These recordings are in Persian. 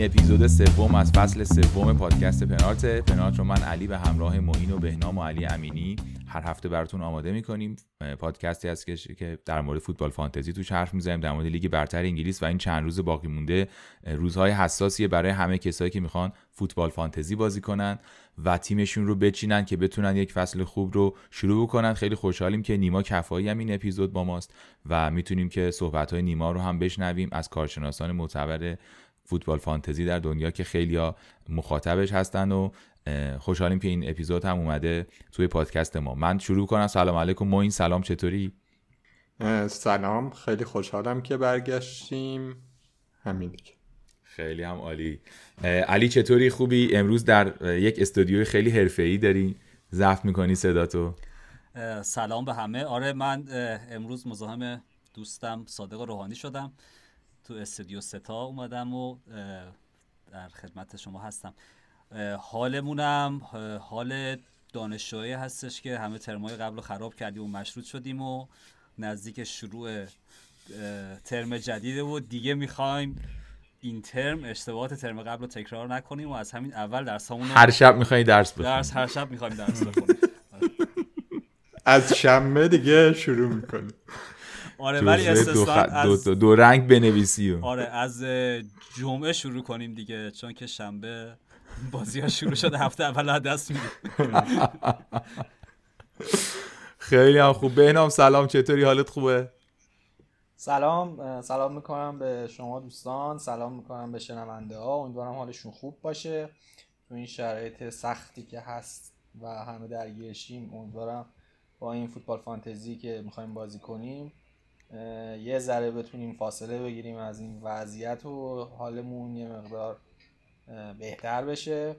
این اپیزود سوم از فصل سوم پادکست پنارت. پنارت رو من علی به همراه معین و بهنام و علی امینی هر هفته براتون آماده می‌کنیم. پادکستی هست که در مورد فوتبال فانتزی توش حرف می‌زنیم در مورد لیگ برتر انگلیس و این چند روز باقی مونده. روزهای حساسیه برای همه کسایی که می‌خوان فوتبال فانتزی بازی کنن و تیمشون رو بچینن که بتونن یک فصل خوب رو شروع کنن خیلی خوشحالیم که نیما کفایی هم این اپیزود با ماست و می‌تونیم که صحبت های نیما رو هم بشنویم. از کارشناسان معتبر فوتبال فانتزی در دنیا که خیلی مخاطبش هستن و خوشحالیم که این اپیزود هم اومده توی پادکست ما. من شروع کنم. سلام علیکم. ما این سلام چطوری؟ سلام. خیلی خوشحالم که برگشتیم. همین دیگه. خیلی هم عالی. علی چطوری؟ خوبی؟ امروز در یک استودیوی خیلی حرفه‌ای داری. ضبط می‌کنی صداتو. سلام به همه. آره من امروز مزاحم دوستم صادق روحانی شدم. تو استودیو ستا اومدم و در خدمت شما هستم. حالمونم حال دانشجویی هستش که همه ترمای قبل رو خراب کردیم و مشروط شدیم و نزدیک شروع ترم جدیده و دیگه می‌خوایم این ترم اشتباهات ترم قبل رو تکرار نکنیم و از همین اول درس همون هر شب می‌خوایم درس بخونیم درس هر شب می‌خوایم درس بخونیم. از شنبه دیگه شروع می‌کنیم. آره ولی از دو, دو, رنگ بنویسی آره از جمعه شروع کنیم دیگه چون که شنبه بازی ها شروع شده هفته اول دست میده خیلی هم خوب. بهنام سلام چطوری؟ حالت خوبه؟ سلام سلام می‌کنم به شما دوستان سلام می‌کنم به شنونده ها امیدوارم حالشون خوب باشه. تو این شرایط سختی که هست و همه درگیرشیم امیدوارم با این فوتبال فانتزی که می‌خوایم بازی کنیم یه ذره بتونیم فاصله بگیریم از این وضعیت و حالمون یه مقدار بهتر بشه.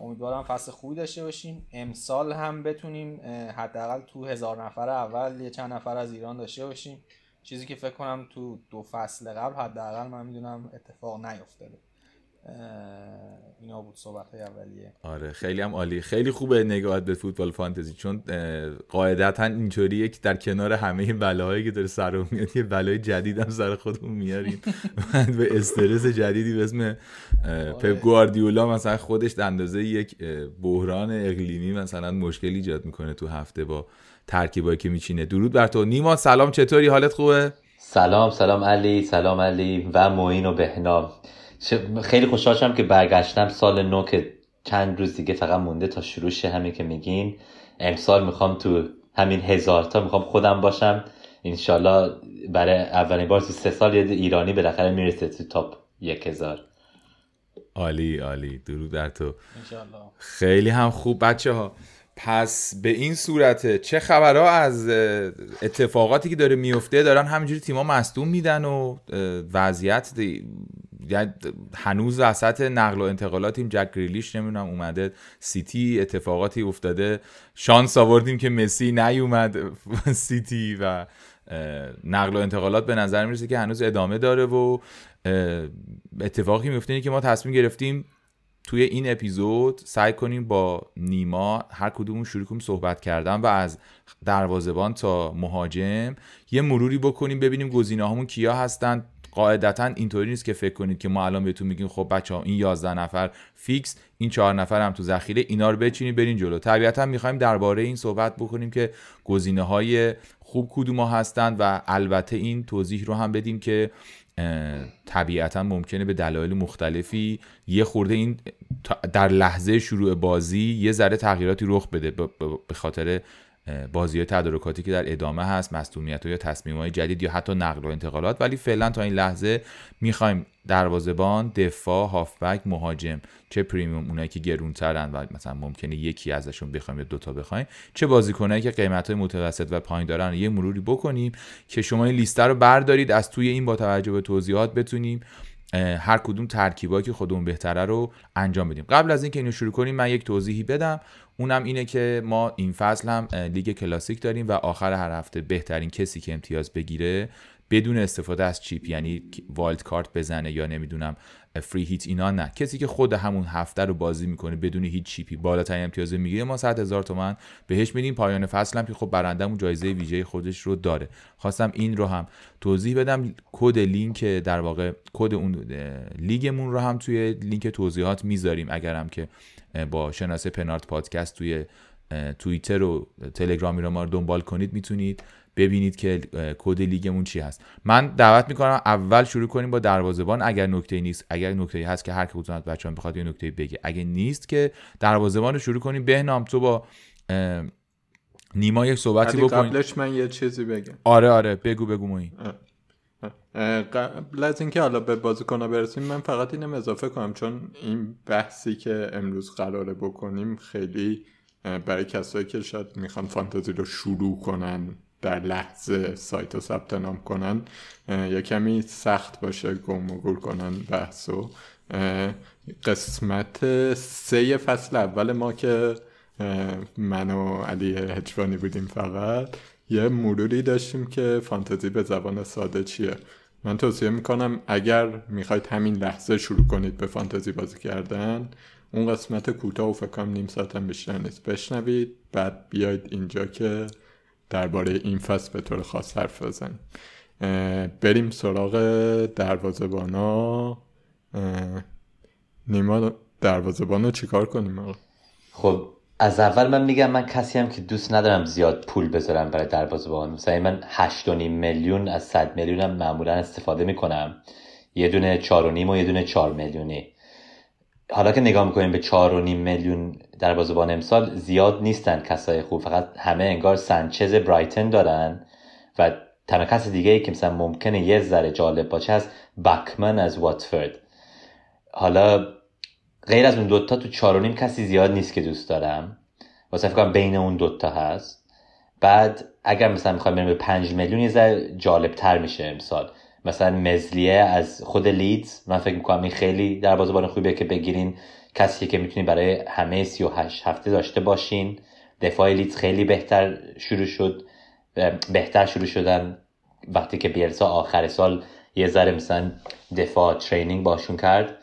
امیدوارم فصل خوبی داشته باشیم. امسال هم بتونیم حداقل تو هزار نفر اول یه چند نفر از ایران داشته باشیم. چیزی که فکر کنم تو دو فصل قبل حداقل من می‌دونم اتفاق نیفتاده. اینا بود صحبت های اولیه. آره خیلی هم عالی. خیلی خوبه نگاهت به فوتبال فانتزی چون قاعدتا اینطوریه که در کنار همه این بلاهایی که داره سر میاد یه بلای جدید هم سر خودمون میاریم. به استرس جدیدی به اسم آره. پپ گواردیولا مثلا خودش در اندازه یک بحران اقلیمی مثلا مشکل ایجاد می‌کنه تو هفته با ترکیبایی که میچینه. درود بر تو. نیما سلام چطوری؟ حالت خوبه؟ سلام سلام علی سلام علی و معین و بهنام. خیلی خوشحال شدم که برگشتم سال نو که چند روز دیگه فقط مونده تا شروع شه همین که میگین. امسال می‌خوام تو همین هزار تا می‌خوام خودم باشم. انشالله برای اولین بار تو سه سال یه ایرانی بالاخره می‌رسه تو تاپ یک هزار عالی عالی. درود در تو. خیلی هم خوب بچه ها پس به این صورته چه خبرها از اتفاقاتی که داره میفته؟ دارن همینجوری تیما مصدوم میدن و وضعیت هنوز وسط نقل و انتقالات این جک گریلیش نمی‌دونم اومده سیتی اتفاقاتی افتاده. شانس آوردیم که مسی نیومد سیتی و نقل و انتقالات به نظر می‌رسه که هنوز ادامه داره و اتفاقی میفته که ما تصمیم گرفتیم توی این اپیزود سعی کنیم با نیما هر کدومون شروع کنیم صحبت کردن و از دروازبان تا مهاجم یه مروری بکنیم ببینیم گزینه هامون کیا هستن. قاعدتا اینطوری نیست که فکر کنید که ما الان بهتون میگیم خب بچه ها این 11 نفر فیکس این چهار نفر هم تو ذخیره اینا رو بچینید برین جلو. طبیعتا می‌خوایم درباره این صحبت بکنیم که گزینه های خوب کدوم هستند و البته این توضیح رو هم بدیم که طبیعتا ممکنه به دلایل مختلفی یه خورده این در لحظه شروع بازی یه ذره تغییراتی رخ بده به خاطر بازی های تدارکاتی که در ادامه هست مصدومیت یا تصمیم های جدید یا حتی نقل و انتقالات. ولی فعلا تا این لحظه می‌خوایم دروازبان دفاع هافبک مهاجم چه پریمیوم اونایی که گرونترن و مثلا ممکنه یکی ازشون بخوایم یا دوتا بخوایم چه بازیکنایی که قیمت های متوسط و پایین دارن یه مروری بکنیم که شما این لیست رو بردارید از توی این با توجه به توضیحات بتونیم هر کدوم ترکیبایی که خودمون بهتره رو انجام بدیم. قبل از اینکه اینو شروع کنیم من یک توضیحی بدم. اونم اینه که ما این فصل هم لیگ کلاسیک داریم و آخر هر هفته بهترین کسی که امتیاز بگیره بدون استفاده از chip یعنی wild card بزنه یا نمی‌دونم free hit اینا نه. کسی که خود همون هفته رو بازی می‌کنه بدون هیچ chip ی بالاترین امتیاز می‌گیره. ما 100 هزار تومن بهش میدیم. پایان فصل هم که خب برنده‌مون جایزه ویژه خودش رو داره. خواستم این رو هم توضیح بدم. کد لینک در واقع کد اون لیگمون رو هم توی لینک توضیحات می‌ذاریم اگرم که با شناسه پنارت پادکست توی توییتر و تلگرامی رو ما رو دنبال کنید می‌تونید ببینید که کد لیگمون چی هست. من دعوت می‌کنم اول شروع کنیم با دروازه‌بان. اگر نکته نیست اگر نکته هست که هر کدوم از بچه‌ها بخواد یه نکته بگه. اگه نیست که دروازه‌بان رو شروع کنیم. بهنام تو با نیما یک صحبتی بکنیم قبلش من یه چیزی بگم. آره آره. بگو بگو موین قبل از اینکه حالا به بازیکن‌ها برسیم من فقط اینم اضافه کنم چون این بحثی که امروز قراره بکنیم خیلی برای کسایی که شاید می‌خوان فانتزی رو شروع کنن در لحظه سایت رو ثبت نام کنن یا کمی سخت باشه گم و گول کنن بحث و قسمت سه فصل اول ما که من و علی هجوانی بودیم فقط. یه مروری داشتیم که فانتزی به زبان ساده چیه. من توصیه می‌کنم اگر می‌خواید همین لحظه شروع کنید به فانتزی بازی کردن اون قسمت کوتاه و فکرم نیم ساعت هم بیشتر نیست. بشنوید بعد بیاید اینجا که درباره این فصل به طور خاص حرف بزنیم. بریم سراغ دروازبانا نیما دروازبانا چیکار کنیم خب از اول من میگم من کسی هم که دوست ندارم زیاد پول بذارم برای دروازه‌بان. مثلا من 8.5 میلیون از 100 میلیونم معمولا استفاده می‌کنم. یه دونه 4.5 و یه دونه 4 میلیونی. حالا که نگاه می‌کنیم به 4.5 میلیون دروازه‌بان امسال زیاد نیستن کسای خوب. فقط همه انگار سانچز برایتن دارن و تنها کس دیگه ای که مثلا ممکنه یه ذره جالب باشه از بکمن از واتفورد. حالا غیر از اون دوتا تو چار نیم کسی زیاد نیست که دوست دارم. واسه فکر بین اون دوتا هست. بعد اگر مثلا می‌خوایم بریم به پنج میلیون یه ذره جالب تر میشه امسال. مثلا مزلیه از خود لیدز من فکر می‌کنم این خیلی در بازبان خوبیه که بگیرین کسی که می‌تونین برای همه 38 هفته داشته باشین. دفاع لیدز خیلی بهتر شروع شد بهتر شروع شدن وقتی که بیرسا آخر سال یه ذره مثلا دفاع ترینینگ باشون کرد.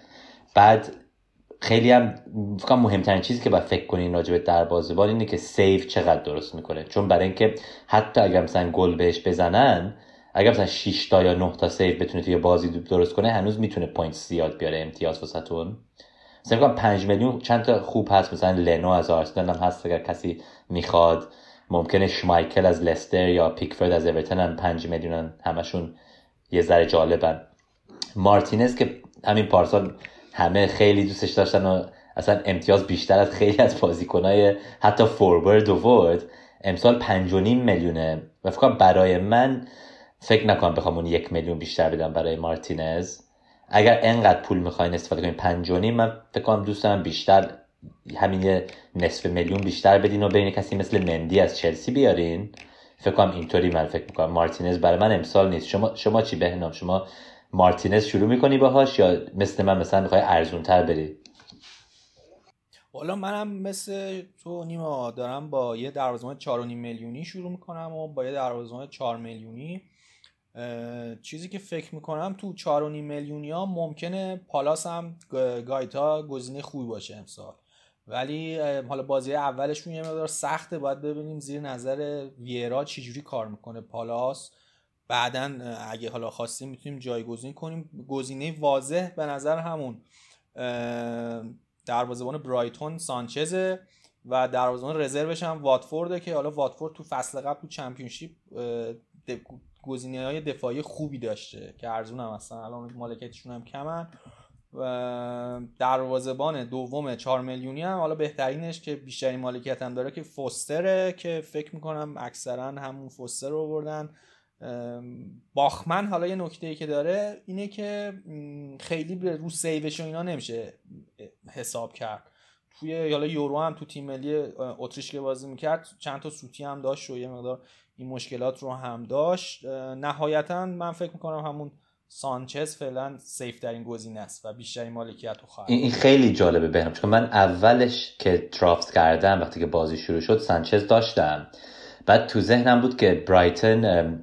بعد خیلی هم فکر مهمترین چیزی که باید فکر کنین راجع به دروازه‌بان اینه که سیف چقدر درست می‌کنه. چون برای اینکه حتی اگر مثلا گل بهش بزنن اگر مثلا 6 تا یا 9 تا save بتونه توی بازی درست کنه هنوز می‌تونه point زیاد بیاره امتیاز واسهتون مثلا میگم 5 میلیون چند تا خوب هست مثلا لنو از آرسنال هم هست اگر کسی می‌خواد. ممکنه شمایکل از لستر یا پیکفورد از اورتون هم 5 میلیون همشون یه ذره جالبن. مارتینز که همین پارسال همه خیلی دوستش داشتن و اصلا امتیاز بیشتر از خیلی از بازیکنهای حتی forward و ورد. امسال 5.5 میلیونه. و فکر برای من فکر نکنم بخوام اون یک میلیون بیشتر بدم برای مارتینز. اگر انقدر پول می‌خواین استفاده کنین پنجونی من فکر کنم دوست بیشتر همین یه نصف میلیون بیشتر بدین و بین کسی مثل مندی از چلسی بیارین. فکر کنم اینطوری من فکر می‌کنم. مارتینز برای من امسال نیست. شما شما چی بهنام؟ شما مارتینز شروع می‌کنی باهاش یا مثل من مثلا می‌خوای ارزون تر بری؟ حالا منم مثل تو نیما دارم با یه دروازه‌بان 4.5 میلیونی شروع می‌کنم و با یه دروازه‌بان 4 میلیونی چیزی که فکر می‌کنم تو 4.5 میلیونی ها ممکنه پالاس هم گایتا گزینه خوبی باشه امسال. ولی حالا بازی اولشون یه مقدار سخته باید ببینیم زیر نظر ویرا چجوری کار می‌کنه پالاس. بعدا اگه حالا خواستیم می‌تونیم جایگزین کنیم. گزینه واضح به نظر همون دروازه‌بان برایتون سانچزه و دروازه‌بان رزروش هم واتفورده که حالا واتفورد تو فصل قبل تو چمپیونشیپ گزینه های دفاعی خوبی داشته که ارزون هم هستن الان مالکیتشون هم کمن. دروازبان دوم 4 میلیونی هم حالا بهترینش که بیشترین مالکیت هم داره که فوستره که فکر می‌کنم اکثرا همون فوستر رو بردن باخمن حالا یه نکته ای که داره اینه که خیلی رو سیوش و اینا نمیشه حساب کرد. توی حالا یورو هم تو تیم ملی اتریش که بازی می‌کرد چند تا سوتی هم داشت و یه مقدار این مشکلات رو هم داشت. نهایتا من فکر می‌کنم همون سانچز فعلا سیف ترین گزینه است و بیشترین مالکیت رو خواهد این خیلی جالبه بهنام چون من اولش که ترافت کردم وقتی که بازی شروع شد سانچز داشتم. بعد تو ذهنم بود که برایتن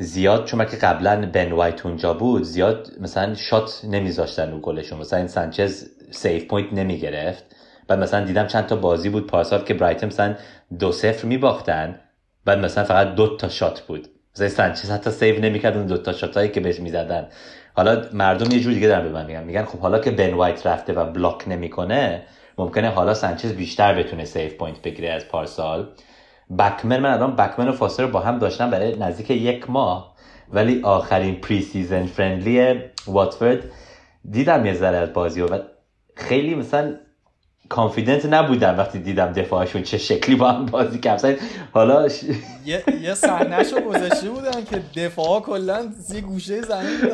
زیاد چون که قبلا بن وایت اونجا بود زیاد مثلا shot نمیذاشتن رو گلشون. مثلا این سانچز save point نمی‌گرفت. بعد مثلا دیدم چند تا بازی بود پارسال که برایتن مثلا دو صفر میباختن. بعد مثلا فقط دو تا shot بود. مثلا سانچز حتی save نمی‌کرد اون دو تا shot ایی که بهش می‌زدن. حالا مردم یه جور دیگه دارن به من میگن. میگن خب حالا که بن وایت رفته و block نمی‌کنه ممکنه حالا سانچز بیشتر بتونه save point بگیره از پارسال. بکمن من الان بکمن و فاستر با هم داشتم برای نزدیک یک ماه. ولی آخرین pre-season friendly واتفورد دیدم یه ذره از بازی و خیلی مثلا confident نبودم وقتی دیدم دفاعشون چه شکلی با هم بازی کردن. حالا ش... یه یه صحنهشو گذاشته بودن که دفاع کلا یه گوشه زمین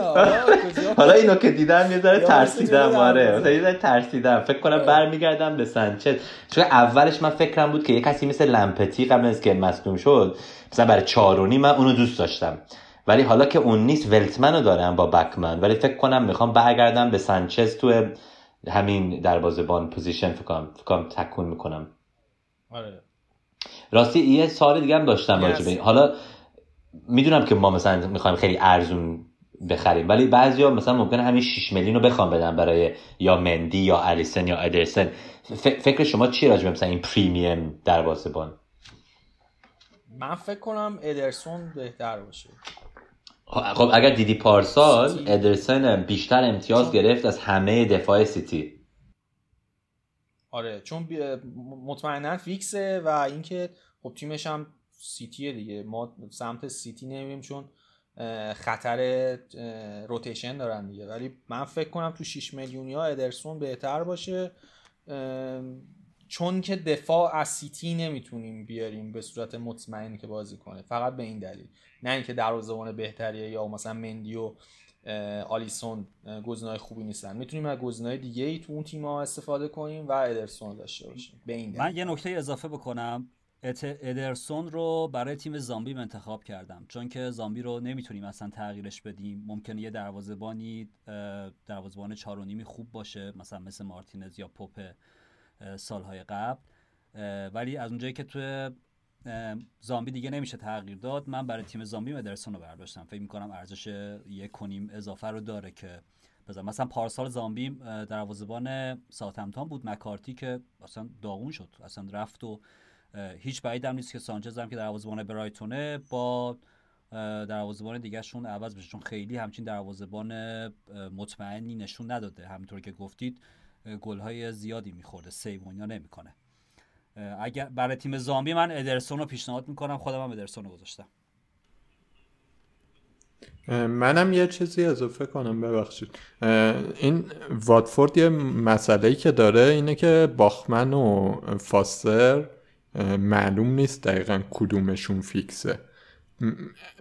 حالا اینو که دیدم یه ذره ترسیدم آره. یه ذره ترسیدم. فکر کنم. برمیگردم به سانچز. چون اولش من فکرم بود که یه کسی مثل لمپتی قبل از که مصدوم شد مثلا برای چهار و نیم من اونو دوست داشتم. ولی حالا که اون نیست ولتمنو دارم با بکمن. ولی فکر کنم می‌خوام برگردم به سانچز تو همین بان position فکرم فکرم تکون می‌کنم. آره. راستی یه سوال دیگه هم داشتم yes. حالا می‌دونم که ما مثلا می‌خوایم خیلی ارزون بخریم ولی بعضیا مثلا ممکنه همین 6 میلیون رو بخوام بدن برای یا مندی یا الیسن یا ادرسن. فکر شما چی راجبه مثلا این premium بان؟ من فکر کنم ادرسون بهتر باشه. خب اگر دیدی پارسال ادرسن بیشتر امتیاز گرفت از همه دفاع سیتی. آره چون مطمئنا فیکسه و اینکه خب تیمش هم سیتیه دیگه. ما سمت سیتی نمیریم چون خطر rotation دارن دیگه. ولی من فکر کنم تو 6 میلیونی ها ادرسون بهتر باشه. چون که دفاع از سیتی نمی‌تونیم بیاریم به صورت مطمئن که بازی کنه. فقط به این دلیل. نه اینکه دروازه‌بان بهتریه یا مثلا مندی و آلیسون گزینه‌های خوبی نیستن. می‌تونیم از گزینه‌های دیگه ای تو اون تیم ها استفاده کنیم و ادرسون داشته باشیم. به این من یه نکته اضافه بکنم. ادرسون رو برای تیم زامبی انتخاب کردم. چون که زامبی رو نمی‌تونیم اصلا تغییرش بدیم. ممکنه یه دروازه‌بانی دروازه‌بان چارونیمی خوب باشه. مثلا مثل مارتینز یا پوپ سالهای قبل. ولی از اونجایی که تو زامبی دیگه نمیشه تغییر داد من برای تیم زامبی مدرسون رو برداشتم. فکر می‌کنم ارزش یک کنیم اضافه رو داره که بذار مثلا پارسال زامبی در وازبان ساتمتان بود مکارتی که اصلا داغون شد اصلا رفت و هیچ بعید هم نیست که سانچز هم که دروازه‌بان برایتونه با دروازه‌بان دیگه شون عوض بشه. چون خیلی همچین دروازه‌بان مطمئنی نشون نداده. همینطور که گفتید گل‌های زیادی میخورده سیو نمی‌کنه. اگر برای تیم زامبی من ادرسون رو پیشنهاد می‌کنم خودم هم ادرسون رو گذاشتم. منم یه چیزی اضافه کنم ببخشید. این واتفورد یه مسئله که داره اینه که باخمن و فاستر معلوم نیست دقیقا کدومشون فیکسه.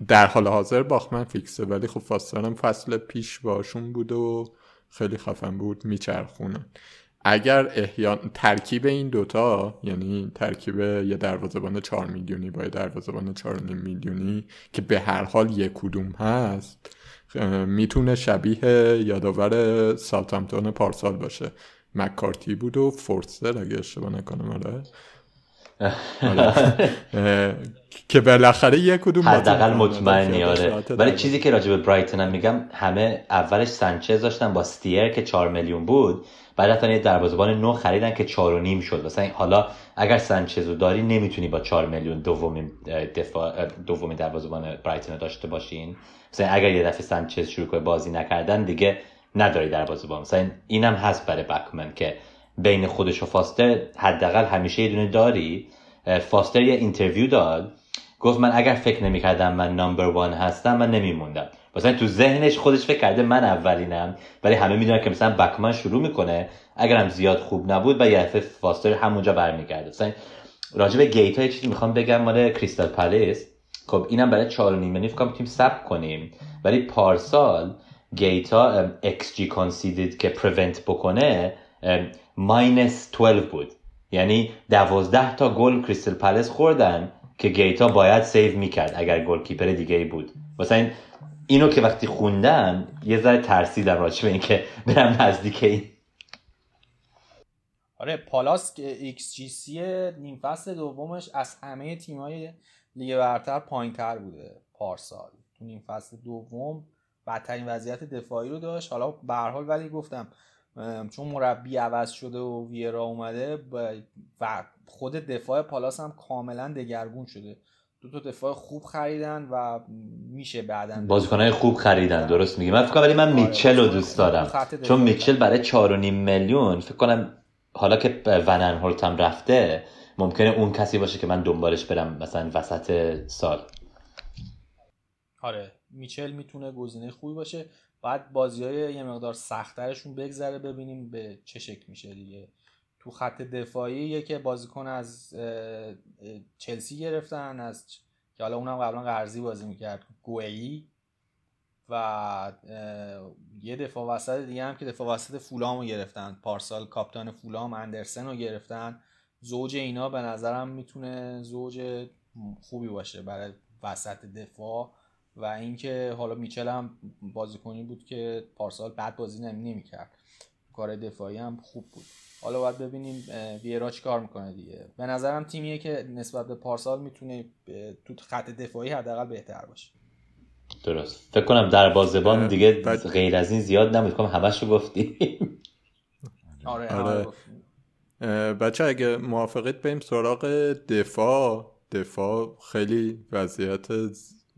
در حال حاضر باخمن فیکسه ولی خب فاستر فصل پیش باشون بود و خیلی خفن بود میچرخونن اگر احیان ترکیب این دوتا یعنی ترکیب یه دروازبان 4 میلیونی با یه دروازبان 4 میلیونی که به هر حال یک کدوم هست می‌تونه شبیه یادآور سالتامتون پارسال باشه مکارتی بود و فورستر اگه اشتباه نکنم آره. که بالاخره یک کدوم حداقل مطمئنی آره. ولی چیزی که راجع به برایتون هم میگم همه اولش سانچز داشتن با ستیر که 4 میلیون بود. بعد رفتن یه دروازه‌بان نو خریدن که 4 و نیم شد. مثلا حالا اگر سانچزو داری نمی‌تونی با 4 میلیون دومین دفاع دومین دروازه‌بان برایتون داشته باشین. مثلا اگر یه دفعه سانچز شروع کنه بازی نکردن دیگه نداری دروازه‌بان. مثلا اینم هست برای بکمن که بین خودش و فاستر حداقل همیشه یه دونه داری. فاستر یه interview داد. گفت من اگر فکر نمی‌کردم من number one هستم من نمیموندم. مثلا تو ذهنش خودش فکر کرده من اولینم ولی همه می‌دونن که مثلا بکمن شروع می‌کنه. اگرم زیاد خوب نبود و یه فاستر همونجا برمیگرده. مثلا راجع به گوایتا چیزی می‌خوام بگم مال کریستال پالیس. خب اینم برای چهار نیم یعنی فکر تیم سب کنیم. ولی پارسال گوایتا goals conceded که prevent بکنه minus 12 بود. یعنی دوازده تا گل کریستال پالس خوردن که گوایتا باید save می‌کرد اگر goalkeeper دیگه ای بود. مثلا اینو که وقتی خوندم یه ذره ترسیدم راجع به اینکه برم نزدیک این. آره پالاس ایکس جی سی نیم فصل دومش از همه تیمای لیگ برتر پایین تر بوده پارسال. تو نیم فصل دوم بدترین وضعیت دفاعی رو داشت. حالا به ولی گفتم چون مربی عوض شده و ویرا اومده و خود دفاع پالاس هم کاملا دگرگون شده. دو تا دفاع خوب خریدن و میشه بعدا بازیکنهای خوب خریدن درست میگی. من فکر ولی من آره، میچل رو دوست دارم. چون میچل برای 4.5 میلیون فکر کنم حالا که ونن هولتم رفته ممکنه اون کسی باشه که من دنبالش برم مثلا وسط سال. آره میچل می‌تونه گزینه خوبی باشه. بعد بازی های یه مقدار سختترشون بگذره ببینیم به چه شکل میشه دیگه. تو خط دفاعی که بازیکن از چلسی گرفتن از که حالا اونم قبلا قرضی بازی می‌کرد گوئی و یه دفاع وسط دیگه هم که دفاع وسط فولام رو گرفتن. پارسال کاپتان فولام اندرسن رو گرفتن. زوج اینا به نظرم می‌تونه زوج خوبی باشه برای وسط دفاع. و اینکه حالا میچل هم بازیکنی بود که پارسال بعد بازی نمی‌کرد. کار دفاعی هم خوب بود. حالا باید ببینیم ویرا چی کار می‌کنه دیگه. به نظرم تیمیه که نسبت به پارسال می‌تونه تو خط دفاعی حداقل بهتر باشه. درست. فکر کنم در بازبان دیگه غیر از این زیاد نمید کنم همش رو گفتی آره, آره. بچه اگه موافقت بریم سراغ دفاع. دفاع خیلی وضعیت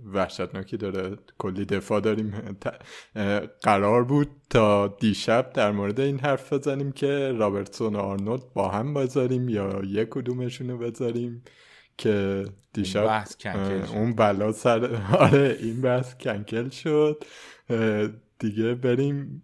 وحشتناکی داره. کلی دفاع داریم. قرار بود تا دیشب در مورد این حرف بزنیم که رابرتسون و آرنولد با هم بذاریم یا یک کدومشون رو بذاریم که دیشب اون بلا سر آره این بحث کنکل شد. دیگه بریم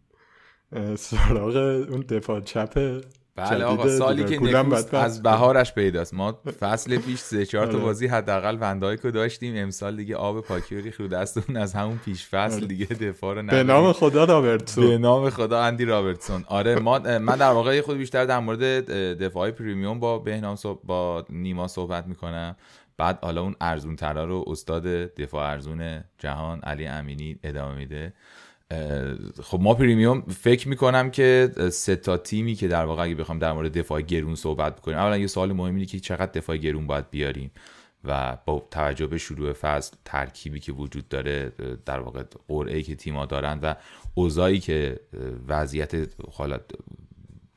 سراغ اون دفاع چپ بله آقا سالی که نکوست از بهارش پیداست. ما فصل پیش سه چهار تا آره. بازی حداقل وندایکو داشتیم امسال دیگه آب پاکی رو ریخت دستمون از همون پیش فصل آره. دیگه دفاع رو به نام خدا رابرتسون. به نام خدا اندی رابرتسون. آره ما من در واقع خود بیشتر در مورد دفاع پریمیوم با بهنام با نیما صحبت می‌کنم. بعد حالا اون ارزون ترا رو استاد دفاع ارزون جهان علی امینی ادامه میده. خب ما پریمیوم فکر می‌کنم که سه تا تیمی که در واقع اگه بخوام در مورد دفاع گرون صحبت بکنیم اولا یه سوال مهم اینه که چقدر دفاع گرون باید بیاریم و با توجه به شروع فصل ترکیبی که وجود داره در واقع قرعه که تیما دارند و اوضاعی که وضعیت حالت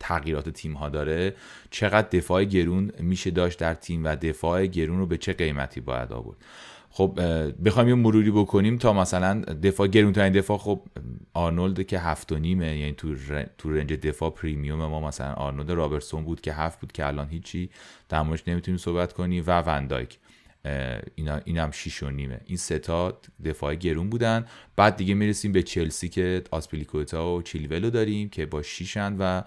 تغییرات تیم ها داره چقدر دفاع گرون میشه داشت در تیم و دفاع گرون رو به چه قیمتی باید آورد. خب بخوایم یه مروری بکنیم تا مثلا دفاع گرونترین دفاع خب آرنولد که هفت و نیمه یعنی تو, تو range دفاع premium ما مثلا آرنولد رابرتسون بود که هفت بود که الان هیچی در نمی‌تونیم صحبت کنیم و وندایک اینا اینم 6 و نیمه. این سه تا دفاع گرون بودن. بعد دیگه می‌رسیم به چلسی که آسپیلیکوئتا و چیلول داریم که با 6 و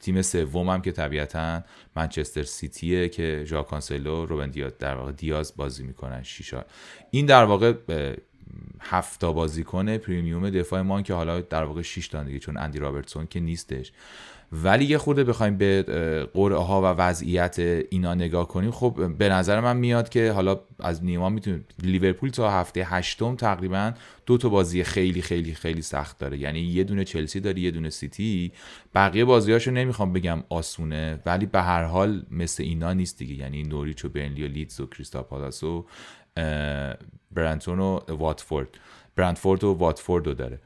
تیم سوم هم که طبیعتا منچستر سیتیه که ژا کانسلو روبن دیاز در واقع دیاز بازی می‌کنن شیشا این در واقع هفتا بازیکن premium دفاع ما که حالا در واقع 6 تا دیگه چون اندی رابرتسون که نیستش. ولی یه خورده بخوایم به قرعه ها و وضعیت اینا نگاه کنیم خب به نظر من میاد که حالا از نیما می‌تونیم لیورپول تا هفته هشتم تقریبا دو تا بازی خیلی خیلی خیلی سخت داره. یعنی یه دونه چلسی داره یه دونه سیتی. بقیه بازیاشو نمی‌خوام بگم آسونه ولی به هر حال مثل اینا نیست دیگه. یعنی نوریچ و بنلی و لیدز و کریستال پالاس و برنتون و واتفورد. برندفورد و واتفورد رو داره.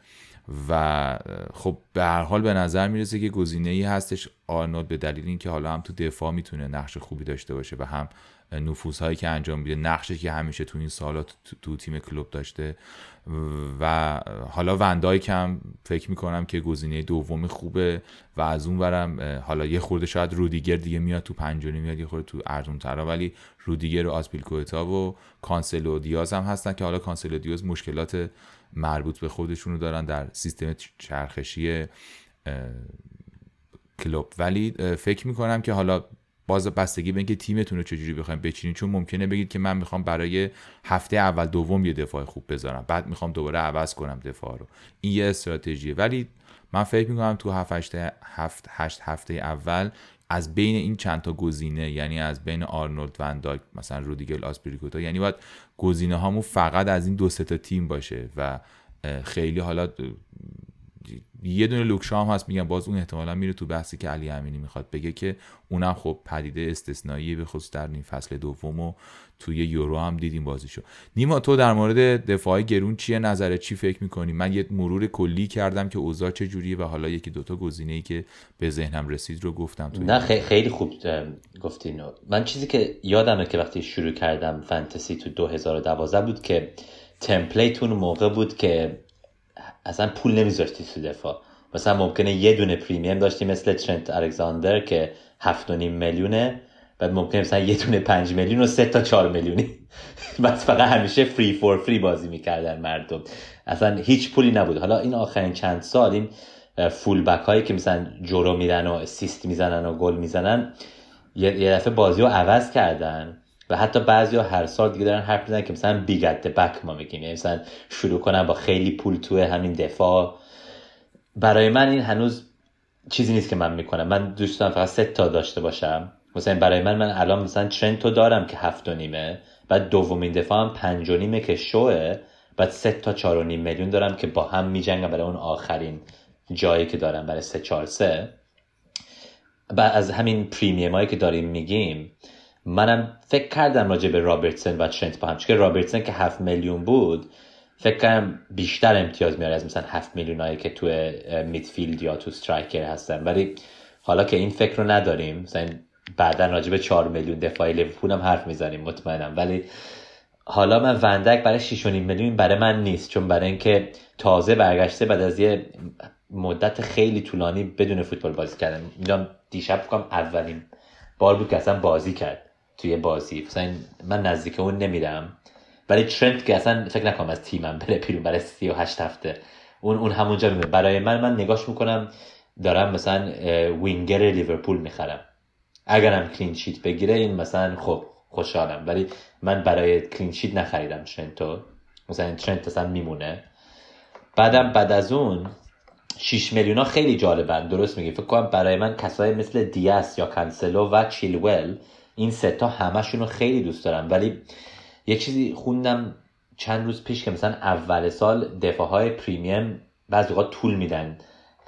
و خب به هر حال به نظر می‌رسه که گزینه ای هستش. آرنولد به دلیل اینکه حالا هم تو دفاع می‌تونه نقش خوبی داشته باشه و هم نفوذ هایی که انجام میده نقشی که همیشه تو این سالا تو, تیم کلوب داشته و حالا وندایکم فکر می‌کنم که گزینه دوم خوبه و از اون برم حالا یه خورده شاید رودیگر دیگه میاد تو پنج و نیم میاد یه خورده تو ارزون ترا ولی رودیگر و آسپیلیکوئتا و کانسلو دیاز هم هستن که حالا کانسلو دیاز مشکلات مربوط به خودشونو دارن در سیستم چرخشی کلوب. ولی فکر می‌کنم که حالا باز بستگی به اینکه تیمتون رو چجوری بخوایم بچینید چون ممکنه بگید که من می‌خوام برای هفته اول دوم یه دفاع خوب بذارم بعد می‌خوام دوباره عوض کنم دفاع رو. این یه استراتژیه. ولی من فکر می‌کنم تو هفت هشته هفت هشت هفته اول از بین این چند تا گزینه یعنی از بین آرنولد ونداک مثلا رودیگل آسپریکوتا یعنی باید گزینه هامون فقط از این دو تا تیم باشه و خیلی حالا یه دونه لوکشا هم هست میگم باز اون احتمالا میره تو بحثی که علی امینی می‌خواد بگه که اونم خب پدیده استثنایی به خصوص در این فصل دوم و توی یورو هم دیدیم بازیشو. نیما تو در مورد دفاع گرون چیه؟ نظره چی فکر می‌کنی؟ من یه مرور کلی کردم که اوضاع چه جوریه و حالا یکی دوتا گزینه ای که به ذهنم رسید رو گفتم تو نه خیلی خوب گفتین من چیزی که یادمه که وقتی شروع کردم فانتزی تو 2012 بود که تمپلیتون موقع بود که اصلا پول نمیذاشتی تو دفاع. مثلا ممکنه یه دونه پریمیم داشتی مثل ترنت الکساندر که هفت و نیم میلیونه بعد ممکنه مثلا یه دونه پنج میلیون و سه تا چهار میلیونی. بس فقط همیشه فری فور فری بازی می‌کردن مردم. اصلا هیچ پولی نبود. حالا این آخرین چند سال این فول بک هایی که مثلا جورو میدن و سیست می‌زنن و گل می‌زنن یه دفعه بازی رو عوض کردن. و حتی بعضی ها هر سال دیگه دارن حرف می‌زنن که مثلا بیگت بک ما میگیم. یعنی مثلا شروع کنن با خیلی پول توی همین دفاع. برای من این هنوز چیزی نیست که من می‌کنم. من دوست دارم فقط سه تا داشته باشم. مثلا برای من من الان مثلا ترنتو دارم که هفت و نیمه. بعد دومین دفاع هم پنج و نیمه که شوه. بعد سه تا چهار و نیم میلیون دارم که با هم میجنگم برای اون آخرین جایی که دارم برای سه چهار سه. بعد از همین پریمیم هایی که داریم میگیم منم فکر کردم راجع به رابرتسن و ترنت با هم چون رابرتسن که هفت میلیون بود فکر کردم بیشتر امتیاز میاره از مثلا هفت میلیون هایی که تو midfield یا تو striker هستن. ولی حالا که این فکر رو نداریم مثلا بعدا راجع به 4 میلیون دفاعی لیورپول هم حرف می‌زنیم مطمئنم. ولی حالا من وندایک برای 6.5 میلیون برای من نیست چون برای اینکه تازه برگشته بعد از یه مدت خیلی طولانی بدون فوتبال بازی کردن. می‌دونم دیشب کنم اولین بار بود که اصلا بازی کرد. توی بازی. مثلا من نزدیک اون نمیرم. برای ترنت که اصلا فکر نکنم از تیمم بره بیرون برای 38 هفته. اون اون همونجا میمونه. برای من من نگاش می‌کنم. دارم مثلا وینگر لیورپول می‌خرم. اگرم clean sheet بگیره این مثلا خب خوشحالم. ولی من برای clean sheet نخریدم ترنتو. مثلا ترنت اصلا میمونه. بعدم بعد از اون 6 میلیون ها خیلی جالبن. درست میگی. فکر کنم برای من کسایی مثل دیاس یا کانسلو و چیلول این ستا همشون رو خیلی دوست دارم. ولی یه چیزی خوندم چند روز پیش که مثلا اول سال دفاع های پریمیم بعضی اوقات طول میدن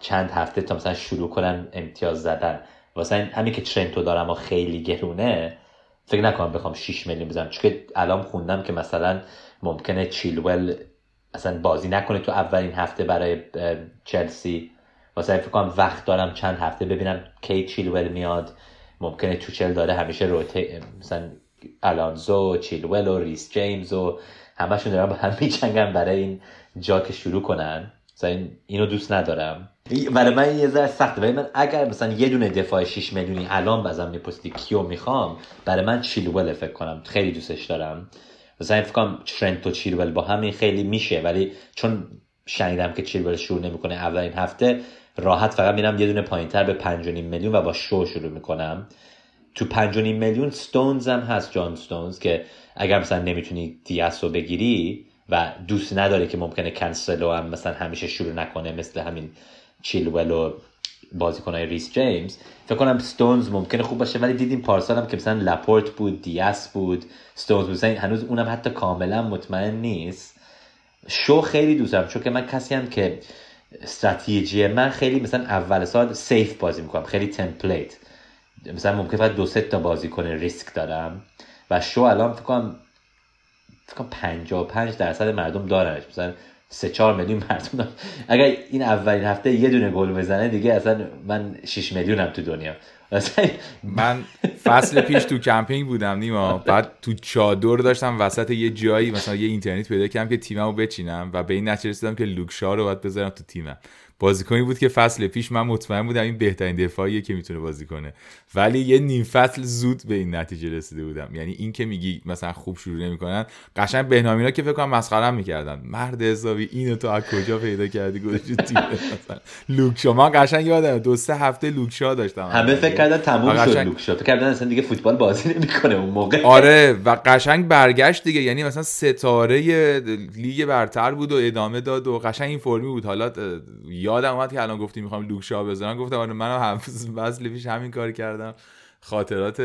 چند هفته تا مثلا شروع کنن امتیاز زدن. واسه همین که ترنتو دارم و خیلی گرونه فکر نکنم بخوام 6 میلیون بزنم. چون الان خوندم که مثلا ممکنه چیلول اصلا بازی نکنه تو اولین هفته برای چلسی. واسه فکر کنم وقت دارم چند هفته ببینم کی چیلول میاد. ممکنه توچل داره همیشه روته مثلا الانزو چیلول و ریس جیمز و همشون دارن با هم میچنگن برای این جا که شروع کنن. مثلا اینو دوست ندارم. برای من یه ذره سخته. ولی من اگر مثلا یه دونه دفاع 6 میلیونی الان بازم میپرسیدی کیو می‌خوام برای من چیلول فکر کنم. خیلی دوستش دارم. مثلا فکر کنم ترنت و چیلول با همین خیلی میشه. ولی چون شنیدم که چیلول شروع نمی‌کنه اولین هفته راحت فقط میرم یه دونه پایینتر به 5.5 میلیون و با شو شروع می‌کنم. تو 5.5 میلیون ستونز هم هست جان ستونز که اگر مثلا نمی‌تونی دیاس رو بگیری و دوست نداره که ممکنه کنسلو هم مثلا همیشه شروع نکنه مثل همین چیلول و بازیکنهای ریس جیمز فکر کنم ستونز ممکنه خوب باشه. ولی دیدیم پارسال هم که مثلا لپورت بود دیاس بود ستونز بود. هنوز اونم حتی کاملا مطمئن نیست. شو خیلی دوستم چون که من کسی هم که استراتژی من خیلی مثلا اول سال safe بازی می‌کنم خیلی template مثلا ممکن فقط دو تا بازی کنه ریسک دارم و شو الان فکر کنم فکر کنم 55 درصد مردم دارنش. مثلا سه چهار میلیون مردم اگر این اولین هفته یه دونه گل بزنه دیگه اصلا من 6 میلیونم تو دنیا. من فصل پیش تو کمپینگ بودم نیما. بعد تو چادر داشتم وسط یه جایی مثلا یه اینترنت پیدا کردم که تیممو بچینم و به این نتیجه رسیدم که لوکشا رو باید بذارم تو تیمم. بازیکنی بود که فصل پیش من مطمئن بودم این بهترین دفاعیه که می‌تونه بازی کنه. ولی یه نیم فصل زود به این نتیجه رسیده بودم. یعنی این که میگی مثلا خوب شروع نمی‌کنن قشنگ بهنامینا که فکر کنم مسخره می‌کردن. مرد حسابی اینو تو از کجا پیدا کردی؟ گذاشتی تیم مثلا. لوکشا. من قشنگ یادم دو سه هفته لوکشا داشتم. همه فکر کردن تموم شد لوکشا. فکر کردن اصلا دیگه فوتبال بازی نمی‌کنه اون موقع. آره و قشنگ برگشت دیگه. یعنی مثلا ستاره لیگ برتر بود و ادامه داد و قشنگ این فرمی بود. حالا یادم اومد که الان گفتی می‌خوام لوکشا بذارم. گفتم آره منم هم فصل پیش همین کار کردم. خاطرات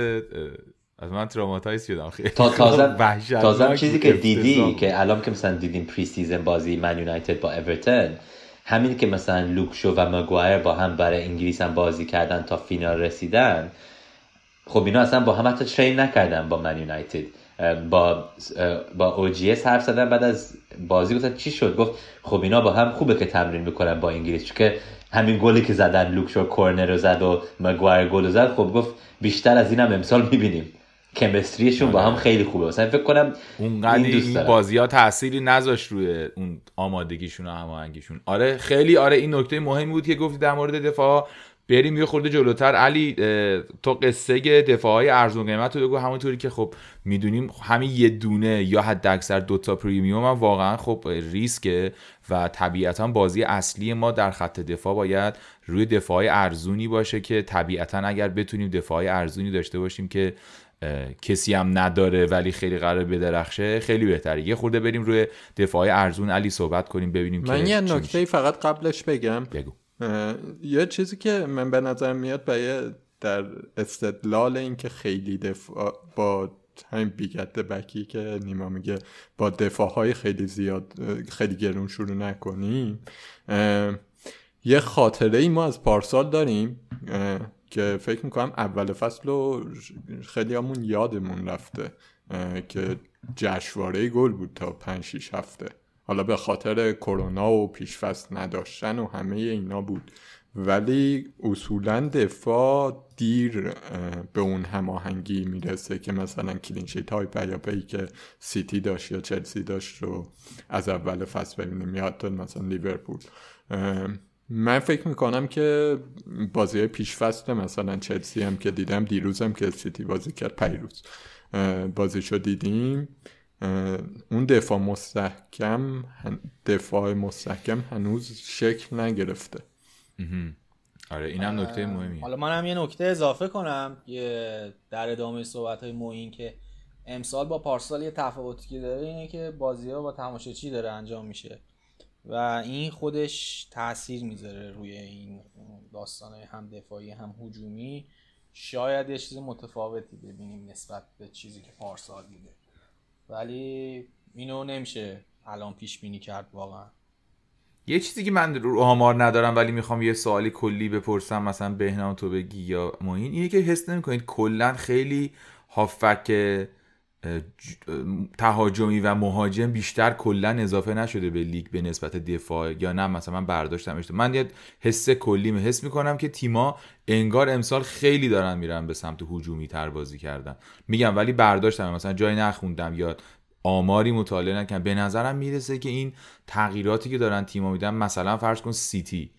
از من traumatize شدم. خیلی تا تازه تازه چیزی که دیدی که الان که مثلا دیدیم pre-season بازی من یونایتد با اورتون همین که مثلا لوکشو و مگوایر با هم برای انگلیس هم بازی کردن تا فینال رسیدن خب اینا اصلا با هم حتی train نکردن با من یونایتد با با اوجیس حرف زدن بعد از بازی گفتن چی شد؟ گفت خب اینا با هم خوبه که تمرین می‌کنن با انگلیس چون که همین گلی که زدن لوکشو کورنر رو زد و مگوایر گل زد خب گفت بیشتر از اینم امسال می‌بینیم. کمستریشون با هم آره. خیلی خوبه. مثلا فکر کنم اونقدر این, این بازی ها تأثیری نذاشت روی اون آمادگیشون و هماهنگیشون. آره خیلی آره این نکته مهمی بود که گفتی در مورد دفاع بریم یه خورده جلوتر. علی تو قصه دفاع های ارزون قیمت رو بگو. همونطوری که خب می‌دونیم همین یه دونه یا حد اکثر دوتا پریمیوم هم واقعا خب ریسکه و طبیعتا بازی اصلی ما در خط دفاع باید روی دفاع ارزونی باشه که طبیعتا اگر بتونیم دفاع ارزونی داشته باشیم که کسی هم نداره ولی خیلی قرار بدرخشه خیلی بهتره. یه خورده بریم روی دفاع ارزون. علی صحبت کنیم ببینیم من یه نکته فقط قبلش بگم. بگو. یه چیزی که من به نظر میاد برای در استدلال اینکه خیلی دفاع با همین بیگت بکی که نیما میگه با دفاع های خیلی زیاد خیلی گرون شروع نکنیم یه خاطره ای ما از پارسال داریم که فکر می‌کنم اول فصل رو خیلی همون یادمون رفته که جشواره گل بود تا 5 6 هفته. حالا به خاطر کرونا و پیش‌فصل نداشتن و همه اینا بود. ولی اصولا دفاع دیر به اون هماهنگی می‌رسه که مثلا clean sheet های پیاپی که سیتی داشت یا چلسی داشت رو از اول فصل ببینیم یا حتی مثلا لیورپول. من فکر می‌کنم که بازی پیش فصل مثلا چلسی هم که دیدم دیروزم که سیتی بازی کرد پریروز. بازیشو دیدیم. اون دفاع مستحکم دفاع مستحکم هنوز شکل نگرفته. آره اینم نکته مهمیه. حالا منم یه نکته اضافه کنم. یه در ادامه صحبت های موین که امسال با پارسال یه تفاوتی که داره اینه که بازی ها با تماشاچی داره انجام میشه و این خودش تاثیر می‌ذاره روی این داستان هم دفاعی هم هجومی. شاید یه چیز متفاوتی ببینیم نسبت به چیزی که پارسال بوده ولی اینو نمیشه الان پیش بینی کرد واقعا. یه چیزی که من رو آمار ندارم ولی می‌خوام یه سوالی کلی بپرسم مثلا بهنام تو بگی یا موین اینه که حس نمی‌کنید کلا خیلی هافک تهاجمی و مهاجم بیشتر کلا اضافه نشده به لیگ به نسبت دفاع یا نه مثلا من برداشتم من یه حس کلی حس می‌کنم که تیما انگار امسال خیلی دارن میرن به سمت هجومی تر بازی کردن. میگم ولی برداشتم مثلا جای نخوندم یا آماری مطالعه نکنم به نظرم می‌رسه که این تغییراتی که دارن تیما میدن مثلا فرض کن سیتی.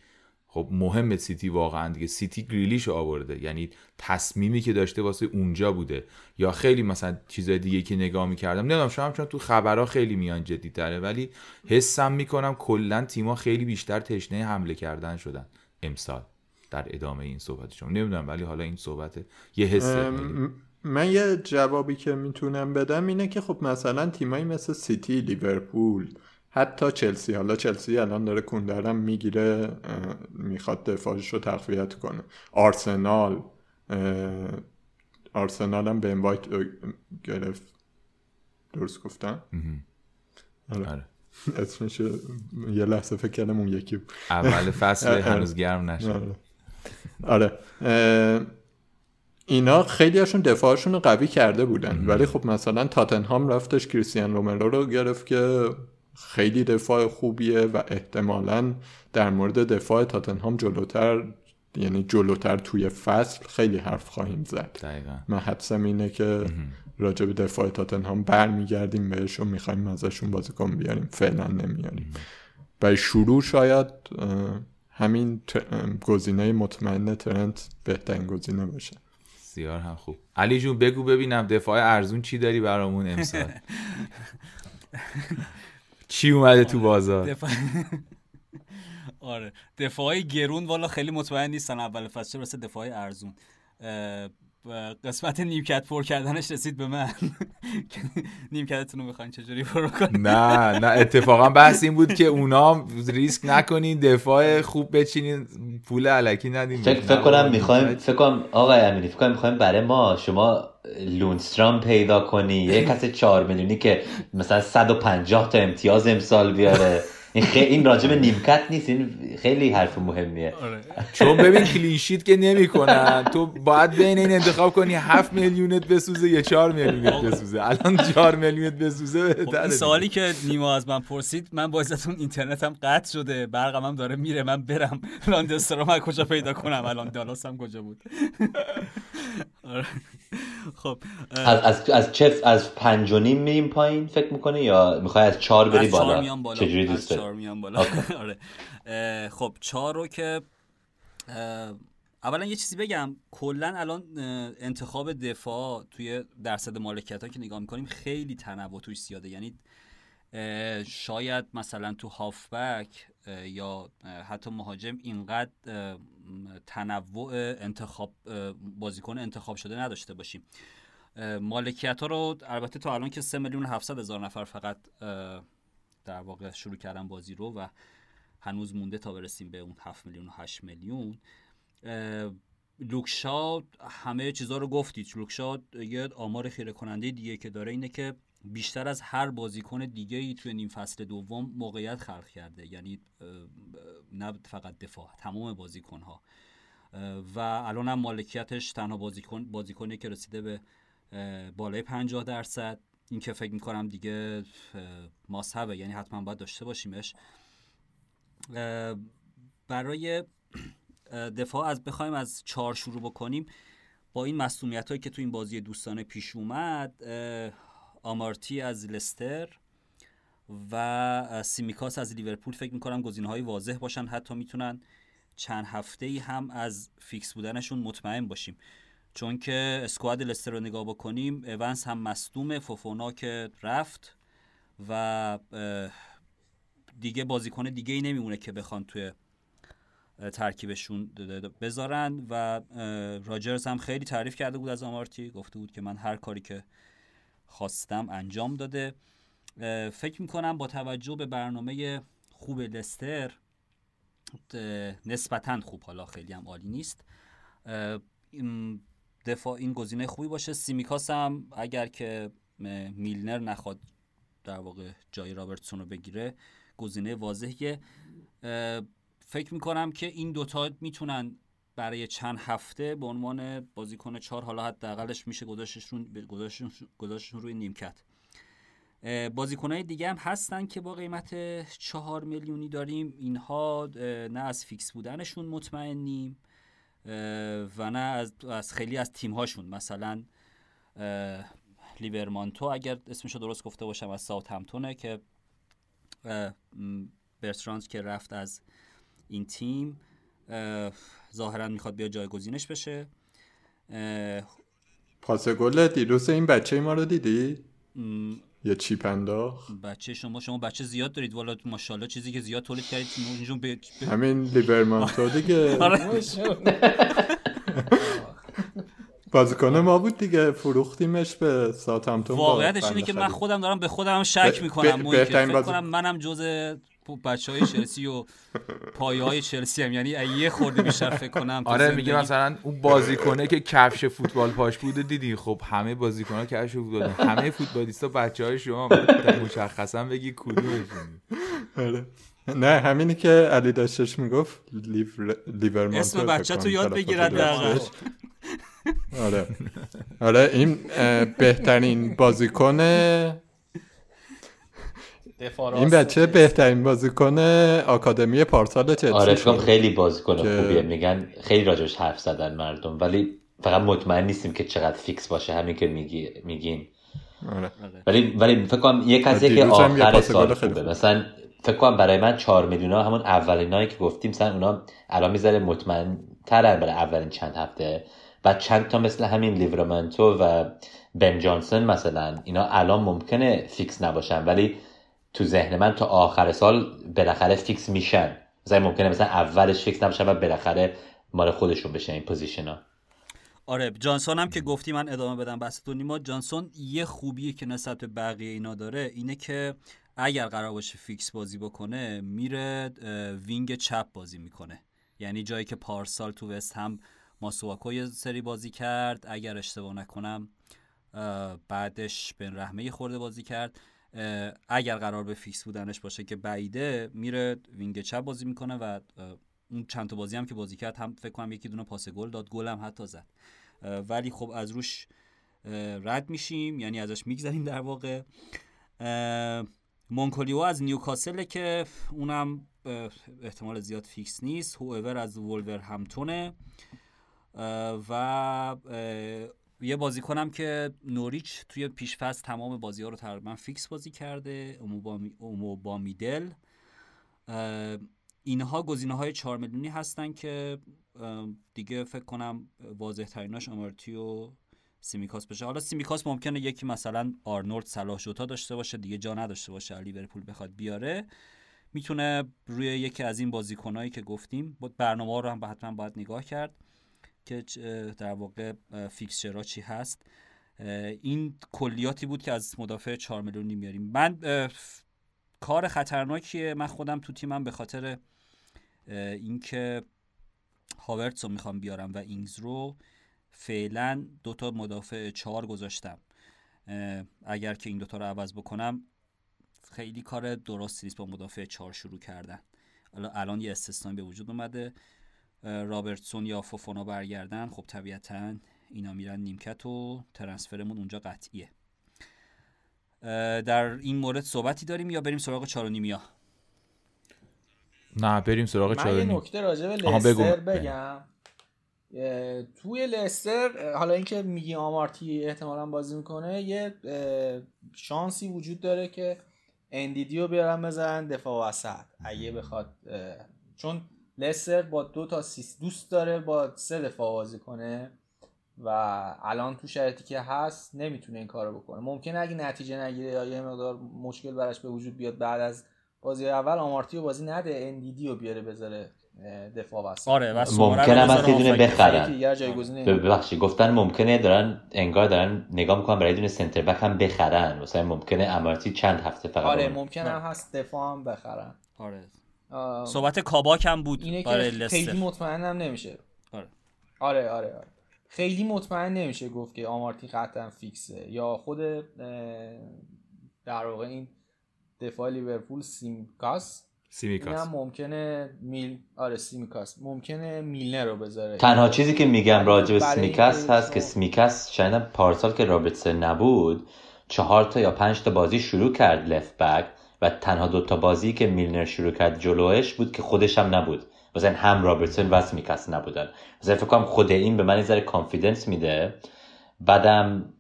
خب مهم سیتی واقعا دیگه. سیتی گریلیش آورده. یعنی تصمیمی که داشته واسه اونجا بوده. یا خیلی مثلا چیزای دیگه که نگاه می‌کردم. نمی‌دونم شما چون تو خبرها خیلی میان جدی تره ولی حسم می‌کنم کلا تیما خیلی بیشتر تشنه حمله کردن شدن امسال در ادامه این صحبت شما. نمی‌دونم ولی حالا این صحبت یه حسه من یه جوابی که می‌تونم بدم اینه که خب مثلا تیمایی مثل سیتی لیورپول حتی چلسی حالا چلسی الان داره کندرم می‌گیره می‌خواد دفاعش رو تقویت کنه. آرسنال آرسنال هم به انوایت گرفت. درست گفتم؟ آره. آره. اسمش یه لحظه فکر کردم اون یکی اول فصل آره. هنوز گرم نشد آره, آره. اینا خیلی هاشون دفاعشون رو قوی کرده بودن. ولی خب مثلا تاتنهام رفتش کریستیان رومرو رو گرفت که خیلی دفاع خوبیه و احتمالا در مورد دفاع تاتنهام جلوتر یعنی جلوتر توی فصل خیلی حرف خواهیم زد. دقیقا. من حدسم اینه که راجع به دفاع تاتنهام برمیگردیم بهش و می‌خوایم ازشون بازیکن بیاریم. فعلا نمیاریم. برای شروع شاید همین گزینه مطمئن ترنت بهترین گزینه باشه. بسیار هم خوب. علی جون بگو ببینم دفاع ارزون چی داری برامون امسال؟ چی اومده تو بازار؟ دفاع... آره. دفاعی گرون والا خیلی مطمئن نیستن اول فصل چه دفاع ارزون. قسمت نیمکت پر کردنش رسید به من. نیمکتتون رو می‌خواین چجوری پر کنید نه نه اتفاقا بحث این بود که اونا ریسک نکنین دفاع خوب بچینین پول علکی ندین. فکر, فکر کنم می‌خوایم فکر کنم آقای امینی فکر کنم می‌خوایم برای ما شما لونسترام پیدا کنی یه کس 4 میلیونی که مثلا 150 تا امتیاز امسال بیاره. این خیلی این راجب نیمکت نیست این خیلی حرف مهمیه. آره. چون ببین کلینشیت که نمی‌کنن تو باید بین این انتخاب کنی 7 میلیونت بسوزه یا 4 میلیونت بسوزه. الان 4 میلیونت بسوزه خب این سوالی که نیما از من پرسید من باعثتون اینترنتم قطع شده برقم هم داره میره من برم لاندسترام کجا پیدا کنم؟ الان دالاس هم کجا بود؟ آره. خب از از از چه از پنج و نیم میریم پایین فکر می‌کنی یا می‌خوای از چهار بری بالا. چجوری دوست چهار میام بالا. آره. خب چهار رو که اولا یه چیزی بگم. کلا الان انتخاب دفاع توی درصد مالکیت ها که نگاه می‌کنیم خیلی تنوع توش زیاده. یعنی شاید مثلا تو هافبک یا حتی مهاجم اینقدر تنوع انتخاب بازیکن انتخاب شده نداشته باشیم. مالکیت ها رو البته تا الان که 3 میلیون 700 هزار نفر فقط در واقع شروع کردن بازی رو و هنوز مونده تا برسیم به اون 7 میلیون و 8 میلیون. لوکشا همه چیزها رو گفتید. لوکشا یه آمار خیره کننده دیگه که داره اینه که بیشتر از هر بازیکن دیگه ای توی نیم فصل دوم موقعیت خلق کرده. یعنی نه فقط دفاع تمام بازیکن ها و الان هم مالکیتش تنها بازیکن بازیکنی که رسیده به بالای 50 درصد. این که فکر می‌کنم دیگه must have ه یعنی حتما باید داشته باشیمش. برای دفاع از بخوایم از چهار شروع بکنیم با این مصدومیت هایی که تو این بازی دوستانه پیش اومد آمارتی از لستر و سیمیکاس از لیورپول. فکر می‌کنم گزینه های واضح باشن حتی می‌تونن چند هفته ای هم از فیکس بودنشون مطمئن باشیم. چون که اسکواد لستر رو نگاه بکنیم اونس هم مصدوم فوفونا که رفت و دیگه بازیکن دیگه ای نمیمونه که بخوان توی ترکیبشون بذارن و راجرز هم خیلی تعریف کرده بود از آمارتی. گفته بود که من هر کاری که خواستم انجام داده. فکر می‌کنم با توجه به برنامه خوب لستر نسبتا خوب حالا خیلی هم عالی نیست. دفاع این گزینه خوبی باشه. سیمیکاس هم اگر که میلنر نخواد در واقع جای رابرتسون رو بگیره گزینه واضحیه. فکر می‌کنم که این دوتا می‌تونن برای چند هفته به عنوان بازیکن چهار حالا حداقلش میشه گذاشتشون روی نیمکت. بازیکنهای دیگه هم هستن که با قیمت چهار میلیونی داریم. اینها نه از فیکس بودنشون مطمئنیم و نه از, از خیلی از تیمهاشون. مثلا لیورمانتو اگر اسمشو درست گفته باشم از ساوت همتونه که برترانز که رفت از این تیم. ظاهرا می‌خواد بیا جایگزینش بشه. پاس گل دیروز این بچه ما رو دیدی؟ یه چیپ انداخت. بچه شما شما بچه زیاد دارید. والا ماشاءالله چیزی که زیاد تولید کردید اینجون ب... همین لیبرمانتو دیگه. آره. بازیکن ما بود دیگه. فروختیمش به ساوثهمپتون واقعیتش اینه که من خودم دارم به خودم شک می‌کنم فکر کنم منم جز بچه های چلسی و پایه های چلسی هم. یعنی یه خورده بیشتر فکر کنم آره میگه مثلا اون بازیکنه که کفش فوتبال پاش بوده دیدی؟ خب همه بازیکن ها کفش فوتبال همه فوتبالیستا بچه های شما مشخصا بگی کدومشون آره. نه همینی که علی داشتش می‌گفت لیورمانتو اسم بچه تو یاد بگیرد آره. آره این بهترین بازیکن این بچه بهترین بازیکن آکادمی پارسال چلسی آره خیلی بازیکن که... خوبیه. میگن خیلی راجبش حرف زدن مردم ولی فقط مطمئن نیستیم که چقدر فیکس باشه همین که میگی میگین. آره. ولی ولی فکر کنم یک از یک آخر سال خوبه. مثلا فکر کنم برای من 4 میلیون ها همون اولینایی که گفتیم مثلا اونا الان می‌ذاره مطمئن ترن برای اولین چند هفته. و چند تا مثل همین لیورامنتو و بن جانسون مثلا اینا الان ممکنه فیکس نباشن ولی تو ذهن من تا آخر سال بالاخره فیکس میشن. مثلا ممکنه مثلا اولش فیکس نباشن و بالاخره مال خودشون بشن این position ها. آره جانسون هم که گفتی من ادامه بدم بس تو نیما جانسون یه خوبیه که نسبت به بقیه اینا داره اینه که اگر قرار باشه فیکس بازی بکنه میره wing چپ بازی می‌کنه. یعنی جایی که پارسال تو وست هم ماسواکو یه سری بازی کرد. اگر اشتباه نکنم بعدش بن رحمه خورده بازی کرد. اگر قرار به فیکس بودنش باشه که بعیده میره wing چپ بازی می‌کنه و اون چند تا بازی هم که بازی کرد هم فکر کنم یکی دونه پاس گل داد گل هم حتی زد. ولی خب از روش رد میشیم یعنی ازش میگذریم در واقع. مانکیو از نیوکاسل که اونم احتمال زیاد فیکس نیست. هوور از وولورهمپتونه و یه بازیکنم که نوریچ توی پیش‌فصل تمام بازی ها رو تقریبا فیکس بازی کرده اوموبامیدله اینها گزینه های 4 میلیونی هستن که دیگه فکر کنم واضح تریناش آمارتی و سیمیکاس بشه. حالا سیمیکاس ممکنه یکی مثلا آرنولد صلاح جوتا داشته باشه دیگه جا نداشته باشه لیورپول بخواد بیاره. می‌تونه روی یکی از این بازیکنایی که گفتیم برنامه رو هم حتما باید نگاه کرد. که در واقع fixture ها چی هست. این کلیاتی بود که از مدافع 4 میلیونی میاریم. من کار خطرناکیه. من خودم تو تیمم به خاطر اینکه هاورتس رو می‌خوام بیارم و اینگز رو فعلا دوتا مدافع چهار گذاشتم. اگر که این دوتا رو عوض بکنم خیلی کار درستی نیست با مدافع چهار شروع کردن. الان یه استثنایی به وجود اومده. رابرتسون یا فوفونا برگردن خب طبیعتا اینا میرن نیمکت و ترنسفرمون اونجا قطعیه. در این مورد صحبتی داریم یا بریم سراغ چار ها نه بریم سراغ چار من یه نکته راجع به لستر بگم. توی لستر حالا اینکه میگی آمارتی احتمالا بازی می‌کنه یه شانسی وجود داره که اندیدی رو بیارن بزن دفاع وسط. اگه بخواد چون لستر با دو تا سیس دوست داره با سه دفاع بازی کنه و الان تو شرایطی که هست نمی‌تونه این کارو بکنه. ممکنه اگه نتیجه نگیره یا یه مقدار مشکل براش به وجود بیاد بعد از بازی اول آمارتی بازی نده اندیدی رو بیاره بذاره دفاع وسط. آره و ممکنه هم از دونه بخرن. ببخشید گفتن ممکنه دارن انگار دارن نگاه می‌کنن برای دونه سنتر بک هم بخرن. مثلا ممکنه امارتی چند هفته فقط آره ممکنه هم هست دفاع هم بخرن. آره. صحبت کاباک هم بود اینه که خیلی مطمئنم نمیشه. آره. آره آره آره. خیلی مطمئن نمیشه گفت که آمارتی قطعا فیکسه. یا خود در واقع این دفاع لیورپول سیمکاس سیمیکاس نه ممکنه میل آره سیمیکاس ممکنه میلنر رو بذاره. تنها چیزی که میگم راجع به سیمیکاس هست که سیمیکاس شاید پارسال که رابرتسن نبود چهار تا یا پنج تا بازی شروع کرد لفت بک. و تنها دو تا بازی که میلنر شروع کرد جلوش بود که خودش هم نبود. مثلا هم رابرتسون و سمیکاس نبودن. مثلا فکر کنم خود این به من ذره کانفیدنس میده. بعدم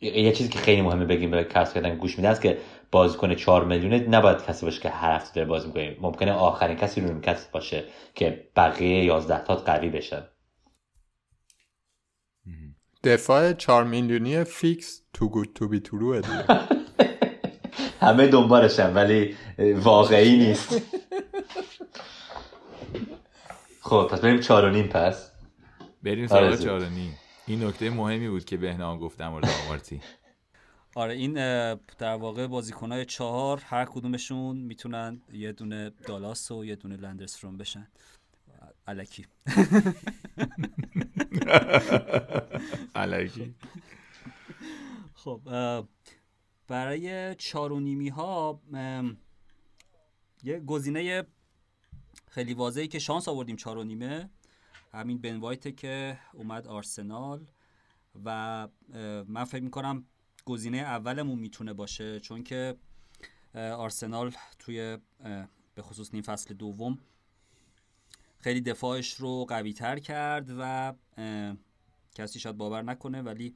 یه چیزی که خیلی مهمه بگیم به کسب کردن گوش میده است که بازیکن 4 میلیونه نباید کسی باشه که هر هفته داره بازی می‌کنه. ممکنه آخرین کسی رو کسی باشه که بقیه 11 تا قوی بشن. دفاع 4 میلیونی فیکس تو گود تو بی ترو همه دنبالشن ولی واقعی نیست. خب پس بریم چهار و نیم پس. بریم سراغ چهار و نیم این نکته مهمی بود که بهنام گفتم مورد آمارتی. آره این در واقع بازیکنهای چهار هر کدومشون می‌تونن یه دونه دالاس و یه دونه لندرستروم بشن. علکی علکی خب برای چارونیمی ها یه گزینه خیلی واضحی که شانس آوردیم چارونیمه همین بن وایت که اومد آرسنال و من فکر می‌کنم گزینه اولمون می‌تونه باشه چون که آرسنال توی به خصوص نیم فصل دوم خیلی دفاعش رو قوی تر کرد و کسی شاید باور نکنه ولی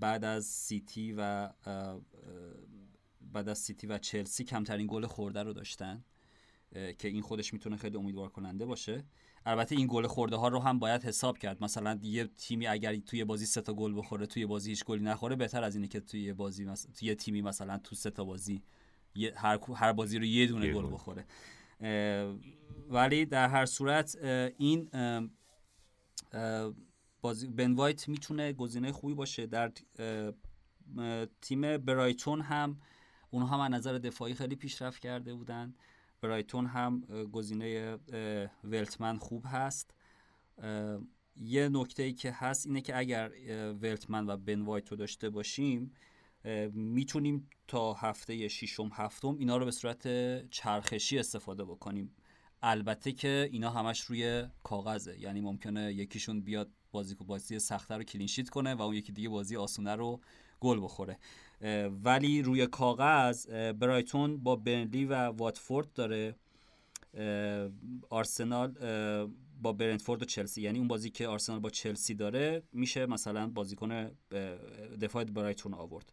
بعد از سیتی و بعد از سیتی و چلسی کمترین گل خورده رو داشتن که این خودش می‌تونه خیلی امیدوار کننده باشه. البته این گل خورده ها رو هم باید حساب کرد. مثلا یه تیمی اگر توی بازی سه تا گل بخوره توی بازی هیچ گلی نخوره بهتر از اینه که توی بازی مثلا توی تیمی مثلا تو سه تا بازی هر هر بازی رو یه دونه گل بخوره. ولی در هر صورت این بازی بن وایت می‌تونه گزینه خوبی باشه. در تیم برایتون هم اونها هم از نظر دفاعی خیلی پیشرفت کرده بودن. برایتون هم گزینه ولتمن خوب هست. یه نکته ای که هست اینه که اگر ولتمن و بن وایت رو داشته باشیم می‌تونیم تا هفته ششم هفتم اینا رو به صورت چرخشی استفاده بکنیم. البته که اینا همش روی کاغذه. یعنی ممکنه یکیشون بیاد بازی بازی سخته رو کلینشیت کنه و اون یکی دیگه بازی آسونه رو گل بخوره. ولی روی کاغذ برایتون با برنلی و واتفورد داره آرسنال با برنتفورد و چلسی. یعنی اون بازی که آرسنال با چلسی داره میشه مثلا بازیکن دفاع برایتون آورد.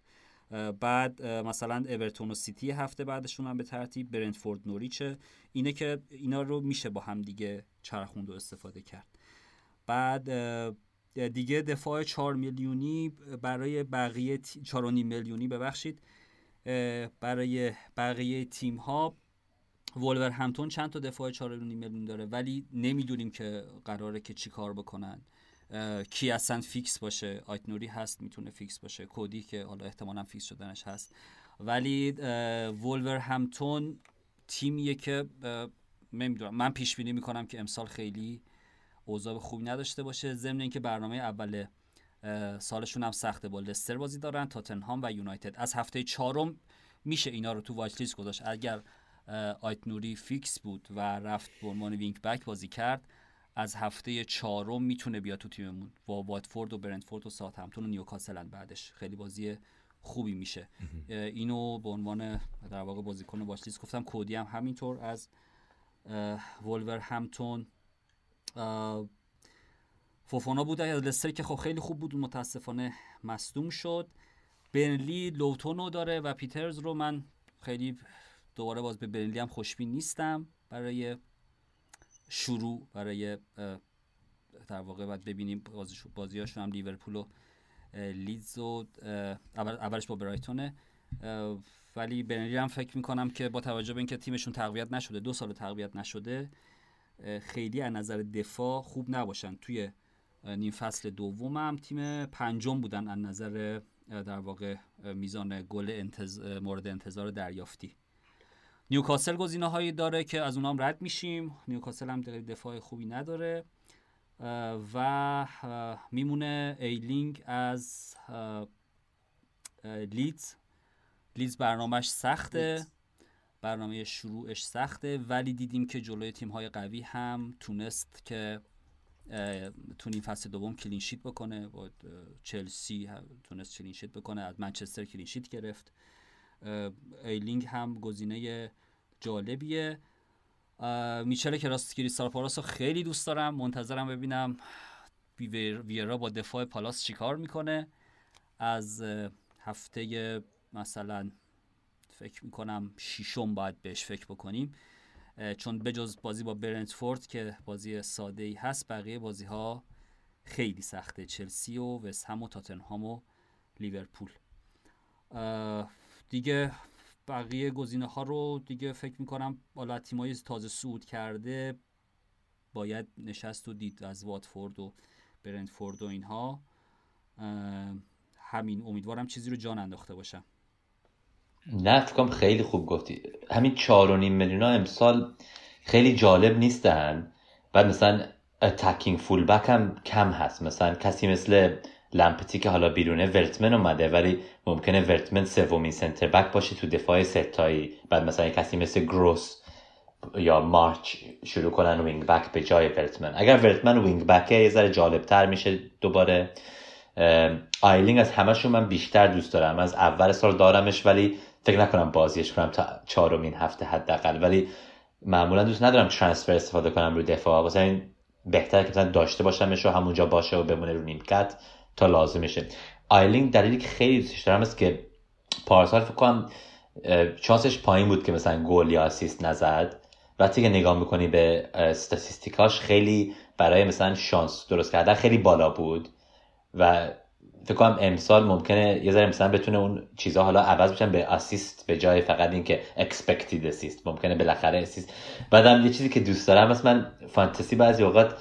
بعد مثلا اورتون و سیتی هفته بعدشون هم به ترتیب برنتفورد نوریچه. اینه که اینا رو میشه با هم دیگه چرخوند و استفاده کرد. بعد دیگه دفاع 4 میلیونی برای بقیه 4.5 میلیونی ببخشید برای بقیه تیم ها وولور همتون چند تا دفاع 4.5 میلیون داره؟ ولی نمی‌دونیم که قراره که چی کار بکنن. کی اصلا فیکس باشه؟ آیت نوری هست می‌تونه فیکس باشه. کودی که حالا احتمالا فیکس شدنش هست. ولی وولورهمپتون تیمیه که نمی‌دونم. من پیش بینی می‌کنم که امسال خیلی اوضاع خوبی نداشته باشه. ضمن اینکه برنامه اول سالشون هم سخته. با لستر بازی دارن تاتنهام و یونایتد. از هفته چهارم میشه اینا رو تو watch list گذاشت. اگر آیت نوری فیکس بود و رفت به عنوان wing back بازی کرد از هفته چهارم می‌تونه بیاد تو تیممون. با واتفورد و برنتفورد و ساوثهمپتون و نیوکاسلن بعدش. خیلی بازی خوبی میشه. اینو به عنوان در واقع بازیکن واچ لیست گفتم. کودی هم همینطور از ولور همتون فوفانا بود از لستر که خب خیلی خوب بود متاسفانه مصدوم شد. برنلی لوتونو داره و پیترز رو من خیلی دوباره باز به برنلی هم خوشبین نیستم برای شروع برای در واقع باید ببینیم بازی هاشون هم لیورپول و لیدز و اولش با برایتونه. ولی برنلی هم فکر می‌کنم که با توجه به اینکه تیمشون تقویت نشده دو سال تقویت نشده خیلی از نظر دفاع خوب نباشن. توی نیم فصل دوم هم تیم پنجم بودن از نظر در واقع میزان گل انتظ... مورد انتظار دریافتی. نیوکاسل گزینه هایی داره که از اونام رد میشیم. نیوکاسل هم دفاع خوبی نداره. و میمونه آیلینگ از لیدز. لیدز برنامهش سخته. برنامه شروعش سخته ولی دیدیم که جلوی تیم های قوی هم تونست که تو این فصل دوم clean sheet بکنه. با چلسی تونست clean sheet بکنه از منچستر clean sheet گرفت. ایلینگ هم گزینه جالبیه. میچل کریستال پالاس رو خیلی دوست دارم. منتظرم ببینم ویرا با دفاع پالاس چیکار می‌کنه. از هفته مثلا فکر می‌کنم شیشم باید بهش فکر بکنیم چون بجز بازی با برنتفورد که بازی ساده ای هست بقیه بازی ها خیلی سخته چلسی و وستهم و تاتنهام و لیورپول. دیگه بقیه گزینه ها رو دیگه فکر می‌کنم بالا تیمای تازه سود کرده باید نشست و دید از واتفورد و برنتفورد و اینها. همین. امیدوارم چیزی رو جان انداخته باشم. نه فکرم خیلی خوب گفتی. همین چهار و نیم میلیون امسال خیلی جالب نیستن. بعد مثلا اتکینگ فول بک هم کم هست. مثلا کسی مثل لمپتی که حالا بیرونه ولتمن اومده ولی ممکنه ولتمن سومین center back باشه تو دفاع سه تایی. بعد مثلا کسی مثل گروس یا مارچ شروع کنن wing back به جای ولتمن. اگر ولتمن wing back ه یه ذره جالب تر میشه دوباره. آیلینگ از همشون من بیشتر دوست دارم. از اول سال دارمش ولی فکر نکنم بازیش کنم تا چهارمین هفته حداقل. ولی معمولا دوست ندارم transfer استفاده کنم رو دفاع. واسه این بهتر که مثلا داشته باشمش و همونجا باشه و بمونه رو نیمکت تا لازم میشه آیلینگ دلیلی که خیلی دوستش دارم است که پارسال فکر کنم chance ش پایین بود که مثلا گل یا assist نزد. وقتی که نگاه می‌کنی به statistic اش خیلی برای مثلا شانس درست کردن خیلی بالا بود. و فکر کنم امسال ممکنه یه ذره مثلا بتونه اون چیزها حالا عوض بشن به assist به جای فقط اینکه expected assist ممکنه بالاخره assist بعدم یه چیزی که دوست دارم مثلا من فانتزی بعضی اوقات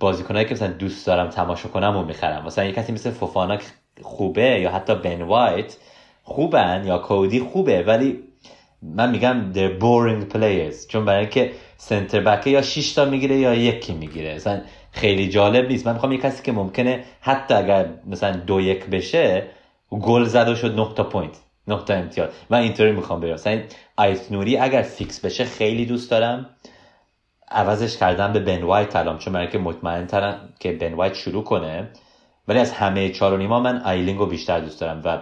بازیکنایی که مثلا دوست دارم تماشا کنم و می‌خرم. مثلا یه کسی مثل فوفانا خوبه یا حتی بن وایت خوبن یا کودی خوبه ولی من میگم they're boring players. چون برای اینکه center back ه یا 6 تا می‌گیره یا یکی می‌گیره. مثلا خیلی جالب نیست. من می‌خوام یه کسی که ممکنه حتی اگر مثلا دو یک بشه گل زد و شد 9 تا point 9 تا امتیاز. من اینطوری می‌خوام برم. مثلا آیت نوری اگر فیکس بشه خیلی دوست دارم. عوضش کردم به بن وایت الان چون من که مطمئن ترم که بن وایت شروع کنه. ولی از همه چهار و نیما من آیلینگ رو بیشتر دوست دارم و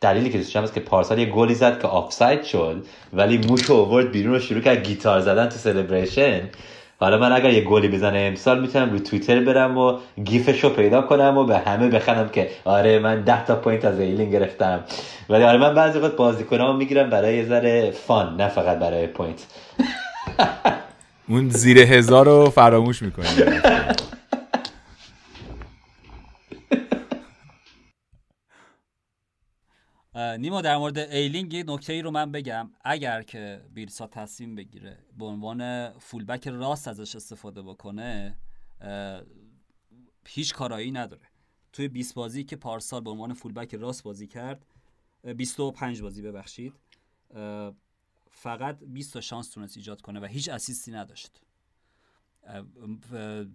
دلیلی که دوست دارم که پارسال یه گلی زد که آفساید شد ولی موش اوورد بیرون رو شروع کرد گیتار زدن تو celebration حالا من اگر یه گلی بزنه امسال می‌تونم رو توییتر برم و GIF ش رو پیدا کنم و به همه بخندم که آره من ده تا point از آیلینگ گرفتم. ولی آره من بعضی وقت بازیکنامو می‌گیرم برای یه ذره fun نه فقط برای point. اون زیر هزار رو فراموش می‌کنی. نیما در مورد آیلینگ یه نکته ای رو من بگم. اگر که بیلسا تصمیم بگیره به عنوان full back راست ازش استفاده بکنه هیچ کارایی نداره. توی 20 بازی که پارسال به عنوان فولبک راست بازی کرد 25 بازی ببخشید فقط 20 تا شانس تونست ایجاد کنه و هیچ اسیستی نداشت.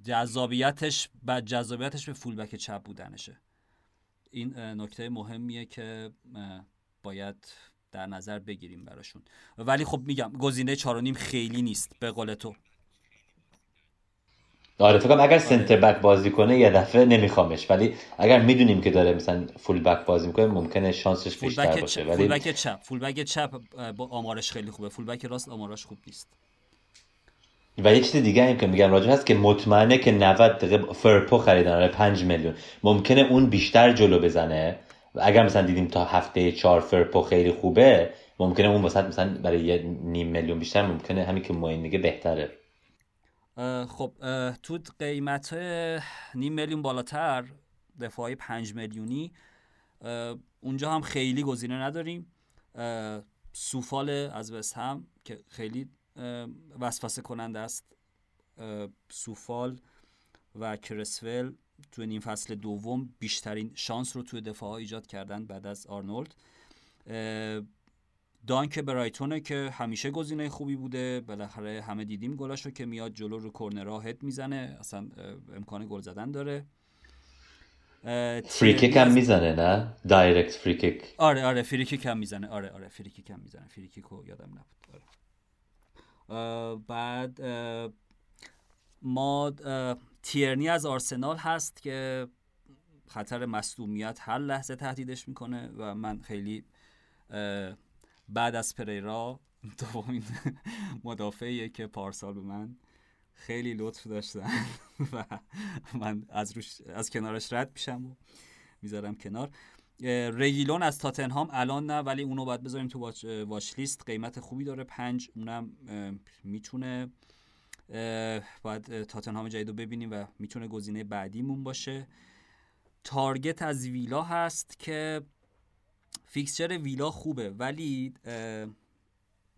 جذابیتش بعد جذابیتش به فولبک چپ بودنشه. این نکته مهمیه که باید در نظر بگیریم براشون. ولی خب میگم گزینه نیم خیلی نیست به قول تو. آره فکر اگر سنتر بک بازی کنه یه دفعه نمیخوامش. ولی اگر می‌دونیم که داره مثلا فول بک بازی می‌کنه ممکنه شانسش بیشتر باشه. ولی فول بک چپ. فول بک چپ با آمارش خیلی خوبه. فول بک راست آمارش خوب نیست. و یه چیز دیگه هم که میگم راجع هست که مطمئنه که 90 دقیقه فرپو خریدن آره 5 میلیون. ممکنه اون بیشتر جلو بزنه. و اگر مثلا دیدیم تا هفته 4 فرپو خیلی خوبه ممکنه اون واسط مثلا برای یه نیم میلیون بیشتر ممکنه همین که موین میگه بهتره. خب تو قیمت نیم میلیون بالاتر دفاعی 5 میلیونی اونجا هم خیلی گزینه نداریم. سوفال از وست هم که خیلی وسوسه کننده است سوفال و کرسول تو نیم فصل دوم بیشترین شانس رو توی دفاع ایجاد کردن بعد از آرنولد. دانک برایتونه که همیشه گزینه خوبی بوده بالاخره همه دیدیم گلاشو که میاد جلو رو کورنرها هد می‌زنه اصلا امکان گل زدن داره. free kick هم می‌زنه نه؟ direct free kick آره آره free kick هم می‌زنه. آره آره free kick هم می‌زنه. free kick رو یادم نبود. بعد ما تیرنی از آرسنال هست که خطر مصدومیت هر لحظه تهدیدش می‌کنه و من خیلی بعد از پریرا دومین مدافعیه که پارسال به من خیلی لطف داشتن و من از, روش از کنارش رد میشم و می‌ذارم کنار. رگیلون از تاتنهام الان نه ولی اونو باید بذاریم تو واچ, لیست. قیمت خوبی داره. پنج اونم می‌تونه باید تاتنهام جدید رو ببینیم و می‌تونه گزینه بعدیمون باشه. تارگت از ویلا هست که fixture ویلا خوبه ولی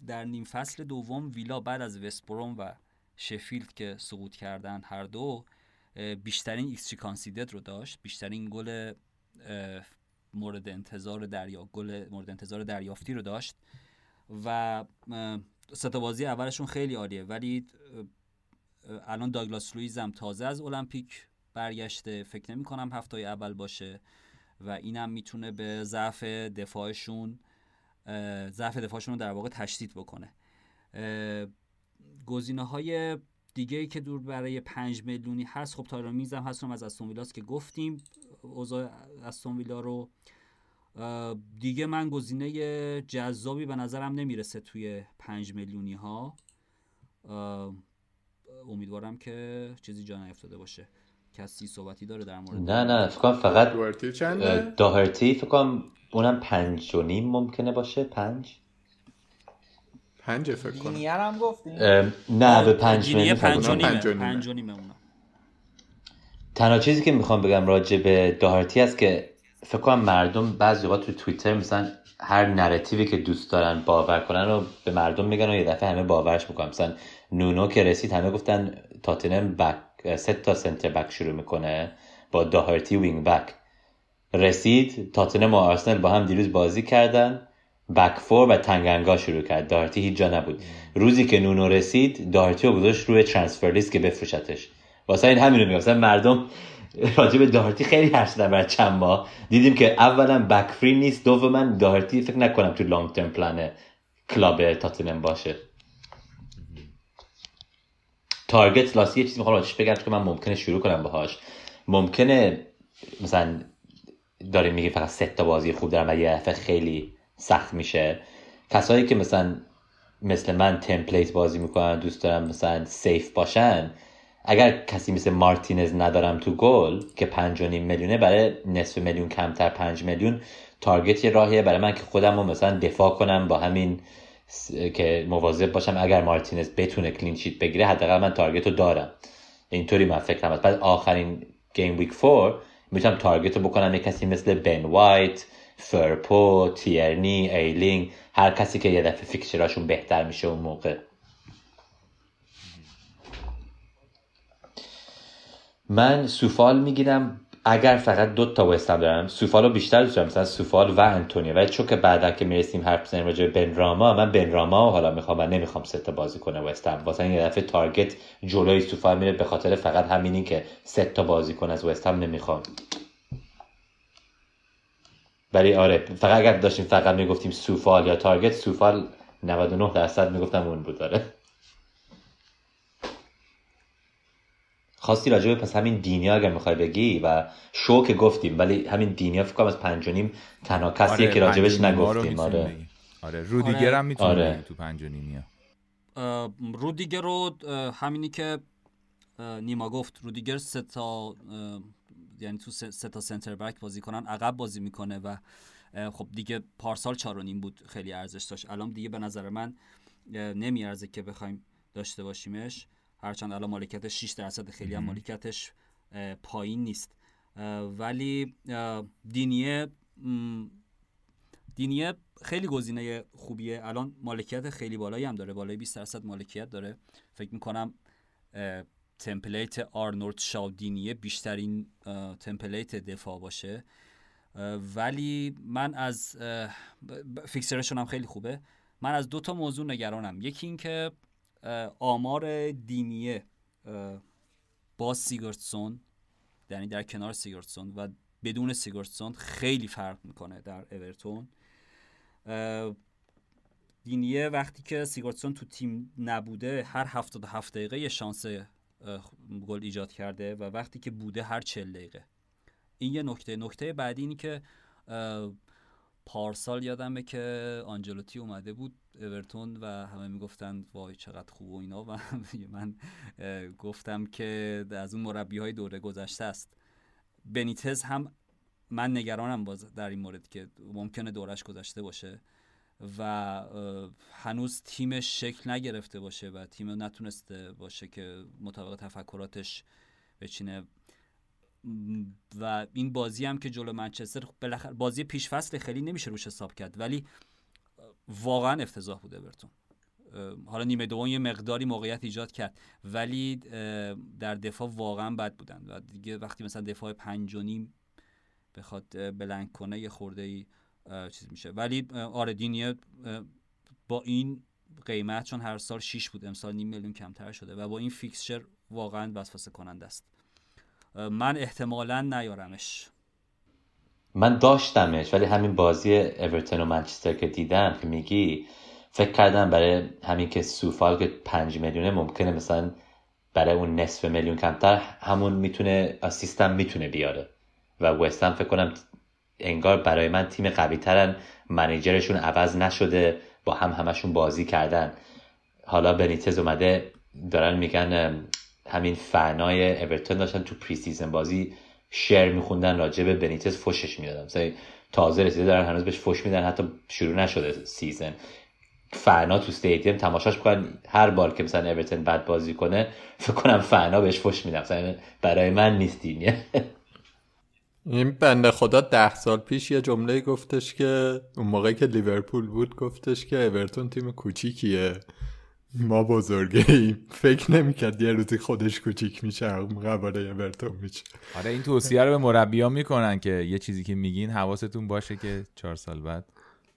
در نیم فصل دوم ویلا بعد از وستبروم و شفیلد که سقوط کردن هر دو بیشترین ایکس رو داشت. بیشترین گل مورد انتظار دریا گل مورد انتظار دریافتی رو داشت و سه تا بازی اولشون خیلی عالیه. ولی الان داگلاس لویز هم تازه از المپیک برگشته. فکر نمی کنم هفته اول باشه و اینم می‌تونه به ضعف دفاعشون ضعف دفاعشون رو در واقع تشدید بکنه. گزینه های دیگه ای که دور برای 5 میلیونی هست خب تایرون میزم هستم از استون که گفتیم. اوضاع استون ویلا رو دیگه من گزینه جذابی به نظرم نمی‌رسه توی پنج میلیونی ها امیدوارم که چیزی جا نیفتاده باشه. کسی صحبتی داره در مورد نه نه فکر فقط داهرتی چنده؟ داهرتی فکر کنم اونم پنج و نیم ممکنه باشه پنج؟ پنج فکر کنم. هم گفتیم نه به پنج گینیه میلیون پنج و. نیمه پنج و نیمه. پنج و نیمه اونم تنها چیزی که می‌خوام بگم راجع به داهرتی است که فکر کنم مردم بعضی اوقات تو توییتر مثلا هر نراتیوی که دوست دارن باور کنن رو به مردم میگن و یه دفعه همه باورش می‌کنن. مثلا نونو که رسید همه گفتن تاتنم back سه تا center back شروع می‌کنه با داهرتی wing back. رسید تاتنم و آرسنال با هم دیروز بازی کردن back four و تنگنگا شروع کرد. دارتی هیچ جا نبود. روزی که نونو رسید دارتی رو گذاشت روی transfer list که بفروشتش. واسه این همین رو میگم. مثلا مردم راجع به دارتی خیلی حرف زدن برای چند ماه. دیدیم که اولا back three نیست. دوما دارتی فکر نکنم تو long term plan club تاتنم باشه. تارگت راستی یه چیزی می‌خوام راجعش بگم که من ممکنه شروع کنم باهاش. ممکنه مثلا داریم میگه فقط سه تا بازی خوب دارم و یه خیلی سخت میشه. کسایی که مثلا مثل من template بازی می‌کنن دوست دارم مثلا safe باشن اگر کسی مثل مارتینز ندارم تو گل که پنج و نیم میلیونه برای نصف میلیون کمتر پنج میلیون تارگت یه راهیه برای من که خودم رو مثلا دفاع کنم با همین س- که مواظب باشم اگر مارتینز بتونه clean sheet بگیره حداقل من تارگت رو دارم. اینطوری من فکرم است. بعد آخرین game week four می‌تونم تارگت رو بکنم یه کسی مثل بن وایت فرپو تیرنی آیلینگ هر کسی که یه دفعه fixture اشون بهتر میشه اون موقع. من سوفال می‌گیرم. اگر فقط دو تا وستم دارم سوفال بیشتر دوست دارم. مثلا سوفال و انتونیو. ولی چون که بعدا که می‌رسیم حرف بزنیم راجع به بن راما من بن راما حالا می‌خوام من نمی‌خوام سه تا بازی کنه وستم واسه یه دفعه تارگت جلوی سوفال میره به خاطر فقط همینی که سه تا بازی کنه از وستم نمی‌خوام. ولی آره فقط اگر داشتیم فقط می‌گفتیم سوفال یا تارگت سوفال 99 درصد می‌گفتم اون بود داره خواستی راجع به پس همین دینیا اگر می‌خوای بگی و شو که گفتیم ولی همین دینیا فکر کنم از پنج و نیم تنها کسیه که راجبش نگفتیم آره بگی. آره رودیگر هم می‌تونه آره. تو پنج و نیمیا رودیگر رو همینی که نیما گفت رودیگر سه تا یعنی تو سه تا سنتر بک بازی کنن عقب بازی می‌کنه و خب دیگه پارسال چهار بود خیلی ارزش داشت الان دیگه به نظر من نمیارزه که بخوایم داشته باشیمش هرچند الان مالکیتش 6 درصد خیلی هم مالکیتش پایین نیست. ولی دینیه دینیه خیلی گزینه خوبیه. الان مالکیت خیلی بالایی هم داره. بالای 20 درصد مالکیت داره. فکر می‌کنم تمپلیت آرنولد شاو دینیه بیشترین تمپلیت دفاع باشه. ولی من از فیکسرشون هم خیلی خوبه. من از دو تا موضوع نگرانم. یکی این که اه، آمار دینیه با سیگارتسون یعنی در کنار سیگارتسون و بدون سیگارتسون خیلی فرق می‌کنه در اورتون. دینیه وقتی که سیگارتسون تو تیم نبوده هر 77 دقیقه یه شانس گل ایجاد کرده و وقتی که بوده هر 40 دقیقه. این یه نکته. نکته بعدی اینی که پارسال یادمه که آنجلوتی اومده بود اورتون و همه می‌گفتن وای چقدر خوب و اینا. و من گفتم که از اون مربی های دوره گذشته است. بنیتز هم من نگرانم باز در این مورد که ممکنه دورش گذشته باشه و هنوز تیمش شکل نگرفته باشه و تیم نتونسته باشه که مطابق تفکراتش بچینه. و این بازی هم که جلو منچستر بالاخره بازی پیش فصل خیلی نمیشه روش حساب کرد. ولی واقعا افتضاح بود اورتون. حالا نیمه دوم یه مقداری موقعیت ایجاد کرد. ولی در دفاع واقعا بد بودن. و دیگه وقتی مثلا دفاع پنج و نیم بخواد بلنگ کنه یه خورده ای چیز میشه. ولی اه، با این قیمت چون هر سال 6 بود امسال نیم میلیون کمتر شده و با این فیکسچر واقعا وسوسه کننده است. من احتمالا نیارمش. من داشتمش ولی همین بازی اورتون و منچستر که دیدم که میگی فکر کردم برای همین که سوفال که پنج میلیونه ممکنه مثلا برای اون نصف میلیون کمتر همون می‌تونه سیستم می‌تونه بیاره. و وستم فکر کنم انگار برای من تیم قوی ترن منیجرشون عوض نشده با هم همشون بازی کردن. حالا بنیتز اومده دارن میگن همین فنای اورتون داشتن تو pre-season بازی شعر میخوندن راجع به بنیتز فوشش می‌دادن. تازه رسیده دارن هنوز بهش فوش میدن حتی شروع نشده season. fan ا تو stadium تماشاش می‌کنن. هر بار که مثلا اورتون بد بازی کنه فکر کنم فعنا بهش فوش میدن. مثلا برای من نیستین. این بنده خدا ده سال پیش یه جمله گفتش که اون موقعی که لیورپول بود گفتش که اورتون تیم کوچیکیه. ما بزرگه ایم فکر نمی‌کرد یه روزی خودش کوچیک میشه قباره اورتون میشه. آره این توصیه رو به مربیا می‌کنن که یه چیزی که میگین حواستون باشه که چهار سال بعد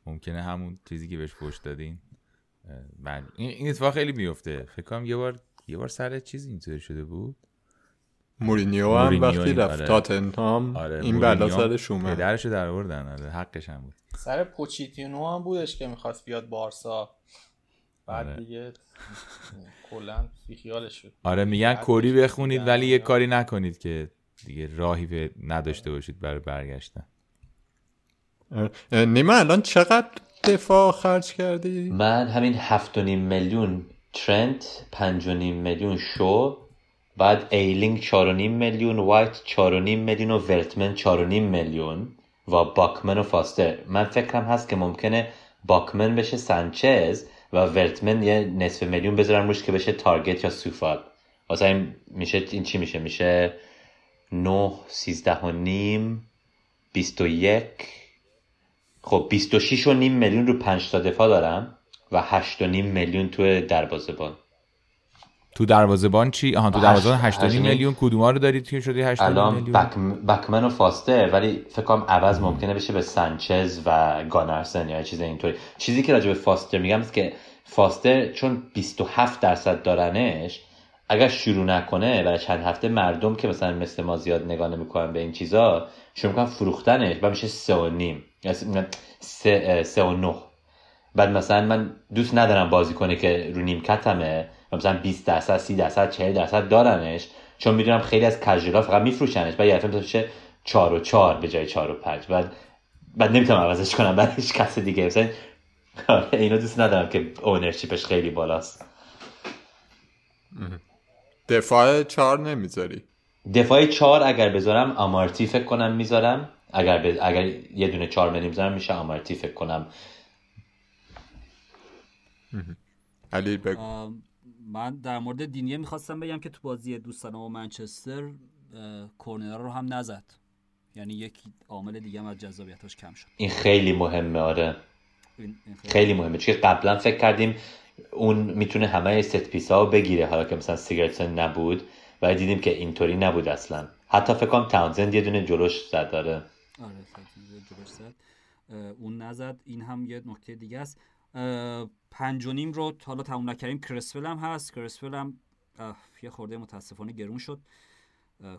ممکنه همون چیزی که بهش پشت دادین بله. این اتفاق خیلی میفته فکر کنم یه بار یه بار سر چیزی اینطوری شده بود. مورینیو هم وقتی رفت آره. تاتنهام آره. این بلا سر شومه پدرشو در آوردن آره حقش هم بود. سر پوچیتینو هم بودش که می‌خواست بیاد بارسا. بعد آره. دیگه کلا خیالش شد آره میگن کری بخونید ولی یه کاری نکنید که دیگه راهی نداشته باشید برای برگشتن نیمه الان چقدر دفاع خرج کردی؟ من همین هفت و نیم میلیون ترنت پنج و نیم میلیون شو بعد ایلینگ چار و نیم میلیون وایت چار و نیم میلیون و ولتمن چار و نیم میلیون و باکمن و فاستر من فکرم هست که ممکنه باکمن بشه سانچز و ورتمن یه نصف میلیون بذارم روش که بشه تارگت یا سوفال. واسه این میشه این چی میشه؟ میشه 9 13 و نیم 21 خب 26 و نیم میلیون رو 5 تا دفاع دارم و 8 و نیم میلیون تو دروازه‌بان تو دروازه‌بان چی؟ آها تو دروازه‌بان 8 و نیم میلیون کدوما رو دارید که شده 8 الان بک... بکمن و فاستر ولی فکر کنم عوض ممکنه بشه به سانچز و گانارسن یا چیز اینطوری. چیزی که راجع به فاستر میگم است که فاستر چون 27 درصد دارنش اگر شروع نکنه برای چند هفته مردم که مثلا مثل ما زیاد نگاه نمی‌کنن به این چیزا شروع می‌کنن فروختنش و میشه سه و نیم. سه, سه و نه. بعد مثلا من دوست ندارم بازی کنه که رو نیمکتمه و مثلا 20 درصد 30 درصد 40 درصد دارنش چون می‌دونم خیلی از کژولا فقط میفروشنش بعد یه میشه 4 و 4 به جای 4 و 5 بعد بعد نمی‌تونم عوضش کنم بعد هیچ کس دیگه. مثلا آره، اینو دوست ندارم که اونرشیپش خیلی بالاست. دفاع 4 نمی‌ذاری؟ دفاع 4 اگر بذارم آمارتی فکر کنم می‌ذارم. اگر ب... اگر یه دونه 4 میلیون بذارم میشه آمارتی فکر کنم. علی بگو. من در مورد دینیه می‌خواستم بگم که تو بازی دوستانه و منچستر کورنر رو هم نزد. یعنی یک عامل دیگه هم از جذابیتش کم شد. این خیلی مهمه آره. خیلی, خیلی مهمه. چون قبلا فکر کردیم اون می‌تونه همه ست پیسا رو بگیره. حالا که مثلا سیگرتسن نبود و دیدیم که اینطوری نبود اصلا. حتی فکر کنم تاونزند یه دونه جلوش زد داره آره جلوش زد. اون نزد. این هم یه نکته دیگه است. پنج و نیم رو حالا تموم نکردیم. کرسفل هم هست. کرسفل هم یه خورده متاسفانه گرون شد.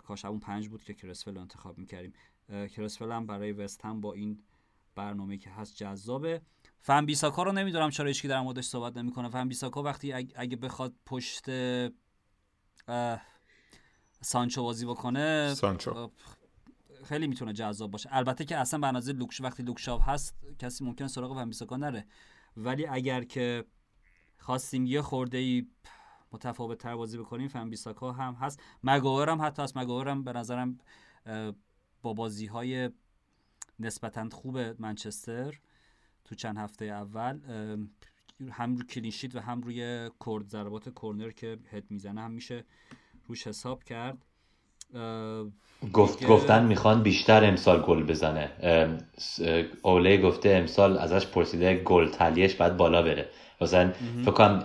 کاش اون پنج بود که کرسفل رو انتخاب می‌کردیم. کرسفل هم برای وست هم با این برنامه که هست جذابه. فن بیساکا رو نمی‌دونم چرا هیچکی در موردش صحبت نمی‌کنه. فن بیساکا وقتی اگه بخواد پشت سانچو بازی بکنه سانچو. خیلی می‌تونه جذاب باشه. البته که اصلا به اندازه لوک شاو وقتی لوک شاو هست کسی ممکنه سراغ فن بیساکا نره. ولی اگر که خواستیم یه خورده ای متفاوت تر بازی بکنیم فن بیساکا هم هست. مگوایر هم حتی هست. مگوایر هم به نظرم با بازی های نسبتا خوب منچستر تو چند هفته اول هم رو clean sheet و هم روی کرد ضربات کرنر که هد می‌زنه هم میشه روش حساب کرد. گفت گفتن می‌خوان بیشتر امسال گل بزنه. اوله گفته امسال ازش پرسیده گل تلیش باید بالا بره. مثلا فکر کنم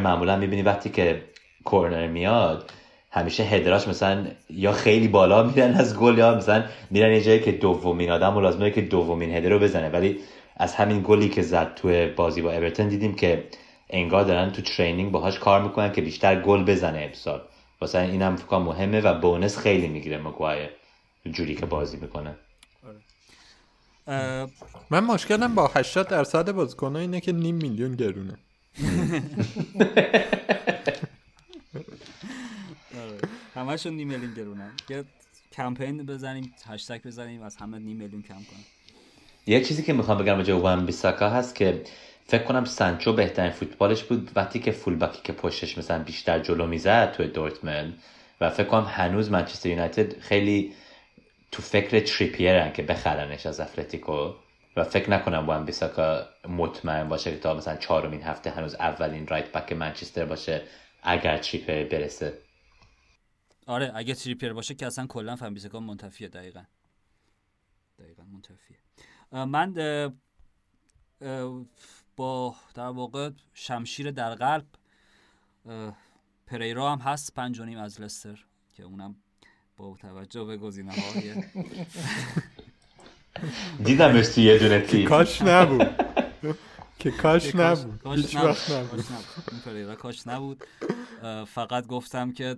معمولا می‌بینی وقتی که کورنر میاد همیشه هدراش مثلا یا خیلی بالا میرن از گل یا مثلا میرن یه جایی که دومین آدم و لازمه که دومین هدر رو بزنه. ولی از همین گلی که زد توی بازی با اورتون دیدیم که انگار دارن تو ترینینگ باهاش کار می‌کنن که بیشتر گل بزنه امسال. واسه این هم فکر مهمه و بونس خیلی می‌گیره مگوایر جوری که بازی می‌کنه. من مشکلم با 80 درصد بازیکن‌ها اینه که نیم میلیون گرونه. همشون نیم میلیون گرونن. کمپین بزنیم هشتگ بزنیم از همه نیم میلیون کم کنیم یه چیزی که می‌خوام بگم راجع وان بیساکا هست که فکر کنم سانچو بهترین فوتبالش بود. وقتی که fullback ی که پشتش مثلا بیشتر جلو می‌زد توی دورتموند و فکر کنم هنوز منچستر یونایتد خیلی تو فکر تریپیرن که بخرنش از اتلتیکو و فکر نکنم وان بیساکا مطمئن باشه که تا مثلا چهارمین هفته هنوز اولین right back منچستر باشه اگر تریپیر برسه. آره اگه تریپیر باشه که اصلا کلا فان بیساکا منتفیه دقیقا. دقیقا منتفیه. من با در واقع شمشیر در قلب پریرا هم هست پنج از لستر که اونم با توجه به گزینه های دیدم تو یه دونه تی کاش نبود. که کاش نبود. وقت نبود. کاش نبود. فقط گفتم که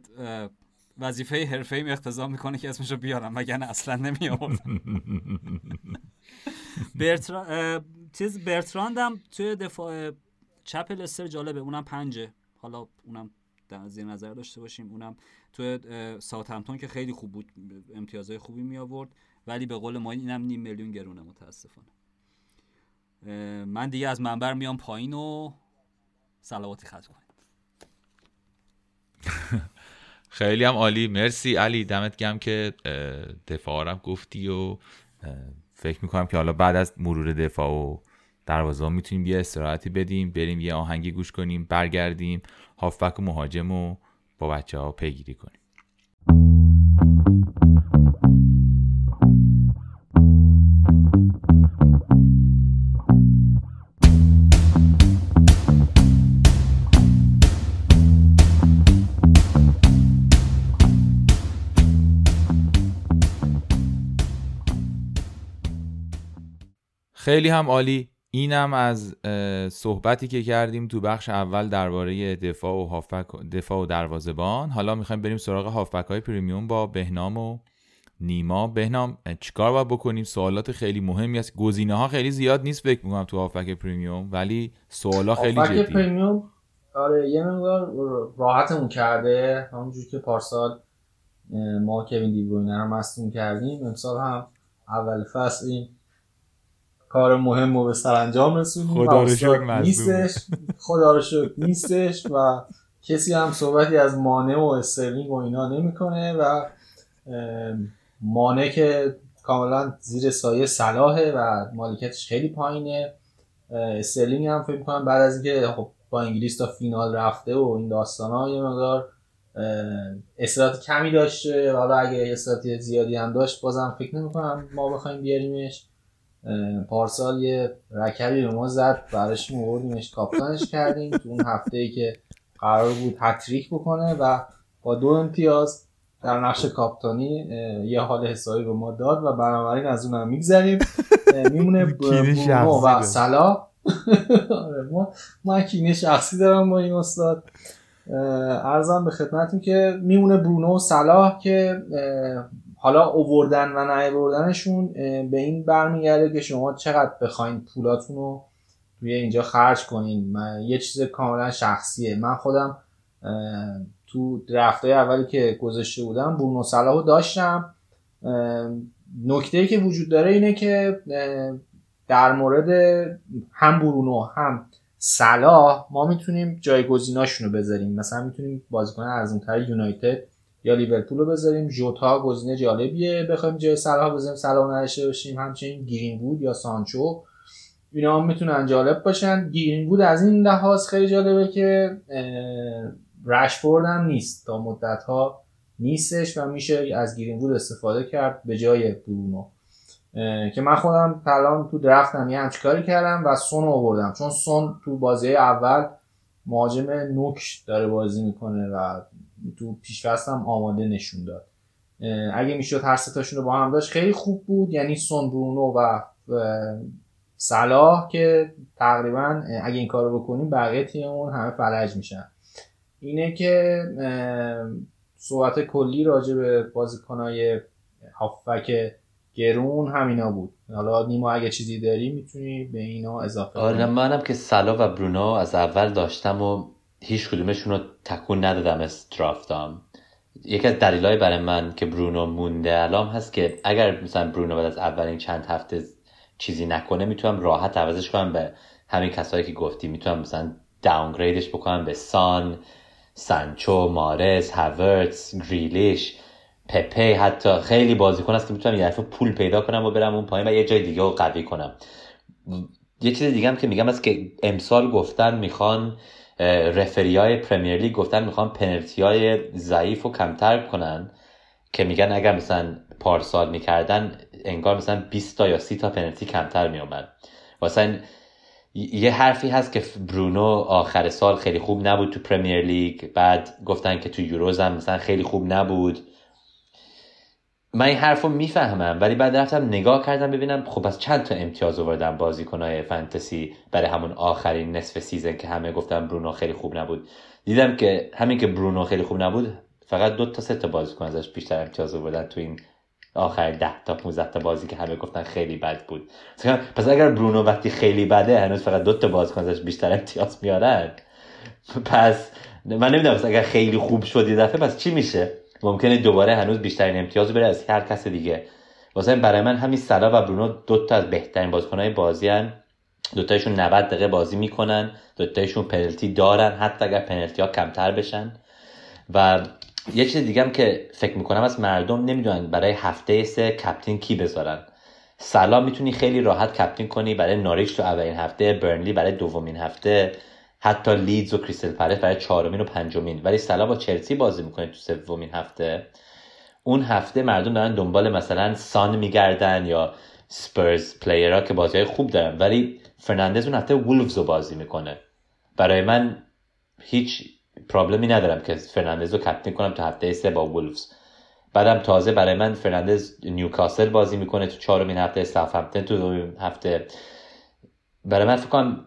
وظیفه حرفه ایم اختضا می‌کنه که اسمشو بیارم وگرنه اصلا نمی آوردم برترا... چیز برتراندم توی دفاع چپ لستر جالبه. اونم پنجه. حالا اونم در زیر نظر داشته باشیم. اونم توی ساوثهمپتون که خیلی خوب بود امتیازهای خوبی می آورد ولی به قول ما اینم نیم میلیون گرونه متاسفانه. من دیگه از منبر میام پایین و سلواتی خط کنید خیلی هم عالی. مرسی. علی دمت گم که دفاع گفتی و فکر می‌کنم که حالا بعد از مرور دفاع و دروازه می‌تونیم یه استراحتی بدیم بریم یه آهنگی گوش کنیم برگردیم هافبک و مهاجم و با بچه ها پیگیری کنیم. خیلی هم عالی. اینم از صحبتی که کردیم تو بخش اول درباره دفاع و هافبک دفاع و دروازه‌بان. حالا می‌خوایم بریم سراغ هافبک های پریمیوم با بهنام و نیما. بهنام چیکار باید بکنیم؟ سوالات خیلی مهمی است گزینه ها خیلی زیاد نیست فکر می‌کنم تو هافبک پریمیوم ولی سوالا خیلی جدی پریمیوم آره یه مقدار راحتمون کرده. همونجور که پارسال ما کوین دیبروینه رو مصدوم کردیم. امسال هم اول فصل این کار مهم رو به سرانجام رسونیم خدا رو نیستش. خدا رو شکر نیستش و کسی هم صحبتی از مانه و استرلینگ و اینا نمی‌کنه و مانه که کاملا زیر سایه صلاحه و مالکیتش خیلی پایینه. استرلینگ هم فکر می‌کنم بعد از اینکه خب با انگلیس تا فینال رفته و این داستان ها یه مقدار استرات کمی داشته. حالا اگه استرات زیادی هم داشت بازم فکر نمی‌کنم ما بخوایم بیاریمش. پارسال یه رکبی به ما زد براش موردیمش کاپتانش کردیم. تو اون هفته ای که قرار بود هتریک بکنه و با دو امتیاز در نقش کاپتانی یه حال حسابی به ما داد و بنابراین از اونم میگذریم. میمونه برونو و سلا آره، ما ما کینه شخصی دارم با این استاد. ارزم به خدمتتون که میمونه برونو و صلاح که حالا اووردن و نیاوردنشون به این برمیگرده که شما چقدر بخواین پولاتون رو توی اینجا خرج کنین. من یه چیز کاملا شخصیه. من خودم تو های اولی که گذاشته بودم برونو صلاحو داشتم. نکته که وجود داره اینه که در مورد هم برونو هم صلاح ما می‌تونیم جایگزیناشون رو بذاریم. مثلا می‌تونیم بازیکن ارزونتر یونایتد یا لیورپول رو بذاریم. جوتا گزینه جالبیه. بخوایم جای صلاح بذاریم. صلاح نداشته باشیم. همچنین گرین بود یا سانچو. اینا هم می‌تونن جالب باشن. گرین بود از این لحاظ خیلی جالبه که رشفورد هم نیست. تا مدت ها نیستش و میشه از گرین بود استفاده کرد به جای برونو. که من خودم الان تو درفتم یه همچی کردم و سون آوردم. چون سون تو بازی اول مهاجم نوک داره بازی می‌کنه و تو پیشفست هم آماده نشون داد. اگه می‌شد هر ستاشون رو با هم داشت خیلی خوب بود. یعنی سون برونو و صلاح که تقریبا اگه این کارو بکنیم بقیه تیممون همه فلج میشن. اینه که صحبت کلی راجع به بازیکنای هافک گرون همینا بود. حالا نیما اگه چیزی داری می‌تونی به اینا اضافه آره منم که سلا و برونو از اول داشتم و هیچ کدومشون رو تکون ندادم از درافتم یکی از دلایل برای من که برونو مونده الان هست که اگر مثلا برونو بعد از اولین چند هفته چیزی نکنه می‌تونم راحت عوضش کنم به همین کسایی که گفتی. می‌تونم مثلا داونگریدش بکنم به سان سانچو مارز هاورتس گریلیش پپه حتی خیلی بازیکن هست که می‌تونم یه پول پیدا کنم و برم اون پایین و یه جای دیگه رو قوی کنم. یه چیز دیگه هم که میگم است که امسال گفتن می‌خوان رفری های پرمیر لیگ گفتن می‌خوان پنالتی های ضعیف و کمتر کنن که میگن اگر مثلا پارسال می‌کردن انگار مثلا 20 تا یا 30 تا پنالتی کمتر میومد واسه یه حرفی هست که برونو آخر سال خیلی خوب نبود تو پرمیر لیگ بعد گفتن که تو یوروز هم مثلا خیلی خوب نبود. من این حرف رو می‌فهمم ولی بعد رفتم نگاه کردم ببینم خب از چند تا امتیاز آوردن بازیکنهای فانتزی برای همون آخرین نصف season که همه گفتم برونو خیلی خوب نبود. دیدم که همین که برونو خیلی خوب نبود فقط دو تا سه تا بازیکن ازش بیشتر امتیاز آوردن تو این آخر ده تا 15 تا بازی که همه گفتن خیلی بد بود. پس اگر برونو وقتی خیلی بده هنوز فقط دو تا بازیکن ازش بیشتر امتیاز میارن پس من نمی‌دونم اگر خیلی خوب شد یه دفعه پس چی میشه؟ ممکنه دوباره هنوز بیشترین امتیاز بره از هر کس دیگه. واسه برای من همین سلا و برونو دو تا از بهترین بازیکنهای بازی هن. دوتایشون 90 دقیقه بازی می‌کنن. دوتایشون پنالتی دارن حتی اگر پنالتی ها کمتر بشن. و یه چیز دیگه هم که فکر می‌کنم از مردم نمی‌دونن برای هفته سه کپتین کی بذارن. سلام می‌تونی خیلی راحت کپتین کنی برای ناریچ تو اولین هفته برنلی برای دومین هفته. حتی لیدز و کریستل پرس برای چهارمین و پنجمین. ولی سلا با چلسی بازی می‌کنه تو سومین هفته. اون هفته مردم دارن دنبال مثلا سان میگردن یا Spurs player ها که بازی های خوب دارن. ولی فرناندز اون هفته وولفز رو بازی می‌کنه. برای من هیچ problem ی ندارم که فرناندز رو captain کنم تو هفته سه با وولفز. بعدم تازه برای من فرناندز نیوکاسل بازی می‌کنه تو چهارمین هفته ساوثهمپتون تو هفته. برای من فکر کنم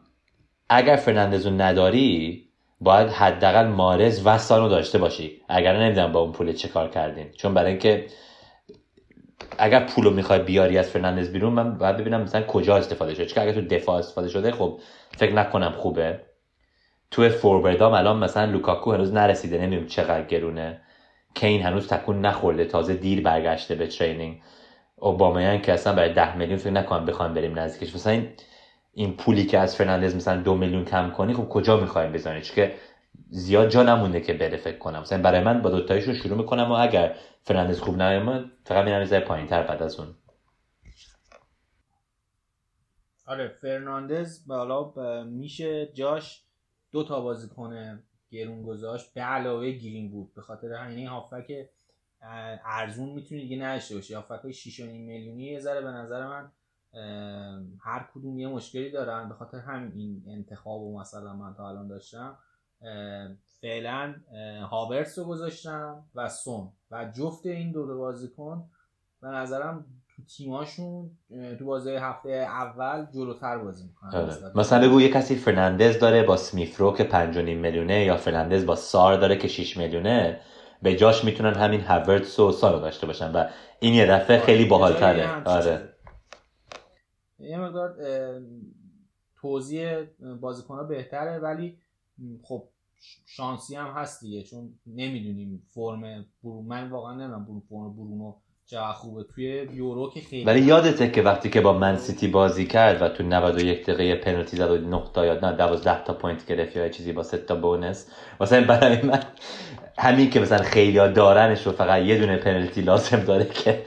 اگر فرناندزو نداری باید حداقل محرز و سانو داشته باشی. اگر نمی‌دونم با اون پول چه کار کردین. چون برای اینکه اگر پولو می‌خوای بیاری از فرناندز بیرون من باید ببینم مثلا کجا استفاده شده. چون اگر تو دفاع استفاده شده خب فکر نکنم خوبه. تو forward ام الان مثلا لوکاکو هنوز نرسیده. نمی‌دونم چقدر گرونه. کین هنوز تکون نخورده. تازه دیر برگشته به training اوبامیانگ که اصلا برای ده میلیون فکر نکنم بخوام بریم نزدیکش. مثلا این پولی که از فرناندز مثلا دو میلیون کم کنی خب کجا می‌خوایم بزنی؟ که زیاد جا نمونده که بره فکر کنم. مثلا برای من با دوتایشون شروع می‌کنم و اگر فرناندز خوب نیومد فقط میرم زیر پایین تر بعد از اون. آره فرناندز بالا میشه جاش دو تا بازیکن گرون گذاشت به علاوه گرینوود به خاطر همین هافبک ارزون می‌تونی دیگه نشه باشی. هافبک های 6 میلیونی یه ذره به نظر من هر کدوم یه مشکلی دارن. به خاطر همین این انتخاب و مثلا من تا الان داشتم. فعلا هاورتس رو گذاشتم و سون. و جفت این دو, بازیکن به نظرم تو تیماشون تو بازی هفته اول جلوتر بازی می‌کنن. آره. مثلا بگو یه کسی فرناندز داره با اسمیت رو که 5.5 میلیونه یا فرناندز با سار داره که 6 میلیونه به جاش می‌تونن همین هاورتس و سارو داشته باشن. و این یه دفعه آره. خیلی باحالتره. آره. مقدار توضیح بازیکن بهتره ولی خب شانسی هم هست دیگه چون نمی‌دونیم فرم برونو من واقعا نمی‌دونم فرم برونو چقدر خوبه. توی یورو که خیلی ولی یادته که وقتی که با Man City بازی کرد و تو 91 دقیقه پنالتی زد و 9 تا یا نه 12 تا point گرفت یا چیزی با 3 تا bonus واسه برای من همین که مثلا خیلی دارنش رو فقط یه دونه پنالتی لازم داره که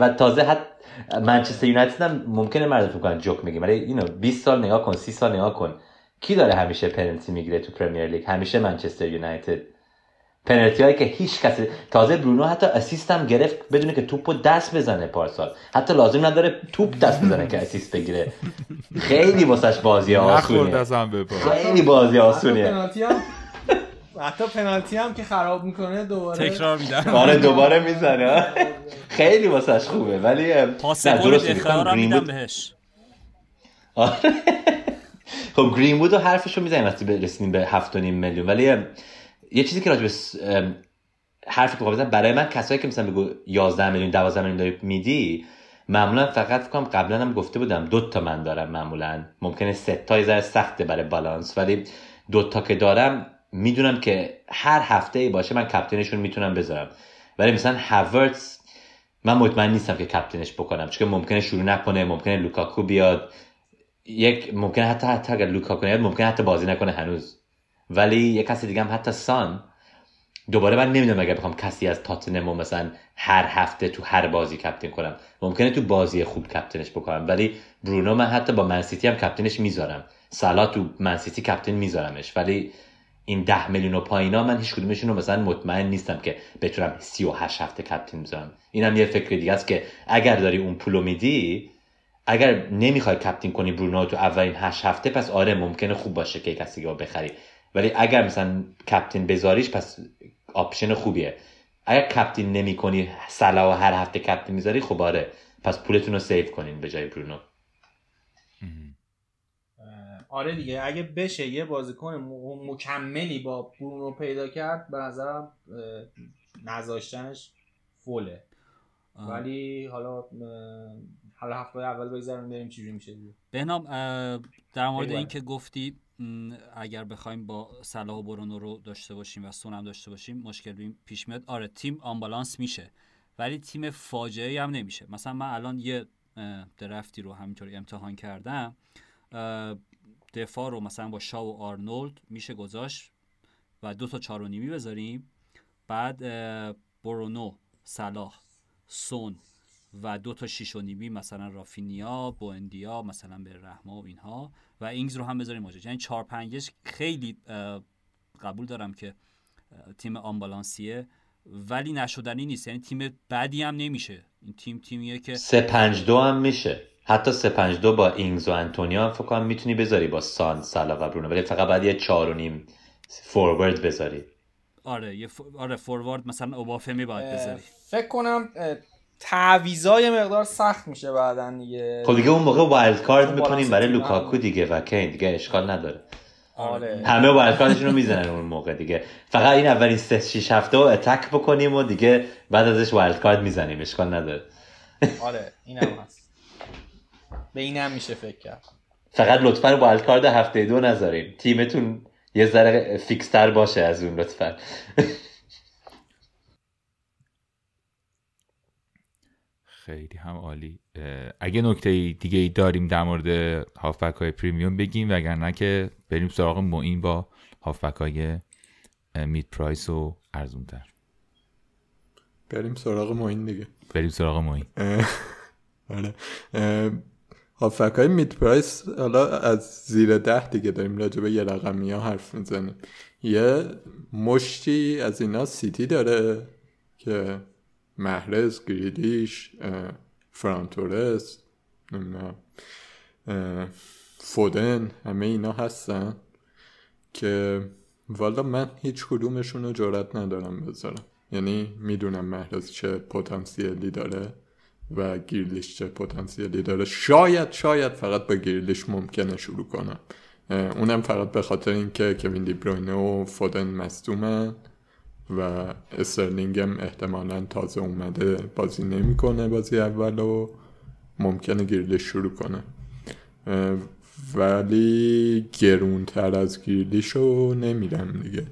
و تازه حتی منچستر یونایتد هم ممکنه مرد فکر کنن جوک میگیم. ولی اینو 20 سال نگاه کن 30 سال نگاه کن. کی داره همیشه پنالتی می‌گیره تو پرمیر لیگ همیشه منچستر یونایتد پنالتی هایی که هیچ کسی تازه برونو حتی اسیست هم گرفت بدونه که توپو دست بزنه پارسال. حتی لازم نداره توپ دست بزنه که اسیست بگیره. خیلی واسش بازی آسونیه. خیلی بازی آسونیه. حتی پنالتی هم که خراب می‌کنه دوباره تکرار میدن آره دوباره می‌زنه. خیلی واسش خوبه ولی پاس گل اختیار میدم بهش. آره. خب گرین بود و حرفشو می‌زنیم وقتی برسیم به 7.5 میلیون. ولی یه چیزی که راجع به حرفی که برای من کسایی که مثلا بگو 11 میلیون 12 میلیون داری میدی معمولا فقط فکر قبلا هم گفته بودم دو تا من دارم معمولا. ممکنه سه تا ذره سخته برای بالانس ولی دو تا که دارم می‌دونم که هر هفته ای باشه من captain شون می‌تونم بذارم. ولی مثلا هاورتس من مطمئن نیستم که captain ش بکنم چون ممکنه شروع نکنه ممکنه لوکاکو بیاد. یک ممکنه حتی حتی اگر لوکاکو بیاد ممکنه حتی بازی نکنه هنوز. ولی یک کسی دیگه هم حتی سان. دوباره من نمی‌دونم اگر بخوام کسی از تاتنمو مثلا هر هفته تو هر بازی captain کنم. ممکنه تو بازی خوب captain ش بکنم. ولی برونو من حتی با منسیتی هم captain ش می‌ذارم. سالا تو منسیتی captain میذارمش. ولی این ده میلیون و پایینا من هیچ کدومشون رو مثلا مطمئن نیستم که بتونم 38 هفته captain بذارم اینم یه فکر دیگه است که اگر داری اون پولو میدی اگر نمی‌خوای captain کنی برونو تو اولین 8 هفته پس آره ممکنه خوب باشه که کسی رو بخری. ولی اگر مثلا captain بذاریش پس option خوبیه. اگر captain نمی کنی سلا و هر هفته captain می‌ذاری خب آره. پس پولتون رو سیو کنین به جای برونو. آره دیگه اگه بشه یه بازیکن مکملی با برونو پیدا کرد به نظرم نذاشتنش فوله. ولی حالا حالا هفته اول بگذاریم بریم چجوری میشه بهنام در مورد این که گفتی اگر بخوایم با صلاح و برونو رو داشته باشیم و سونم داشته باشیم مشکل پیش میاد. آره تیم آمبالانس میشه ولی تیم فاجعه هم نمیشه. مثلا من الان یه درفتی رو همینطوری امتحان کردم دفاع رو مثلا با شاو و آرنولد میشه گذاشت و دو تا چار و نیمی بذاریم. بعد برونو صلاح سون و دو تا شیش و نیمی مثلا رافینیا بوندیا مثلا به رحما و اینها و اینگز رو هم بذاریم ماجد یعنی چهار پنجش خیلی قبول دارم که تیم unbalanced یه ولی نشدنی نیست. یعنی تیم بدی هم نمیشه. این تیم تیمیه که سه پنج دو هم میشه. حتی 352 با اینگز و انتونیا هم فکر کنم می‌تونی بذاری با سان سالا و برونو ولی فقط بعد یه 4 و نیم فوروارد بذاری. آره یه ف... آره فوروارد مثلا اوبافمی باید بذاری. فکر کنم تعویضای مقدار سخت میشه بعدا دیگه. خب دیگه اون موقع wild card می‌کنیم برای لوکاکو دیگه و کین دیگه اشکال نداره. آره. همه wild card شون رو می‌زنن اون موقع دیگه. فقط این اولین 3 6 هفته رو attack بکنیم و دیگه بعد ازش wild card می‌زنیم اشکال نداره. آره اینم هست. به این هم میشه فکر کرد. فقط لطفا wild card هفته دو نذارین. تیمتون یه ذره fix تر باشه از اون لطفا. خیلی هم عالی. اگه نکته دیگه ای داریم در مورد هافبک های premium بگیم وگرنه که بریم سراغ معین با هافبک های mid price و ارزون تر بریم سراغ معین دیگه. بریم سراغ معین. آره. هافبک های mid price حالا از زیر ده دیگه داریم راجع به یه رقمی ها حرف می‌زنیم. یه مشتی از اینا سیتی داره که محرز گریلیش فرانتورس فودن همه اینا هستن که والا من هیچ کدومشون رو جرات ندارم بذارم. یعنی می‌دونم محرز چه پتانسیلی داره. و گیرلیش چه پتانسیلی داره. شاید شاید فقط با گیرلیش ممکنه شروع کنم. اونم فقط به خاطر اینکه کوین دیبروینه و فودن مصدومن و استرلینگ هم احتمالا تازه اومده بازی نمی‌کنه بازی اول و ممکنه گیرلیش شروع کنه. ولی گرونتر از گیرلیش رو نمیرم دیگه.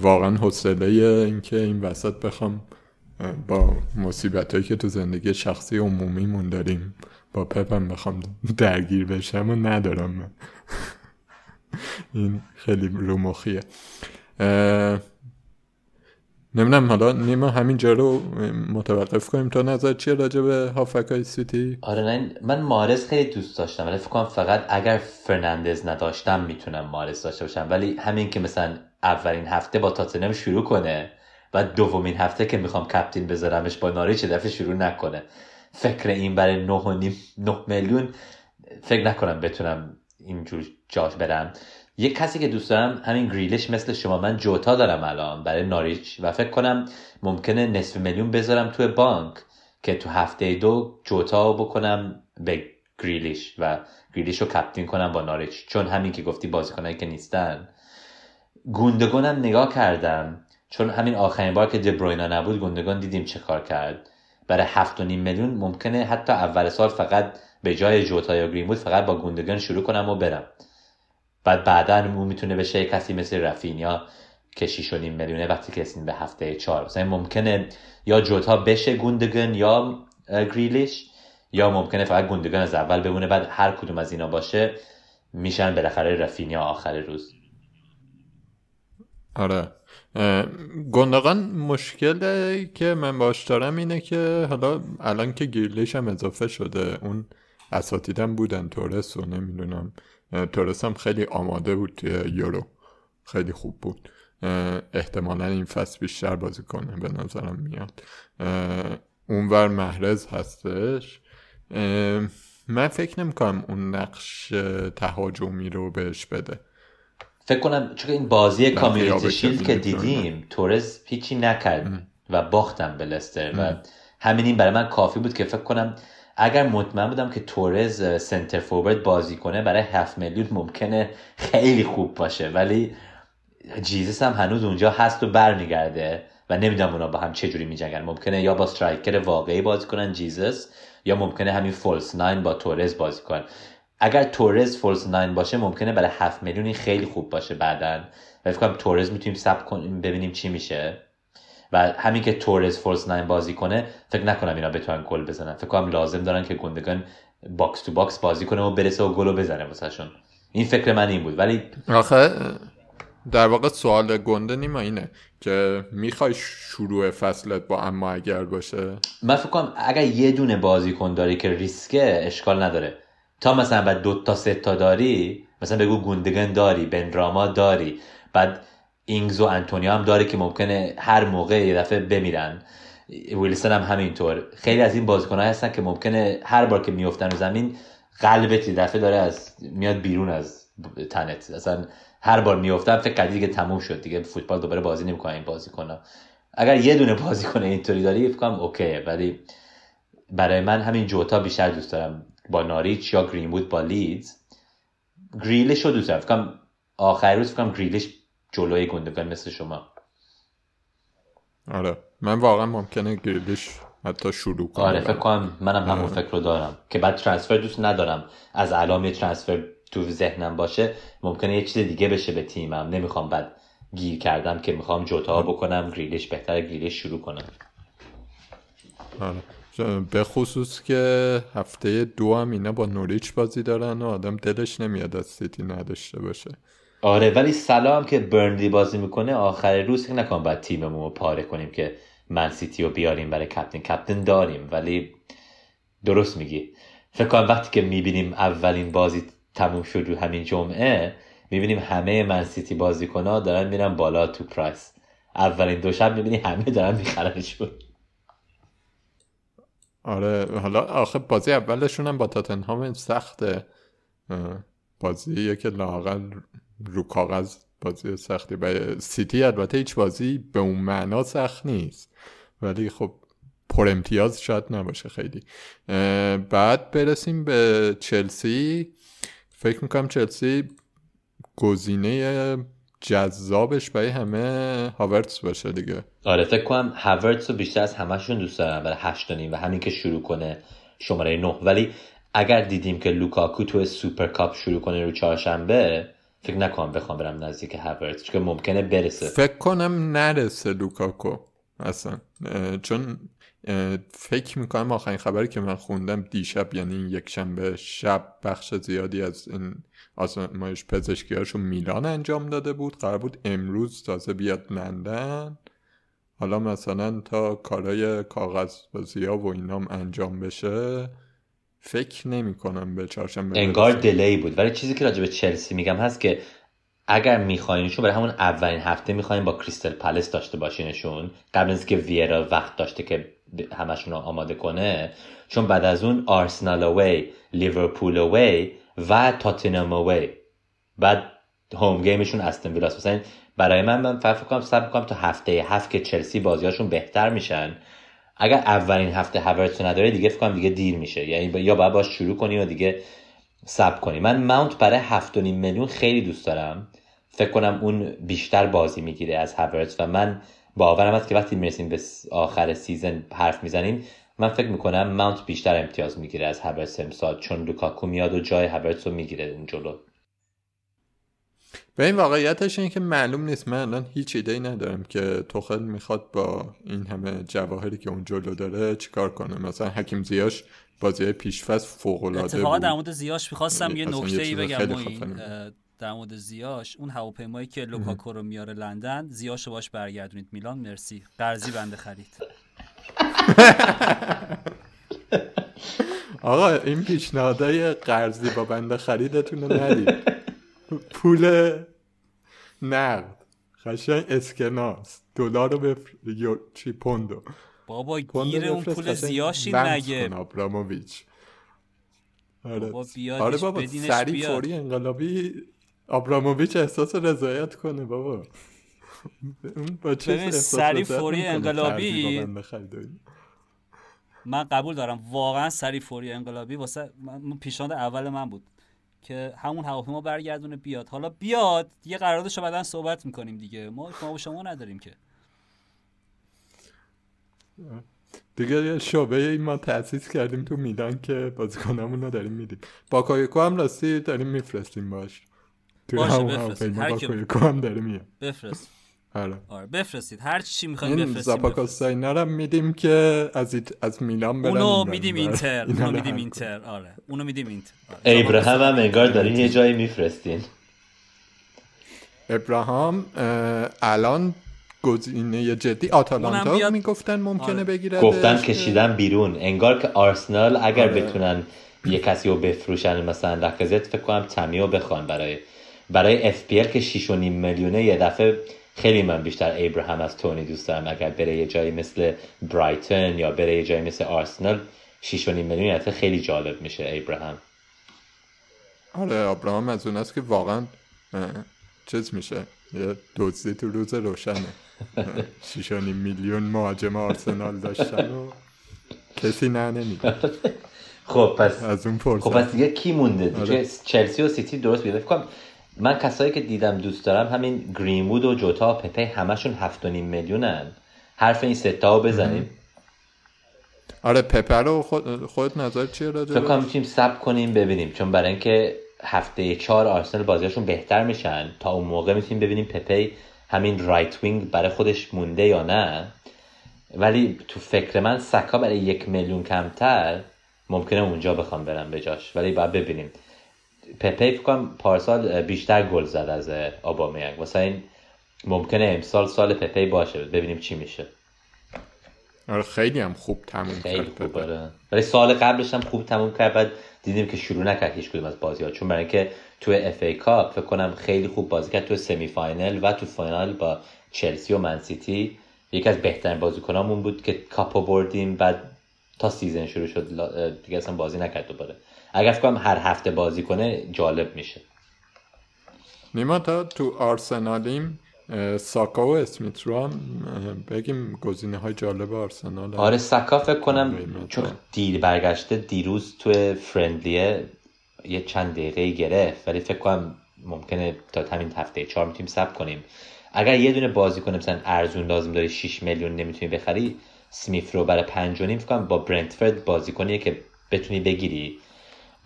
واقعا حوصله اینکه این وسط بخوام با مصیبت هایی که تو زندگی شخصی عمومیمون داریم. با پپم بخوام درگیر بشم و ندارم من. این خیلی رو مخیه. نمی‌دونم حالا نیما همینجا رو متوقف کنیم. تا نظر چیه راجع به هافک های سیتی؟ آره نه من مارس خیلی دوست داشتم. ولی فکر کنم فقط اگر فرناندز نداشتم می‌تونم مارس داشته باشم. ولی همین که مثلا اولین هفته با تاتنم شروع کنه و دومین هفته که می‌خوام کپتین بذارمش با ناریچ دفعه شروع نکنه. فکر این برای 9 و نیم 9 میلیون فکر نکنم بتونم اینجور جاش برم. یه کسی که دوست دارم همین گریلش مثل شما. من جوتا دارم الان برای ناریچ و فکر کنم ممکنه نصف میلیون بذارم توی بانک که تو هفته دو جوتا بکنم به گریلیش و گریلیش رو کپتین کنم با ناریچ. چون همین که گفتی بازیکنایی که نیستن. گوندگونم نگاه کردم. چون همین آخرین بار که دبروینا نبود گندگان دیدیم چه کار کرد. برای هفت و نیم میلیون ممکنه حتی اول سال فقط به جای جوتا یا گرین بود فقط با گوندگان شروع کنم و برم. بعد بعدا اون می‌تونه بشه کسی مثل رفینیا که 6 میلیونه وقتی که به هفته چهار. مثلا ممکنه یا جوتا بشه گوندگن یا گریلیش یا ممکنه فقط گوندگن از اول بمونه بعد هر کدوم از اینا باشه میشن بالاخره رفینیا آخر روز. آره. گندگان مشکل که من باش دارم اینه که حالا الان که گیرلیش هم اضافه شده. اون اساتیدم بودن تورس و نمی‌دونم. تورس هم خیلی آماده بود توی یورو. خیلی خوب بود. احتمالا این فصل بیشتر بازی کنه به نظرم میاد. اونور محرز هستش. من فکر نمی‌کنم اون نقش تهاجمی رو بهش بده. فکر کنم چون این بازی Community Shield که دیدیم تورز هیچی نکرد و باختم به لستر و همین این برای من کافی بود که فکر کنم اگر مطمئن بودم که تورز center forward بازی کنه برای 7 میلیون ممکنه خیلی خوب باشه. ولی جیزس هم هنوز اونجا هست و برمیگرده و نمی‌دونم اونا با هم چه جوری میجنگن. ممکنه یا با striker واقعی بازی کنن جیزس یا ممکنه همین false nine با تورز بازی کنن. اگر تورز false nine باشه ممکنه برای 7 میلیونی خیلی خوب باشه بعدا. و فکر کنم تورز می‌تونیم صبر کنیم ببینیم چی میشه. و همین که تورز false nine بازی کنه فکر نکنم اینا بتونن گل بزنن. فکر کنم لازم دارن که گوندگان box to box بازی کنه و برسه و گل بزنه واسهشون. این فکر من این بود. ولی آخه در واقع سوال گنده نیما اینه که می‌خوای شروع فصلت با اما اگر باشه؟ من فکر کنم اگر یه دونه بازیکن داری که ریسکه اشکال نداره. تا مثلا بعد دو تا سه تا داری مثلا بگو گوندگن داری بنراما داری. بعد اینگز و انتونیا هم داره که ممکنه هر موقع یه دفعه بمیرن. ویلسون هم همینطور. خیلی از این بازیکن‌ها هستن که ممکنه هر بار که میفتن رو زمین قلبت یه دفعه داره از میاد بیرون از تنت. اصلا هر بار میافتم فکر کردی دیگه تموم شد. دیگه فوتبال دوباره بازی نمی‌کنه این بازی کنه اگر یه دونه بازی کنه اینطوری داری فکر کنم اوکی ولی برای من همین جوتا بیشتر دوست دارم. با ناریچ یا گرینوود با لیدز. گریلش رو دوست دارم. آخر روز فکر گریلش جلوی گندگان مثل شما. آره. من واقعا ممکنه گریلش حتی شروع کنم آره فکر کنم منم همون آره. فکر رو دارم. که بعد ترانسفر دوست ندارم. از الان یه ترانسفر تو ذهنم باشه ممکنه یه چیز دیگه بشه به تیمم. نمی‌خوام بعد گیر کردم که می‌خوام جوتا بکنم. گریلش بهتر گریلش شروع کنم. آره. به خصوص که هفته دو هم اینا با نوریچ بازی دارن و آدم دلش نمیاد از سیتی نداشته باشه. آره ولی سلام که برنلی بازی می‌کنه آخر روز فکر نکنم باید تیممون رو پاره کنیم که من سیتی رو بیاریم برای کپتن. کپتن داریم ولی درست میگی. فکر کنم وقتی که می‌بینیم اولین بازی تموم شد رو همین جمعه می‌بینیم همه من سیتی بازیکن دارن میرن بالا تو پرایس. اولین دو شب می‌بینی همه دارن میخرنشون. آره حالا آخه بازی اولشون هم با تاتنهام سخته. بازی که لاقل رو کاغذ بازی سختی. به سیتی البته هیچ بازی به اون معنا سخت نیست. ولی خب پر امتیاز شاید نباشه خیلی. بعد برسیم به چلسی. فکر می‌کنم چلسی گزینه جذابش برای همه هاورتس باشه دیگه. آره فکر کنم هاورتس رو بیشتر از همشون دوست دارم برای هشت و همین که شروع کنه شماره نه. ولی اگر دیدیم که لوکاکو تو Super Cup شروع کنه رو چهارشنبه فکر نکنم بخوام برم نزدیک هاورتس چون ممکنه برسه. فکر کنم نرسه لوکاکو اصلا. چون فکر می‌کنم آخرین خبری که من خوندم دیشب یعنی یک شنبه شب بخش زیادی از این آزمایش پزشکیاشو میلان انجام داده بود. قرار بود امروز تازه بیاد لندن حالا مثلا تا کارای کاغذ بازی ها و اینام انجام بشه فکر نمی کنم به چهارشنبه انگار دلی بود. ولی چیزی که راجع به چلسی میگم هست که اگر میخواینشون برای همون اولین هفته می‌خواین با کریستل پلس داشته باشینشون. قبل از که ویرا وقت داشته که همشون رو آماده کنه چون بعد از اون آرسنال away لیورپول away و تاتنهام away بعد home game شون استون ویلاس مثلا برای من من فکر کنم صبر کنم تا هفته هفت که چلسی بازیاشون بهتر میشن. اگر اولین هفته هاورتس نداره دیگه فکر کنم دیگه دیر میشه. یعنی یا باید باش شروع کنی و دیگه صبر کنی. من ماونت برای هفت و نیم میلیون خیلی دوست دارم. فکر کنم اون بیشتر بازی می‌گیره از هاورتس و من باورم هست که وقتی می‌رسیم به آخر season حرف می‌زنیم من فکر می‌کنم ماونت بیشتر امتیاز می‌گیره از هاورتس امسال چون لوکاکو میاد و جای هاورتس رو می‌گیره اون جلو. به این واقعیتش این که معلوم نیست. من الان هیچ ایده ای ندارم که توخل می‌خواد با این همه جواهری که اون جلو داره چیکار کنه. مثلا حکیم زیاش بازی پیشفست فوق العاده اتفاقا در مورد زیاش می‌خواستم یه نکته ای بگم در مورد زیاش اون هواپیمایی که لوکاکو رو میاره لندن زیاش رو باش برگردونید. میلان مرسی. قرضی بنده خرید. آقا این پیشنهادای قرضی با بنده خریدتون رو ندید. پول نقد. خشن اسکناس. دلار رو به چی پوندو بابا گیر اون پول زیاشی نگه. آبراموویچ آره. بابا آره بابا سری فوری انقلابی آبراموویچ احساس رضایت کنه بابا. با چه سری فوری انقلابی. من قبول دارم. واقعا سری فوری انقلابی واسه پیشنهاد اول من بود که همون هواپیما برگردونه بیاد. حالا بیاد یه قراردادشو بعدا صحبت می‌کنیم دیگه. ما ما با شما نداریم که. دیگه یه شعبه ای ما تأسیس کردیم تو میلان که بازیکنامون رو داریم میدیم. با کایکو هم راستی داریم میفرستیم باش. باشه بفرستید. هر با هم داره میاد بفرست. آره. آره بفرستید. هر چی می‌خوایم بفرستیم این زاپاکوستا هم میدیم که از از میلان برن اونو میدیم اینتر اونو میدیم اینتر. آره اونو میدیم اینتر. آره. ابراهام هم انگار دارین یه جایی میفرستین. ابراهام الان گزینه جدی آتالانتا می‌گفتن ممکنه آره. بگیرد گفتن کشیدن بیرون. انگار که آرسنال اگر آره. بتونن یه کسی رو بفروشن مثلا لکزت فکر کنم تمیو بخوان برای برای پی که 6.5 میلیونه یه دفعه خیلی من بیشتر ابراهام از تونی دوست دارم. اگر بره یه جایی مثل برایتن یا بره یه جایی مثل آرسنال 6.5 میلیون خیلی جالب میشه ابراهام آره ابراهام از اون است که واقعا چیز میشه یه دوزی تو روز روشنه. 6.5 میلیون مهاجم آرسنال داشتن و کسی نه نمیده خب پس از اون خب پس دیگه کی مونده؟ دیگه آره. چلسی و سیتی درست بیده کنم من کسایی که دیدم دوست دارم همین گرینوود و جوتا و پپه همشون هفت و نیم میلیونن. حرف این ستا رو بزنیم. آره پپه رو خود, خود نظر چیه راجع فکر کنم می‌تونیم صبر کنیم ببینیم. چون برای اینکه هفته چهار آرسنال بازیاشون بهتر میشن. تا اون موقع می‌تونیم ببینیم پپه همین right wing برای خودش مونده یا نه. ولی تو فکر من سکا برای یک میلیون کمتر ممکنه اونجا بخوام برم به جاش. ولی باید ببینیم. پپه فکرم پارسال بیشتر گل زد از آبامیانگ واسه این ممکنه امسال سال پپه باشه. ببینیم چی میشه. آره خیلی هم خوب تموم خیلی خوب آره. ولی سال قبلش هم خوب تموم کرد. بعد دیدیم که شروع نکرد هیچ کدوم از بازی ها. چون برای اینکه تو FA Cup فکر کنم خیلی خوب بازی کرد. تو semi final و تو final با چلسی و منسیتی یکی از بهترین بازیکنامون بود که کاپو بردیم. بعد تا season شروع شد دیگه اصلا بازی نکرد دوباره. اگر فکر هر هفته بازی کنه جالب میشه. نیما تا تو آرسنالیم ساکا و اسمیت رو هم بگیم گزینه های جالب آرسنال. آره ساکا فکر کنم چون دیر برگشته دیروز تو فرندلیه یه چند دقیقه گرفت ولی فکر کنم ممکنه تا همین هفته چهار می‌تونیم سب کنیم. اگر یه دونه بازی کنه مثلا ارزون لازم داری 6 میلیون نمی‌تونی بخری سمیف رو برای پنج و فکر با برنتفرد بازی کنی که بتونی بگیری.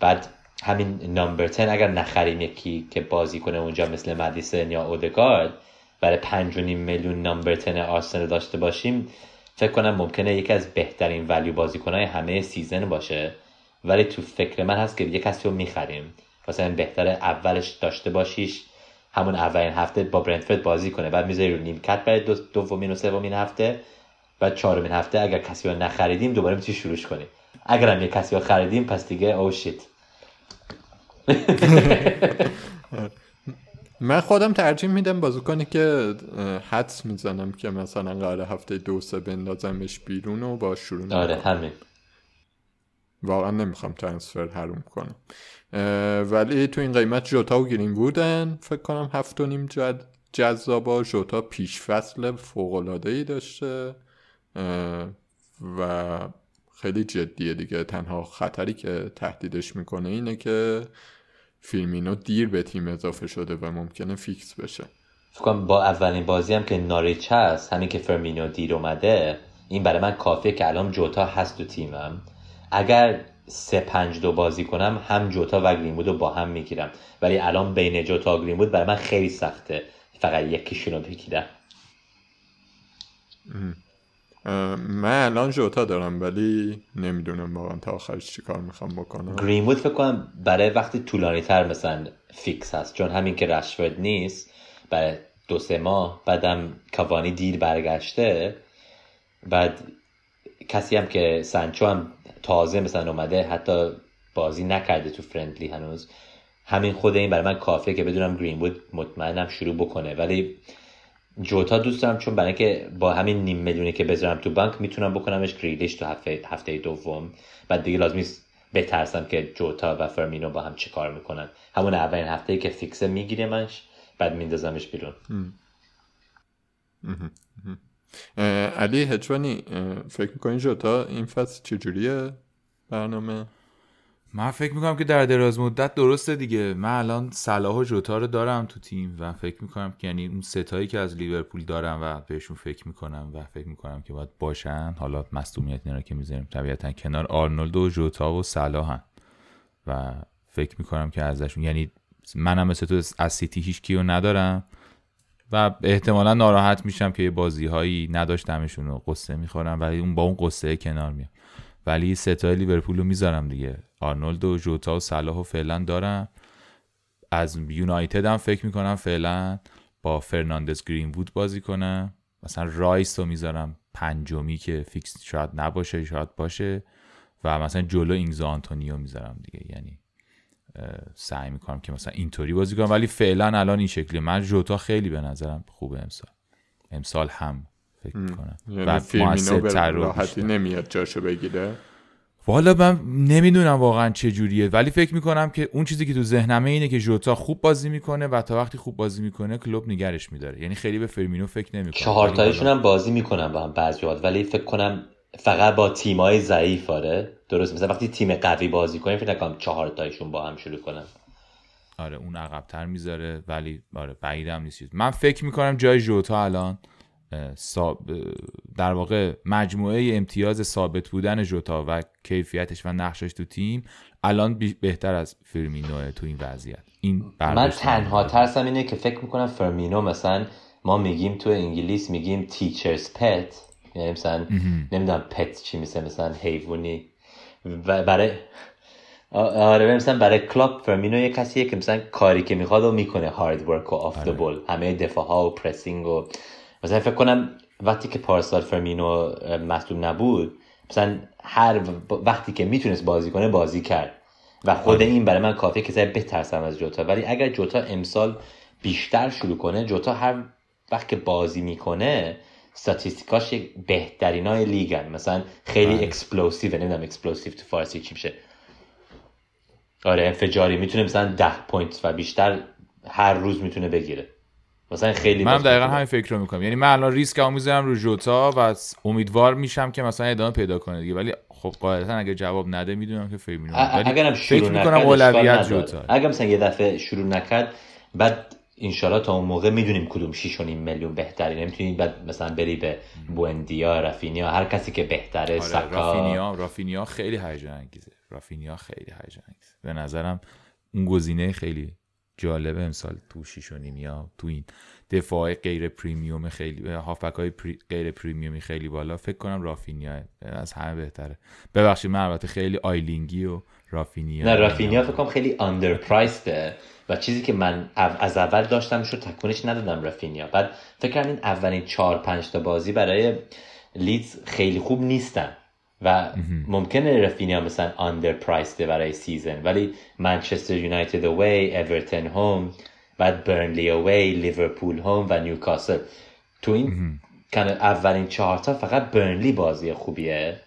بعد همین نمبر 10 اگر نخریم یکی که بازی کنه اونجا مثل مدیسن یا اودگارد برای 5 میلیون number 10 آرسنال داشته باشیم فکر کنم ممکنه یکی از بهترین value بازیکنهای همه season باشه. ولی تو فکر من هست که یه کسی رو می‌خریم. مثلا بهتر اولش داشته باشیش همون اولین هفته با برنتفرد بازی کنه. بعد می‌ذاری رو نیمکت برای دومین و سومین هفته. بعد چهارمین هفته اگر کسی رو نخریدیم دوباره می‌تونی شروع کنیم اگر هم یه کسی رو خریدیم پس دیگه oh oh shit من خودم ترجیح میدم بازیکنی که حدس می‌زنم که مثلا قرار هفته دو سه بندازمش بیرون و با شروع آره همین. واقعا نمی‌خوام ترانسفر حروم کنم. ولی تو این قیمت جوتا و گیرین بودن فکر کنم هفت و نیم جد جذابا جوتا پیش فصل فوق ای داشته و خیلی جدیه دیگه. تنها خطری که تهدیدش می‌کنه اینه که فیلمینو دیر به تیم اضافه شده و ممکنه فیکس بشه. فکر با اولین بازی هم که ناریچ هست همین که فرمینو دیر اومده این برای من کافیه که الان جوتا هست تو تیمم. اگر سه پنج دو بازی کنم هم جوتا و گرینوود رو با هم می‌گیرم. ولی الان بین جوتا و گرینوود برای من خیلی سخته. فقط یکیشون رو بگیرم من الان جوتا دارم ولی نمی‌دونم واقعا تا آخرش چی کار می‌خوام بکنم. گرینوود فکر کنم برای وقتی طولانی تر مثلا فیکس هست چون همین که رشفورد نیست برای دو سه ماه بعدم کاوانی دیر برگشته بعد کسی هم که سانچو هم تازه مثلا اومده حتی بازی نکرده تو friendly هنوز. همین خود این برای من کافیه که بدونم گرینوود مطمئنم شروع بکنه ولی جوتا دوست دارم چون برای که با همین نیم میلیونی که بذارم تو بانک می‌تونم بکنمش گریلیش تو هفته, هفته دوم. بعد دیگه لازم نیست بترسم که جوتا و فرمینو با هم چه کار می‌کنن. همون اولین هفته ای که فیکسه میگیریمش بعد میندازمش بیرون. علی هجوانی فکر می‌کنی جوتا این فصل چجوریه برنامه؟ من فکر می‌کنم که در دراز مدت درسته دیگه. من الان صلاح و جوتا رو دارم تو تیم و فکر می‌کنم که یعنی اون ستایی که از لیورپول دارم و بهشون فکر می‌کنم و فکر می‌کنم که باید باشن حالا مصدومیت اینا که می‌ذاریم طبیعتا کنار آرنولد و جوتا و صلاحن. و فکر می‌کنم که ازشون یعنی منم مثل تو از سیتی هیچ کیو ندارم و احتمالا ناراحت میشم که یه بازی هایی نداشتمشون و غصه می‌خورم ولی اون با اون غصه کنار میام. ولی سه تای لیورپول رو می‌ذارم دیگه. آرنولد و جوتا و صلاح و فعلا دارم از یونایتد هم فکر می‌کنم فعلا با فرناندز گرین وود بازی کنم مثلا رایس رو می‌ذارم پنجمی که فیکس شاید نباشه شاید باشه. و مثلا جلو اینگزا آنتونیو می‌ذارم دیگه. یعنی سعی می‌کنم که مثلا اینطوری بازی کنم. ولی فعلا الان این شکلی من جوتا خیلی به نظرم خوبه امسال. امسال هم فکر می‌کنم. یعنی و راحتی نمیاد جاشو بگیره. والا من نمی‌دونم واقعا چه جوریه ولی فکر می‌کنم که اون چیزی که تو ذهنمه اینه که جوتا خوب بازی می‌کنه و تا وقتی خوب بازی می‌کنه کلوب نگرش میداره. یعنی خیلی به فرمینو فکر نمی‌کنه چهار تایشون هم بازی می‌کنن با هم بعضی ولی فکر کنم فقط با تیمای ضعیف آره. درست. مثلا وقتی تیم قوی بازی کنیم فکر نکنم چهار تایشون با هم شروع کنن. آره اون عقبتر می‌ذاره ولی آره بعیدم نیست. من فکر می‌کنم جای جوتا الان در واقع مجموعه امتیاز ثابت بودن جوتا و کیفیتش و نقشش تو تیم الان بهتر از فرمینو تو این وضعیت. این من تنها ترسم اینه که فکر می‌کنم فرمینو مثلا ما میگیم تو انگلیس میگیم teacher's pet یعنی مثلا نمی‌دونم pet چی میشه مثلا حیوانی. و برای آره مثلا برای club فرمینو یه کسیه که مثلا کاری که می‌خواد و می‌کنه hard work و off ball همه دفاع ها و pressing و مثلا فکر کنم وقتی که پارسال فرمینو مصدوم نبود مثلا هر وقتی که می‌تونست بازی کنه بازی کرد. و خود آره. این برای من کافیه که بترسم از جوتا. ولی اگر جوتا امسال بیشتر شروع کنه جوتا هر وقت که بازی می‌کنه statistic اش بهترین های لیگن مثلا خیلی. explosive نمی‌دونم explosive تو فارسی چی میشه. آره انفجاری می‌تونه مثلا ده point و بیشتر هر روز می‌تونه بگیره. مثلا خیلی من دقیقا همین فکر رو می‌کنم. یعنی من الان ریسک می‌ذارم رو جوتا و امیدوار میشم که مثلا ادامه پیدا کنه دیگه. ولی خب قاعدتا اگه جواب نده می‌دونم که فرمینو اگرم شروع فکر می‌کنم اولویت جوتا. اگه مثلا یه دفعه شروع نکرد بعد انشالله تا اون موقع می‌دونیم کدوم 6 میلیون بهتری نمی‌تونید بعد مثلا بری به بوندیا رافینیا هر کسی که بهتره آره سکا. رافینیا رافینیا خیلی هیجان انگیزه رافینیا خیلی هیجان انگیزه به نظرم اون گزینه خیلی جالب امسال تو شیش و یا تو این دفاع غیر پریمیوم خیلی هافک های غیر پریمیومی خیلی بالا. فکر کنم رافینیا از همه بهتره. ببخشید من البته خیلی آیلینگ و رافینیا نه رافینیا فکر کنم خیلی under و چیزی که من از اول داشتم شو تکونش ندادم رافینیا. بعد فکر کنم این اولین چهار پنج تا بازی برای لیدز خیلی خوب نیستن. و ممکنه رفینیا مثلا underpriced ه برای season ولی منچستر یونایتد away اورتون home بعد برنلی away لیورپول home و نیوکاسل تو این اولین چهارتا فقط برنلی بازی خوبیه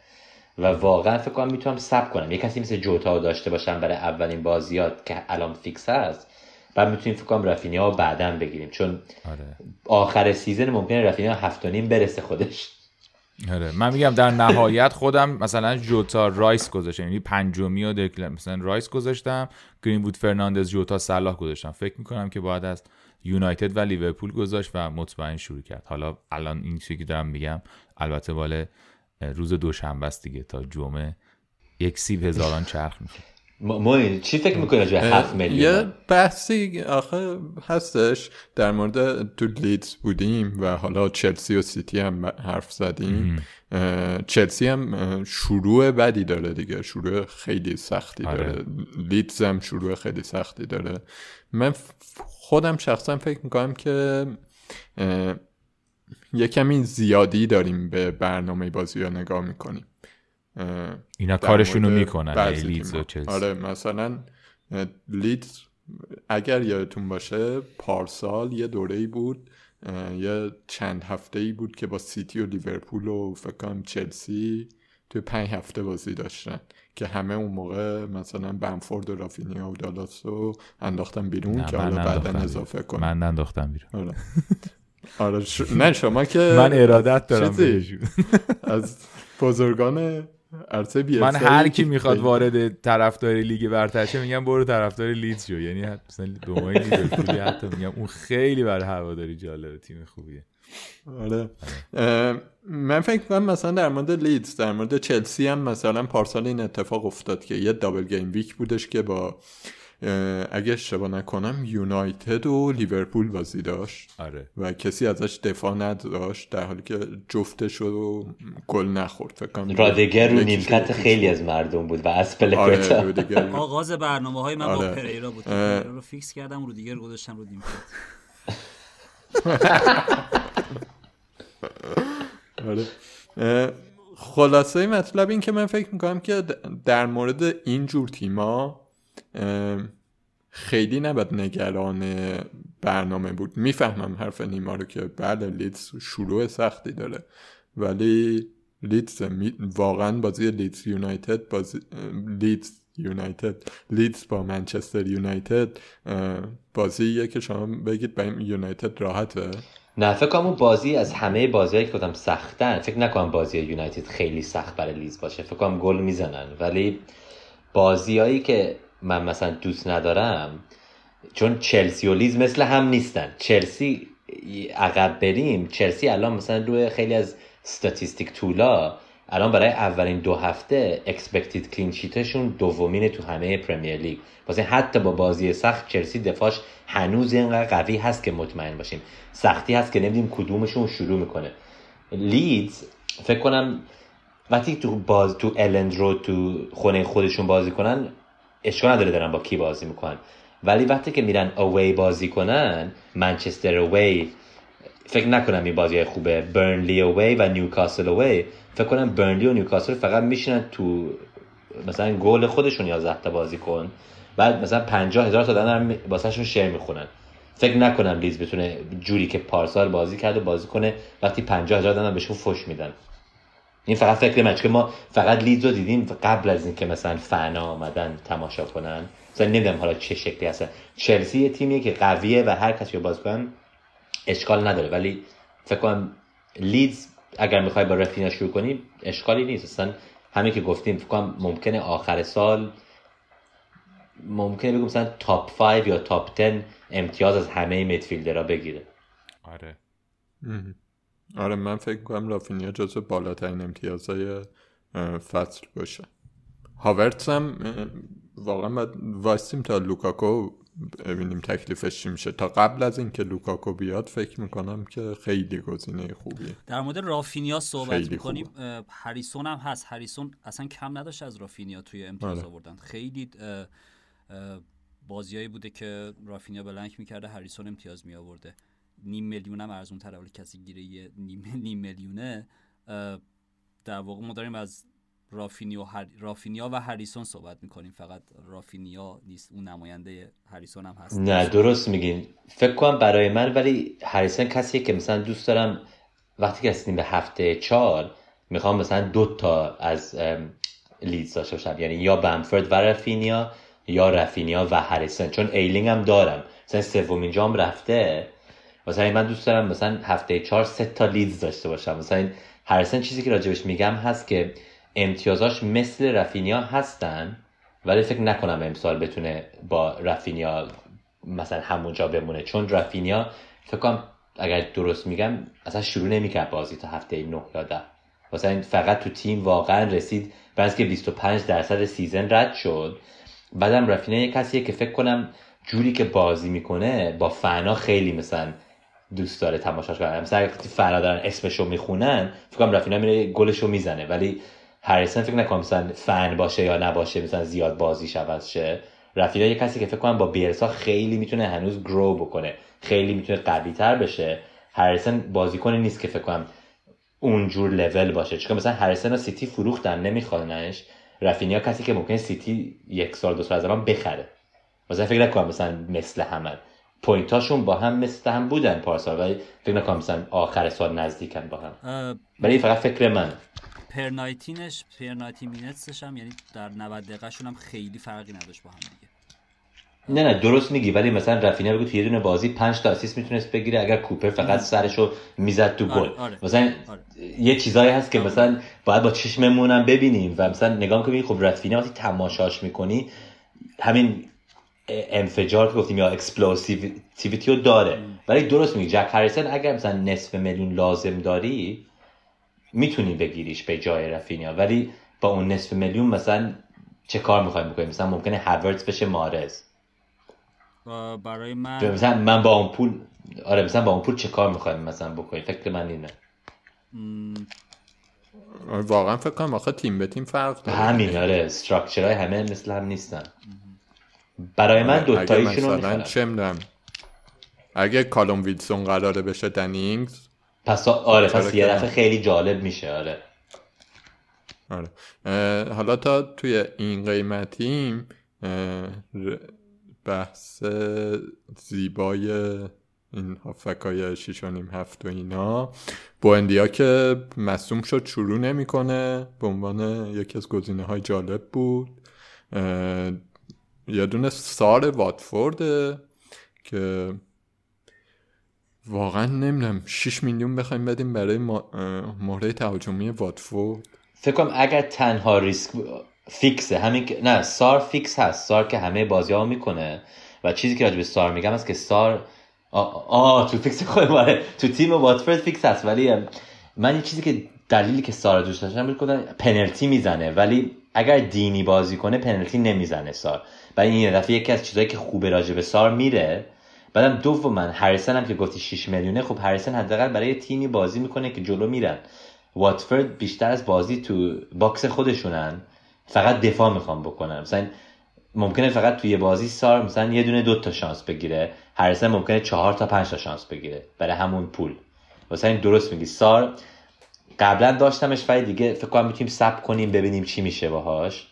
و واقعا فکر کنم می‌تونم صبر کنم. یه کسی مثل جوتا داشته باشم برای اولین بازیات که الان فیکس هست بعد می‌تونیم فکر کنم رفینیا بعدا بگیریم. چون آره. آخر season ممکنه رفینیا هفت و نیم برسه خودش. آره. من میگم در نهایت خودم مثلا جوتا رایس گذاشتم. یعنی پنجمی و دکلن مثلا رایس گذاشتم گرین وود فرناندز جوتا صلاح گذاشتم. فکر می‌کنم که باید از یونایتد و لیورپول گذاشت و مطمئن شروع کرد. حالا الان این چیزی که دارم میگم البته باله روز دوشنبه است دیگه تا جمعه. یک سیب هزاران چرخ میشه ما چی فکر می‌کنه جای هفت میلیون؟ یه بحثی آخه هستش در مورد تو لیدز بودیم و حالا چلسی و سیتی هم حرف زدیم. چلسی هم شروع بدی داره دیگه شروع خیلی سختی آره. داره. لیدز هم شروع خیلی سختی داره. من خودم شخصا فکر می‌کنم که یه کمی زیادی داریم به برنامه بازی ها نگاه می‌کنیم. اینا کارشونو می‌کنن لیدز و چلسی آره مثلا لیدز اگر یادتون باشه پارسال یه دوره بود یه چند هفته ای بود که با سیتی و لیورپول و فکرم چلسی توی پنج هفته بازی داشتن که همه اون موقع مثلا بنفورد و رافینیا و دالاس رو انداختن بیرون که حالا بعدا اضافه کنن من انداختم بیرون. آره, آره نه شما که من ارادت دارم از بزرگان من هر کی می‌خواد وارد طرفدار لیگ برتر شه میگم برو طرفدار لیدز شو. یعنی مثلا دومای لیورپول حتی میگم. اون خیلی برای هواداری جالبه تیم خوبیه. آره. من فکر کنم مثلا در مورد لیدز در مورد چلسی هم مثلا پارسال این اتفاق افتاد که یه دابل گیم ویک بودش که با اگه اشتباه نکنم یونایتد و لیورپول بازی داشت. آره. و کسی ازش دفاع نداشت در حالی که جفتش رو گل نخورد. فکر رادگر رو نیمکت خیلی از مردم بود و اسپل آره آغاز برنامه های من آره. با پریرا بود. پریرا رو فیکس کردم رو دیگر گذاشتم رو نیمکت. آره. خلاصه مطلب این که من فکر می‌کنم که در مورد این جور تیما خیلی نباید نگران برنامه بود. می‌فهمم حرف نیما رو که بله لیدز شروع سختی داره. ولی لیدز واقعا بازی لیدز یونایتد بازی لیدز یونایتد لیدز با منچستر یونایتد بازیه که شما بگید با یونایتد راحته؟ نه فکر کنم بازی از همه بازیهایی که گفتم سختن فکر نکنم بازی یونایتد خیلی سخت برای لیدز باشه. فکر کنم گل می‌زنن. ولی بازیهایی که من مثلا دوست ندارم چون چلسی و لیدز مثل هم نیستن. چلسی عقب بریم. چلسی الان مثلا روی خیلی از statistic tool ها الان برای اولین دو هفته expected clean sheet شون دومین تو همه پریمیر لیگ. واسه حتی با بازی سخت چلسی دفاعش هنوز اینقدر قوی هست که مطمئن باشیم. سختی هست که نمیدیم کدومشون شروع می‌کنه. لیدز فکر کنم وقتی تو باز تو الند رو تو خونه خودشون بازی کنن اشکال نداره دارن با کی بازی می‌کنن. ولی وقتی که میرن اوی بازی کنن منچستر اوی فکر نکنم این بازی خوبه. برنلی اوی و نیوکاسل اوی فکر کنم برنلی و نیوکاسل فقط میشینن تو مثلا گل خودشون 11 تا بازی کن. بعد مثلا 50 هزار تا دارن واسهشون شعر می‌خونن فکر نکنم لیز بتونه جوری که پارسال بازی کرده بازی کنه وقتی 50 هزار دارن بهشون فش میدن. این فقط فکر من که ما فقط لیدز رو دیدیم قبل از اینکه مثلا فنا آمدن تماشا کنن. مثلا نمی‌دونم حالا چه شکلی هستن. چلسی یه تیمیه که قویه و هر کسی رو باز کنن اشکال نداره. ولی فکر کنم لیدز اگر می‌خوای با رفینا شروع کنی اشکالی نیست. اصلا همین که گفتیم فکر کنم ممکنه آخر سال ممکنه بگم مثلا top 5 یا top 10 امتیاز از همه midfielder ها بگیره. آره. آره من فکر کنم رافینیا جزو بالاترین امتیازهای فصل باشه. هاورتس هم واقعا باید وایستیم تا لوکاکو ببینیم تکلیفش چی میشه. تا قبل از اینکه لوکاکو بیاد فکر می‌کنم که خیلی گزینه خوبیه. در مورد رافینیا صحبت می‌کنیم. هریسون هم هست. هریسون اصلا کم نداشت از رافینیا توی امتیاز آره. آوردن. خیلی بازیایی بوده که رافینیا بلنک می‌کرده هریسون امتیاز می آورده نیم میلیون هم ارزون تر ولی کسی گیره یه نیم, نیم میلیونه در واقع ما داریم از رافینیا و, هر... رافینیا و هریسون صحبت می‌کنیم. فقط رافینیا نیست اون نماینده هریسون هم هست. نه درست میگین. فکر کنم برای من ولی هریسون کسیه که مثلا دوست دارم وقتی که به هفته چهار می‌خوام مثلا دو تا از لیدز داشته باشم. یعنی یا بمفورد و رافینیا یا رافینیا و هریسون. چون ایلینگ هم دارم. مثلا سومین جام رفته مثلا من دوست دارم مثلا هفته چهار سه تا لیدز داشته باشم. مثلا هریسون چیزی که راجبش میگم هست که امتیازاش مثل رفینیا هستن ولی فکر نکنم امسال بتونه با رفینیا مثلا همونجا بمونه. چون رفینیا فکر کنم اگر درست میگم اصلا شروع نمی‌کرد بازی تا هفته نه یا ده. واسه فقط تو تیم واقعا رسید. بعد که 25 درصد سیزن رد شد. بعدم رفینه یه کسیه که فکر کنم جوری که بازی می‌کنه با فنا خیلی مثلا دوست داره تماشاش کنه. مثلا اگه فنا دارن اسمشو می‌خونن فکر کنم رفینا میره گلشو می‌زنه. ولی هریسن فکر نکنم مثلا فن باشه یا نباشه مثلا زیاد بازیش عوض شه. رفینا یه کسی که فکر کنم با بیلسا خیلی می‌تونه هنوز grow بکنه. خیلی می‌تونه قوی تر بشه. هریسن بازیکن نیست که فکر کنم اونجور لول باشه. چون مثلا هریسن و سیتی فروختن نمیخوانش. رفینیا کسی که ممکن سیتی یک سال دو سال از بخره. مثلا فکر نکنم مثلا مثل همه. point اشون با هم مثل هم بودن پارسال ولی فکر نکنم مثلا آخر سال نزدیکن با هم. ولی فقط فکر من. پرنایتینش پرنایتی مینتسش هم یعنی در 90 دقیقه هم خیلی فرقی نداشت با هم دیگه. نه نه درست میگی ولی مثلا رفینه بگو توی یه دونه بازی 5 تا assist می‌تونست بگیره اگر کوپر فقط سرشو می‌زد تو گل. آره، آره، مثلا آره. یه چیزایی هست که مثلا باید با چشممون هم ببینیم و مثلا نگاه کنیم خب رفینه وقتی تماشاش می‌کنی همین انفجار که گفتیم یا اکسپلوسیویتی رو داره. ولی درست میگی جک هریسن اگر مثلا نصف میلیون لازم داری می‌تونی بگیریش به جای رفینیا ولی با اون نصف میلیون مثلا چه کار می‌خوایم بکنیم؟ مثلا ممکنه هاورتس بشه مارز. برای من مثلا من با اون پول آره مثلا با اون پول چه کار می‌خوایم مثلا بکنیم؟ فکر من اینه. واقعا فکر کنم آخه تیم به تیم فرق داره. همین آره استراکچرهای همه مثل هم نیستن. برای من آره، دوتاییشون رو مثلا چه می‌دونم اگه کالوم ویلسون قراره بشه دنینگز پس آره پس یه دفعه خیلی جالب میشه آره. آره. حالا تا توی این قیمتیم بحث زیبای این هافکای شیش و نیم هفت و اینا. بوندیا که مصوم شد شروع نمی‌کنه. به عنوان یکی از گزینه های جالب بود. یه دونه سار واتفورده که واقعا نمی‌دونم 6 میلیون بخوایم بدیم برای مهره تهاجمی واتفورد. فکر کنم اگر تنها ریسک فیکسه همین نه سار فیکس هست. سار که همه بازی ها می‌کنه و چیزی که راجع به سار میگم است که سار آه, تو فیکس خود ماره تو تیم واتفورد فیکس هست ولی من یه چیزی که دلیلی که سار دوست داشتم بود پنالتی می‌زنه ولی اگر دینی بازی کنه پنالتی نمی‌زنه سار. و این دفعه یکی از چیزهایی که خوبه راجع به سار میره بعدم من هریسن هم که گفتی 6 میلیونه خب هریسن حداقل برای تیمی بازی می‌کنه که جلو میرن. واتفورد بیشتر از بازی تو box خودشونن. فقط دفاع می‌خوام بکنن. مثلا ممکنه فقط توی بازی سار مثلا یه دونه دو تا شانس بگیره. هریسن ممکنه چهار تا پنج تا شانس بگیره برای همون پول. مثلا این درست میگی. سار قبلا داشتمش ولی دیگه فکر کنم می‌تونیم سب کنیم ببینیم چی میشه باهاش.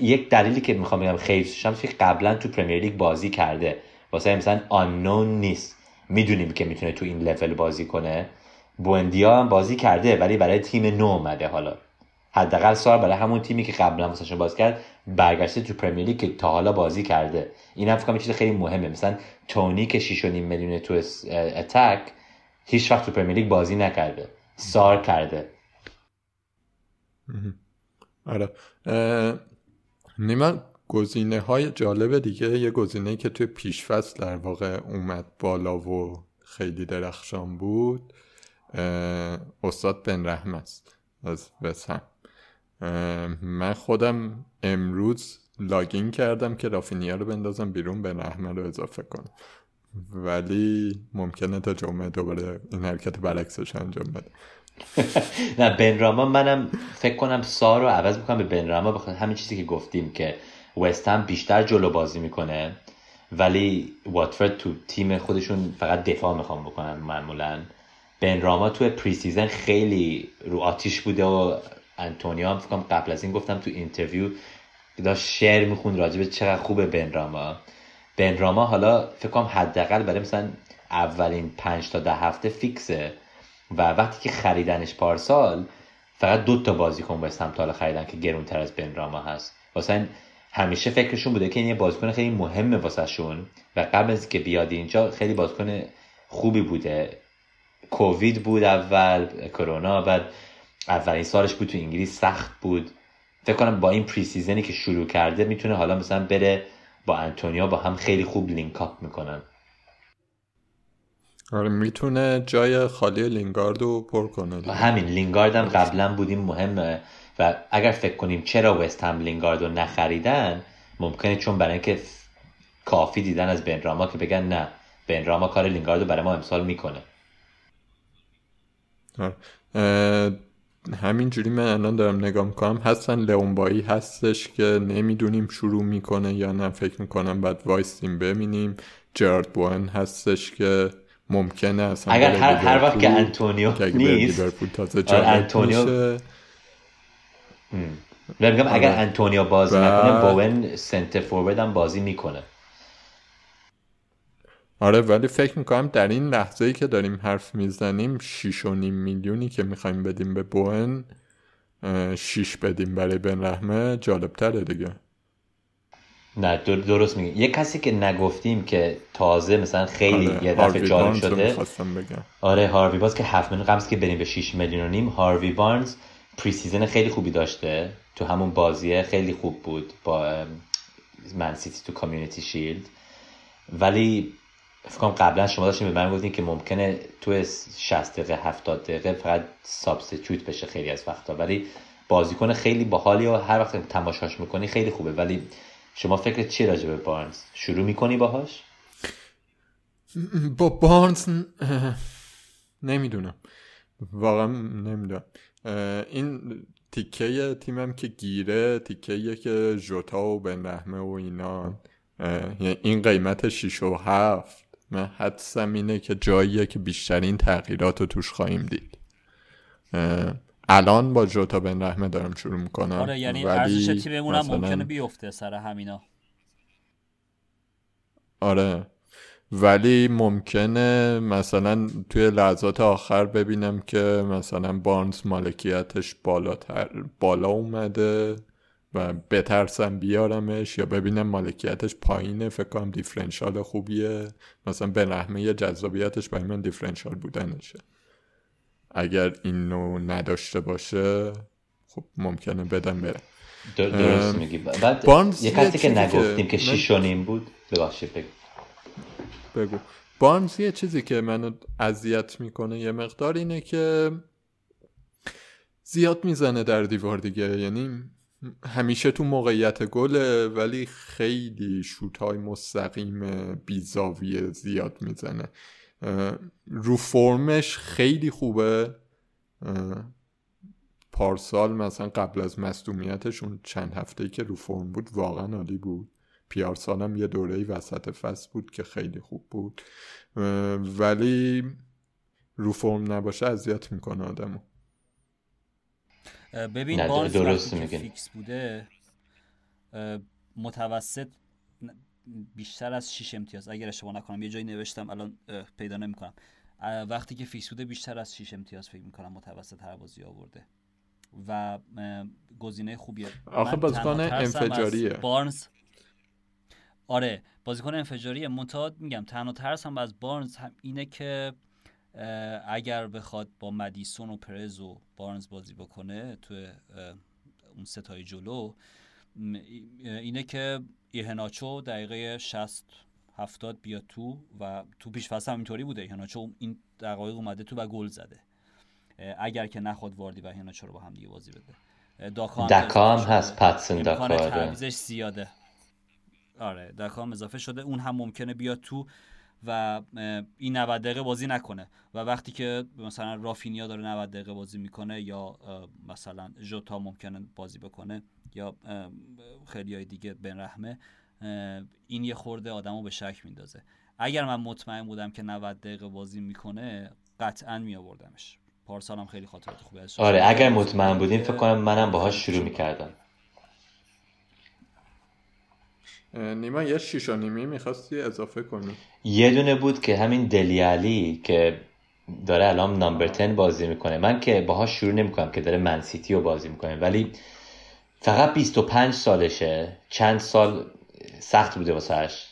یک دلیلی که می‌خوام بگم خیلی شانس که قبلا تو پرمیر لیگ بازی کرده. واسه مثلا آنون نیست. می‌دونیم که می‌تونه تو این لول بازی کنه. بوندیا هم بازی کرده ولی برای تیم نو اومده حالا. حداقل سال برای همون تیمی که قبلا واسه باز کرد برگشته تو پرمیر لیگ که تا حالا بازی کرده. این هم فکر چیز خیلی مهمه. مثلا تونی که 6.5 میلیون تو اتک هیچ وقت تو پرمیر لیگ بازی نکرده. سار کرده. آره. نیما گزینه های جالب دیگه یه گزینه که توی پیشفصل در واقع اومد بالا و خیلی درخشان بود استاد بن رحم است. از بسم من خودم امروز لاگین کردم که رافینیا رو بندازم بیرون به رحمه رو اضافه کنم. ولی ممکنه تا جمعه دوباره این حرکت برعکسش انجام بده. نه بن راما منم فکر کنم سا رو عوض می‌کنم به بن راما بخاطر همین چیزی که گفتیم که وست بیشتر جلو بازی می‌کنه ولی واتفورد تو تیم خودشون فقط دفاع می‌خوام بکنن معمولا. بن راما تو pre-season خیلی رو آتیش بوده و انتونیو هم فکرم قبل از این گفتم تو interview داشت شعر می‌خوند راجب چقدر خوبه بن راما بن راما حالا فکر حداقل برای مثلا اولین پنج تا ده هفته فیکسه و وقتی که خریدنش پارسال فقط دو تا بازیکن به سمت حالا خریدن که گرونتر از بن راما هست. واسه همیشه فکرشون بوده که این یه بازیکن خیلی مهمه واسهشون و قبل از که بیاد اینجا خیلی بازیکن خوبی بوده. کووید بود اول کرونا بعد اولین سالش بود تو انگلیس سخت بود. فکر کنم با این pre-season ی که شروع کرده می‌تونه حالا مثلا بره با انتونیو با هم خیلی خوب link up می‌کنن. آره می‌تونه جای خالی لینگارد رو پر کنه. همین لینگارد هم قبلا بودیم مهمه. و اگر فکر کنیم چرا وست هم لینگارد رو نخریدن ممکنه چون برای اینکه کافی دیدن از بنراما که بگن نه بنراما کار لینگارد رو برای ما امسال می‌کنه. همینجوری من الان دارم نگاه می‌کنم. هستن لئون بیلی؟ هستش که نمی‌دونیم شروع می‌کنه یا نه. فکر می‌کنم باید وایستیم ببینیم. جرارد بوئن هستش که ممکنه اصلا اگر هر, هر وقت که انتونیو نیست آره انتونیو میگم اگر آره. انتونیو بازی نکنه بوون centre forward هم بازی می‌کنه. آره ولی فکر می‌کنم در این لحظه ای که داریم حرف می‌زنیم شیش و نیم میلیونی که می‌خوایم بدیم به بوئن شیش بدیم برای بن رحمه جالب تره دیگه. نه درست میگی. یه کسی که نگفتیم که تازه مثلا خیلی آره. یه دفعه جالب شده. آره هاروی بارنز که هفت میلیون قبض که بریم به 6 میلیون و نیم هاروی بارنز pre-season خیلی خوبی داشته. تو همون بازیه خیلی خوب بود با من سیتی تو Community Shield ولی فکر کنم قبلا شما داشتین به من گفتین که ممکنه تو 60 دقیقه 70 دقیقه فقط سابستیتوت بشه خیلی از وقتا. ولی بازیکن خیلی باحالی و هر وقت تماشاش می‌کنی خیلی خوبه. ولی شما فکر چی راجع به بارنز؟ شروع می‌کنی باهاش؟ با بارنز نمی‌دونم. واقعا نمی‌دونم. این تیکه تیمم که گیره تیکه که جوتا و بن رحمه و اینا. این قیمت 6 و 7 من حدسم اینه که جاییه که بیشترین تغییرات رو توش خواهیم دید. الان با جوتا بن رحمه دارم شروع می‌کنم. آره یعنی ارزش تیممون هم ممکنه بیفته سر همینا. آره. ولی ممکنه مثلا توی لحظات آخر ببینم که مثلا بارنز مالکیتش بالاتر بالا اومده و بترسم بیارمش یا ببینم مالکیتش پایینه فکر کنم دیفرنشال خوبیه. مثلا به رحمه جذابیتش برای من دیفرنشال بودنشه. اگر اینو نداشته باشه خب ممکنه بدم بره. درست میگی. بعد یه کسی که نگفتیم که شیش نیم بود ببخشید بگو. بگو. بارنز یه چیزی که منو اذیت می‌کنه یه مقدار اینه که زیاد می‌زنه در دیوار دیگه. یعنی همیشه تو موقعیت گله ولی خیلی شوت های مستقیم بیزاویه زیاد می‌زنه. رو فرمش خیلی خوبه. پارسال مثلا قبل از مصدومیتش اون چند هفته که رو فرم بود واقعا عالی بود. پیارسال هم یه دوره وسط فصل بود که خیلی خوب بود. ولی رو فرم نباشه اذیت می‌کنه آدمو. ببین بارنز درست فیکس بوده متوسط بیشتر از 6 امتیاز. اگر اشتباه نکنم یه جایی نوشتم الان پیدا نمی‌کنم. وقتی که فیکس بوده بیشتر از 6 امتیاز فکر می‌کنم متوسط هر بازی آورده. و گزینه خوبیه. آخه بازیکن انفجاریه. بارنز آره بازیکن انفجاریه. منتها میگم تنها ترسم از بارنز هم اینه که اگر بخواد با مدیسون و پرز و بارنز بازی بکنه تو اون ستای جلو اینه که ایهناچو دقیقه 60 70 بیاد تو و تو پیش فصل هم اینطوری بوده. ایهناچو این دقایق اومده تو و گل زده. اگر که نخواد واردی و ایهناچو رو با هم دیگه بازی بده. دکا هم هست پتسن دکا آره. زیاده. آره دکا اضافه شده. اون هم ممکنه بیاد تو. و این 90 دقیقه بازی نکنه. و وقتی که مثلا رافینیا داره 90 دقیقه بازی می‌کنه یا مثلا ژوتا ممکنه بازی بکنه یا خیلی های دیگه بن رحمه این یه خورده آدمو به شک میندازه. اگر من مطمئن بودم که 90 دقیقه بازی می‌کنه قطعا می آوردمش پارسال هم خیلی خاطرات خوبی ازش. آره اگر مطمئن بودیم فکر کنم منم باهاش شروع می‌کردم. نیما یه شیش و نیمی می‌خواستی اضافه کنی. یه دونه بود که همین دلیالی که داره الان نامبر 10 بازی می‌کنه. من که باهاش شروع نمی‌کنم که داره منسیتی رو بازی می‌کنه ولی فقط 25 سالشه. چند سال سخت بوده واسهش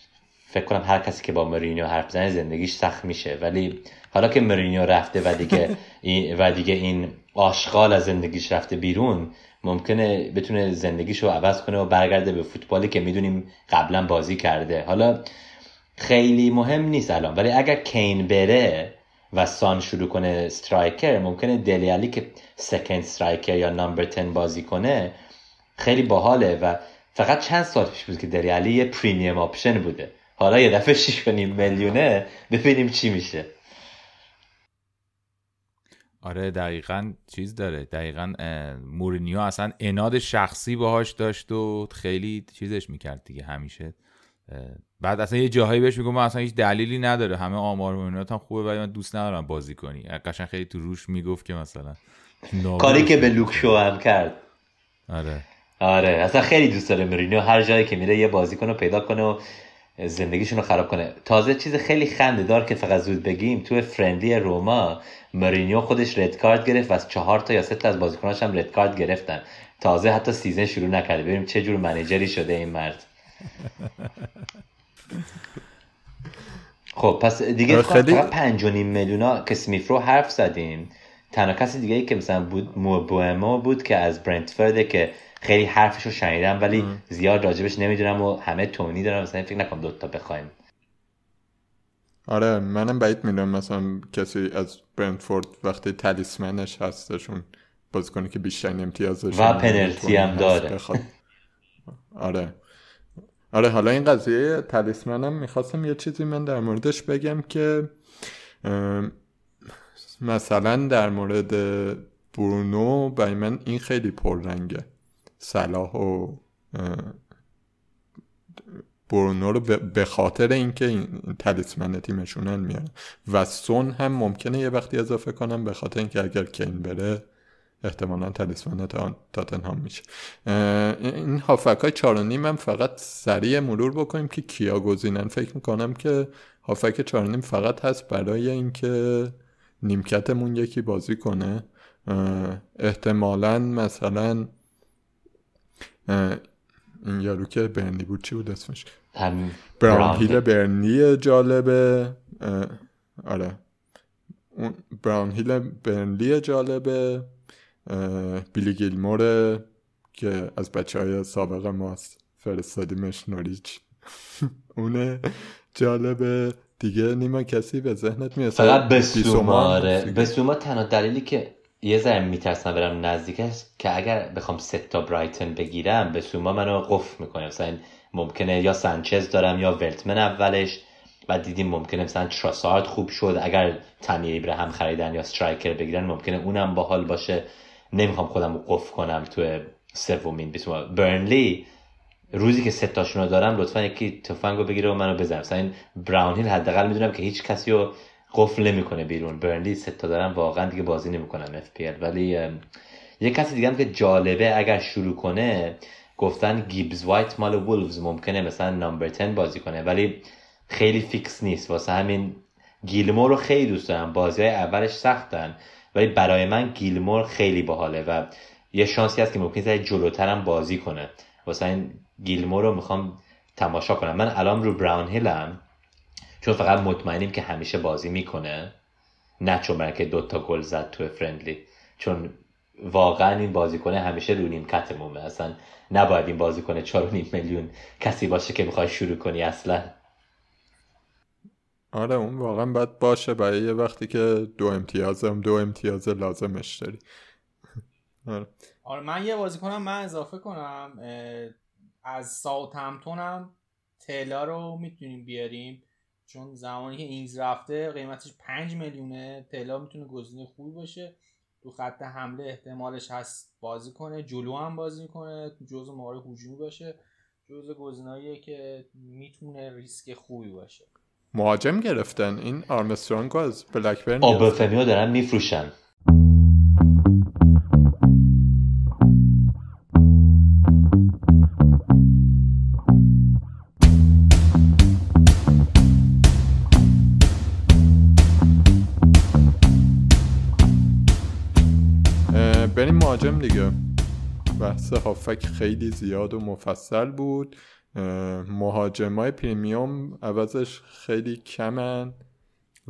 فکر کنم هر کسی که با مرینیو حرف بزنه زندگیش سخت میشه. ولی حالا که مرینیو رفته و دیگه این و دیگه این آشغال از زندگیش رفته بیرون ممکنه بتونه زندگیشو عوض کنه و برگرده به فوتبالی که می‌دونیم قبلا بازی کرده. حالا خیلی مهم نیست الان ولی اگر کین بره و سان شروع کنه striker ممکنه دلی الی که second striker یا number 10 بازی کنه خیلی باحاله و فقط چند سال پیش بود که دلی الی یه premium option بوده. حالا یه دفعه 6 میلیونه ببینیم چی میشه. آره دقیقا چیز داره. دقیقا مورینیو اصلا اناد شخصی باهاش داشت و خیلی چیزش می‌کرد دیگه همیشه. بعد اصلا یه جاهایی بهش میگم اصلا هیچ دلیلی نداره. همه آمار و هم خوبه ولی من دوست ندارم بازی کنی. قشنگ خیلی تو روش می‌گفت که مثلا کاری که به لوک شو هم کرد. آره. آره اصلا خیلی دوست داره مورینیو. هر جایی که میره یه بازیکن رو پیدا کنه و زندگیشون رو خراب کنه. تازه چیز خیلی خنده دار که فقط زود بگیم تو فرندلی روما مورینیو خودش red card گرفت و از چهار تا یا سه تا از بازیکناش هم red card گرفتن. تازه حتی season شروع نکرده. ببینیم چه جور manager ی شده این مرد. خب پس دیگه خیلی... پنج و نیم میلیونا که اسمیت رو حرف زدیم. تنها کسی دیگه ای که مثلا بود امبومو بود که از برنتفرده که خیلی حرفش رو شنیدم ولی زیاد راجبش نمی‌دونم و همه تونی دارم. مثلا فکر نکنم دوتا بخوایم. آره منم بعید می‌دونم مثلا کسی از برنتفورد وقتی تلیسمنش هستشون بازیکنی که بیشتر امتیازش و پنالتی هم داره. آره. آره حالا این قضیه تلیسمنم می‌خواستم یه چیزی من در موردش بگم که مثلا در مورد برونو برای من این خیلی پررنگه. صلاح و برونو رو به خاطر اینکه این تلیسمن تیمشونن میارن. و سون هم ممکنه یه وقتی اضافه کنم به خاطر اینکه اگر کین بره احتمالا تلیسمن تاتنهام میشه. این هافک های چارونی من فقط سریع مرور بکنیم که کیا گزینن فکر می‌کنم که هافک چارونیم فقط هست برای اینکه نیمکتمون یکی بازی کنه. احتمالا مثلا این یارو که برنی بود. چی بود اسمش؟ براون هیل برنی جالبه. آره. اون براون هیل برنلی جالبه. بیلی گیلمور که از بچه های سابق ماست. فرستادیمش نوریچ. اونه جالبه. دیگه نیما کسی به ذهنت میاد؟ فقط بسوما آره. بسوما تنها دلیلی که یه ذره میترسم برم نزدیکش که اگر بخوام ست تا برایتن بگیرم به سوما منو قفل می‌کنه. مثلا ممکنه یا سانچز دارم یا ولتمن اولش. و دیدیم ممکنه مثلا تراسارد خوب شد. اگر تامی هم خریدن یا سترایکر بگیرن ممکنه اونم باحال باشه. نمی‌خوام خودم رو قفل کنم تو سومین بیسوما برنلی. روزی که ستاشون رو دارم لطفا یکی تفنگ رو بگیره و منو بزنم مثلا این براون هیل حداقل می‌دونم که هیچ کسی رو قفل نمی‌کنه بیرون. برنلی سه تا دارم واقعا دیگه بازی نمی‌کنم FPL ولی یه کسی دیگه هم که جالبه اگر شروع کنه گفتن گیبز وایت مال وولفز ممکنه مثلا number 10 بازی کنه ولی خیلی فیکس نیست. واسه همین گیلمور رو خیلی دوست دارم. بازی های اولش سختن ولی برای من گیلمور خیلی باحاله و یه شانسی هست که ممکنه جلوترم بازی کنه. واسه این گیلمور رو می‌خوام تماشا کنم. من الان رو براون هیلم چون فقط مطمئنیم که همیشه بازی می‌کنه. نه چون که دوتا گل زد تو فرندلی. چون واقعا این بازیکن همیشه رو نیمکتمونه اصلا نباید این بازیکن چهار نیم میلیون کسی باشه که می‌خوای شروع کنی اصلا. آره اون واقعا باید باشه. برای یه وقتی که دو امتیاز هم دو امتیاز لازمش داری. آره. آره من یه بازیکنم من اضافه کنم. از ساوت همتونم تلا رو می‌تونیم بیاریم. چون زمانی که اینگز رفته قیمتش 5 میلیونه تلا می‌تونه گزینه خوبی باشه. تو خط حمله احتمالش هست بازی کنه جلو هم بازی کنه تو جزء مهاره هجومی باشه. جزء گزینه‌ایه که می‌تونه ریسک خوبی باشه. مهاجم گرفتن. این آرمسترانگ از بلکبرن آبرفمیو دارن میفروشن. مهاجم دیگه. بحث هافک خیلی زیاد و مفصل بود. مهاجم های پریمیوم عوضش خیلی کمن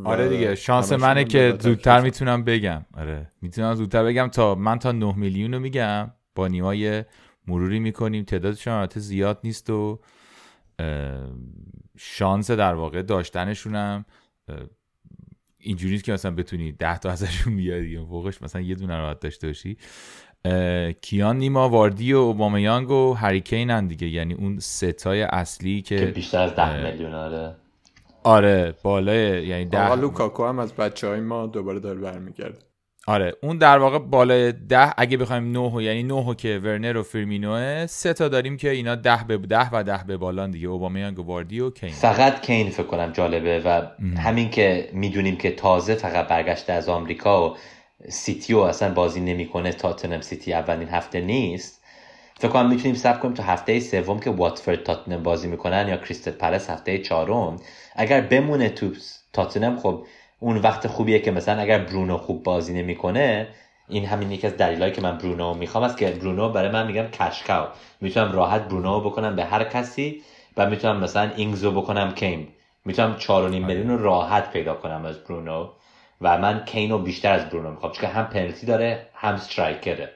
آره دیگه شانس منه که زودتر می‌تونم بگم. آره می‌تونم زودتر بگم تا من تا 9 میلیون رو میگم. با نیمای مروری می‌کنیم. تعدادشون البته زیاد نیست و شانس در واقع داشتنشونم. اینجوری که مثلا بتونی ده تا ازشون بیاری. فوقش مثلا یه دونه راحت داشته باشی. کیان نیما واردی و اوبامیانگ و هریکینن دیگه. یعنی اون ستای اصلی که, بیشتر از ده میلیون آره. آره بالای یعنی ده لوکاکو هم از بچه های ما دوباره داره برمیگرده. آره اون در واقع بالای ده اگه بخوایم نه یعنی نه که ورنر و فرمینوه سه تا داریم که اینا ده به ده و ده به بالان دیگه اوبامیانگ و واردی و کین. فقط کین فکر کنم جالبه و همین که می‌دونیم که تازه فقط برگشته از آمریکا و سیتی و اصلا بازی نمی‌کنه تاتنم سیتی اولین هفته نیست. فکر کنم می‌تونیم صبر کنیم تا هفته سوم که واتفورد تاتنم بازی می‌کنن یا کریستل پلس هفته چهارم. اگر بمونه تو تاتنم خب اون وقت خوبیه که مثلا اگر برونو خوب بازی نمی‌کنه این همین یکی از دلایلی که من برونو می‌خوام است که برونو برای من میگم cash cow. می‌تونم راحت برونو بکنم به هر کسی و می‌تونم مثلا اینگزو بکنم کیم می‌تونم 4.5 میلیون رو راحت پیدا کنم از برونو و من کینو بیشتر از برونو می‌خوام. چون هم پنالتی داره هم استرایکره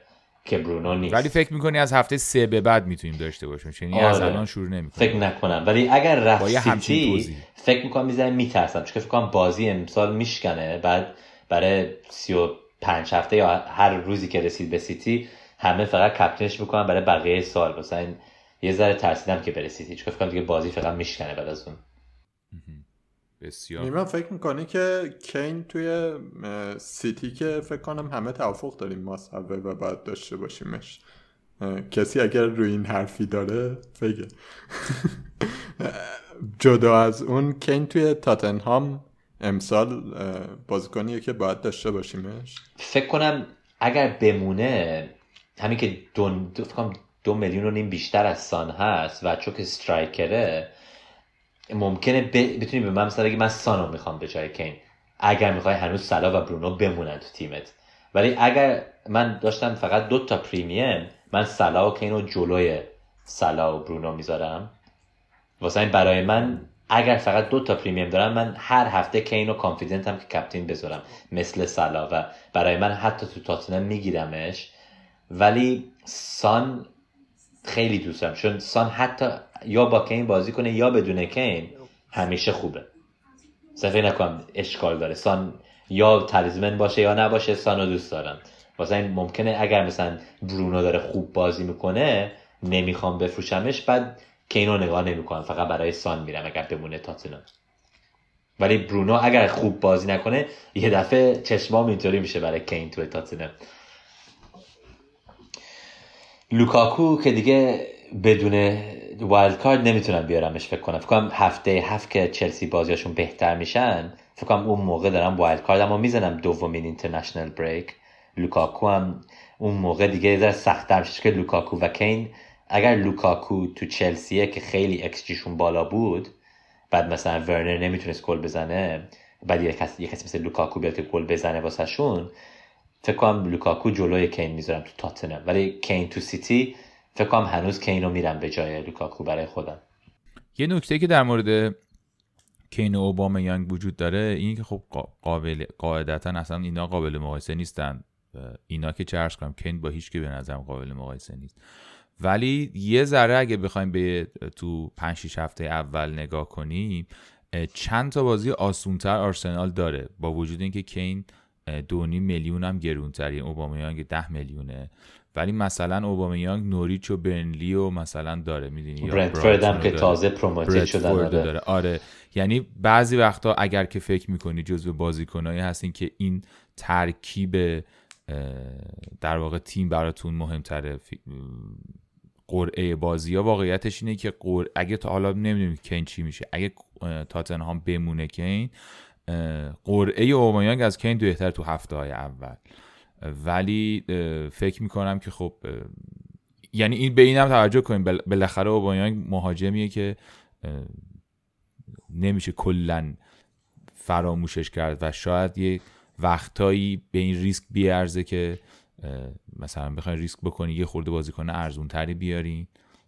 که برونو نیست. ولی فکر می‌کنی از هفته سه به بعد می‌تونیم داشته باشیم. چون آره. از الان شروع نمی‌کنم فکر نکنم. ولی اگر رفت سیتی فکر می‌کنم می‌زنم میترسم. چون فکر کنم بازی امسال میشکنه. بعد برای سی و پنج هفته یا هر روزی که رسید به سیتی همه فقط کپتنش می‌کنم برای بقیه سال. مثلا یه ذره ترسیدم که برسید سیتی چون فکر کنم دیگه بازی فقط میشکنه بعد از اون. بسیار نیما فکر می‌کنی که کین توی سیتی که فکر کنم همه توافق داریم مصوبه و باید داشته باشیمش. کسی اگر روی این حرفی داره بگه. جدا از اون کین توی تاتنهام امسال بازیکنیه که باید داشته باشیمش. فکر کنم اگر بمونه همین که دو, دو میلیون و نیم بیشتر از سان هست و چون که سترایکره ممکنه ب... بتونی به من مثلا بگی من سانو می‌خوام به جای کین. اگر می‌خوای هنوز سلا و برونو بمونن تو تیمت. ولی اگر من داشتم فقط دو تا پریمیم من سلا و کین رو جلوی سلا و برونو می‌ذارم. واسه این برای من اگر فقط دو تا پریمیم دارم من هر هفته کین و کانفیدنت هم که کپتین بذارم مثل سلا و برای من حتی تو تاتنم میگیرمش. ولی سان خیلی دوست چون سان حتی یا با کین بازی کنه یا بدون کین همیشه خوبه. صفحه نکنم اشکال داره. سان یا تلیزمن باشه یا نباشه سانو دوست دارم. واسه این ممکنه اگر مثلا برونو داره خوب بازی می‌کنه نمی‌خوام بفروشمش بعد کینو نگاه نمی‌کنم. فقط برای سان میرم اگر بمونه تاتنام ولی برونو اگر خوب بازی نکنه یه دفعه چشمام اینطوری میشه برای کین توی تاتنام لوکاکو که دیگه بدون wildcard نمی‌تونم بیارمش فکر کنم. فکر کنم هفته هفت که چلسی بازیاشون بهتر میشن فکر کنم اون موقع دارم wildcard اما می‌زنم دومین international break لوکاکو هم اون موقع دیگه یه سختتر میشه که لوکاکو و کین. اگر لوکاکو تو چلسیه که خیلی اکس بالا بود بعد مثلا ورنر نمی‌تونست گل بزنه بعد یه کسی, کسی مثل لوکاکو بیاد که گل بزنه واسهشون فکر کنم لوکاکو جلوی کین می‌ذارم تو تاتنم ولی کین تو سیتی فکر کنم هنوز کین رو میرم به جای لوکاکو برای خودم. یه نکته که در مورد کین و اوبامیانگ وجود داره این که خب قابل قاعدتا اصلا اینا قابل مقایسه نیستن. اینا که چرس کنم کین با هیچ که به نظرم قابل مقایسه نیست. ولی یه ذره اگه بخوایم به تو 5 6 هفته اول نگاه کنیم چند تا بازی آسونتر آرسنال داره با وجود اینکه کین دونی میلیون هم گرونتر یعنی اوبامیانگ ده میلیونه. ولی مثلا اوبامیانگ نوریچ و برنلی و مثلا داره می‌دونی برنتفورد هم که تازه پروموتید شده داره. آره. یعنی بعضی وقتا اگر که فکر می‌کنی جزو بازیکنایی هستین که این ترکیب در واقع تیم براتون مهمتره قرعه بازی ها واقعیتش اینه که قر... اگه تا حالا نمی‌دونیم کین چی میشه اگه تاتنهام بمونه کین قرعه اوبامیانگ از کین بهتر تو هفته های اول. ولی فکر می‌کنم که خب یعنی این به اینم توجه کنیم. بالاخره اوبامیانگ مهاجمیه که نمیشه کلا فراموشش کرد و شاید یه وقتایی به این ریسک بیارزه که مثلا بخواین ریسک بکنی یه خورده بازیکن ارزون تری بیارین.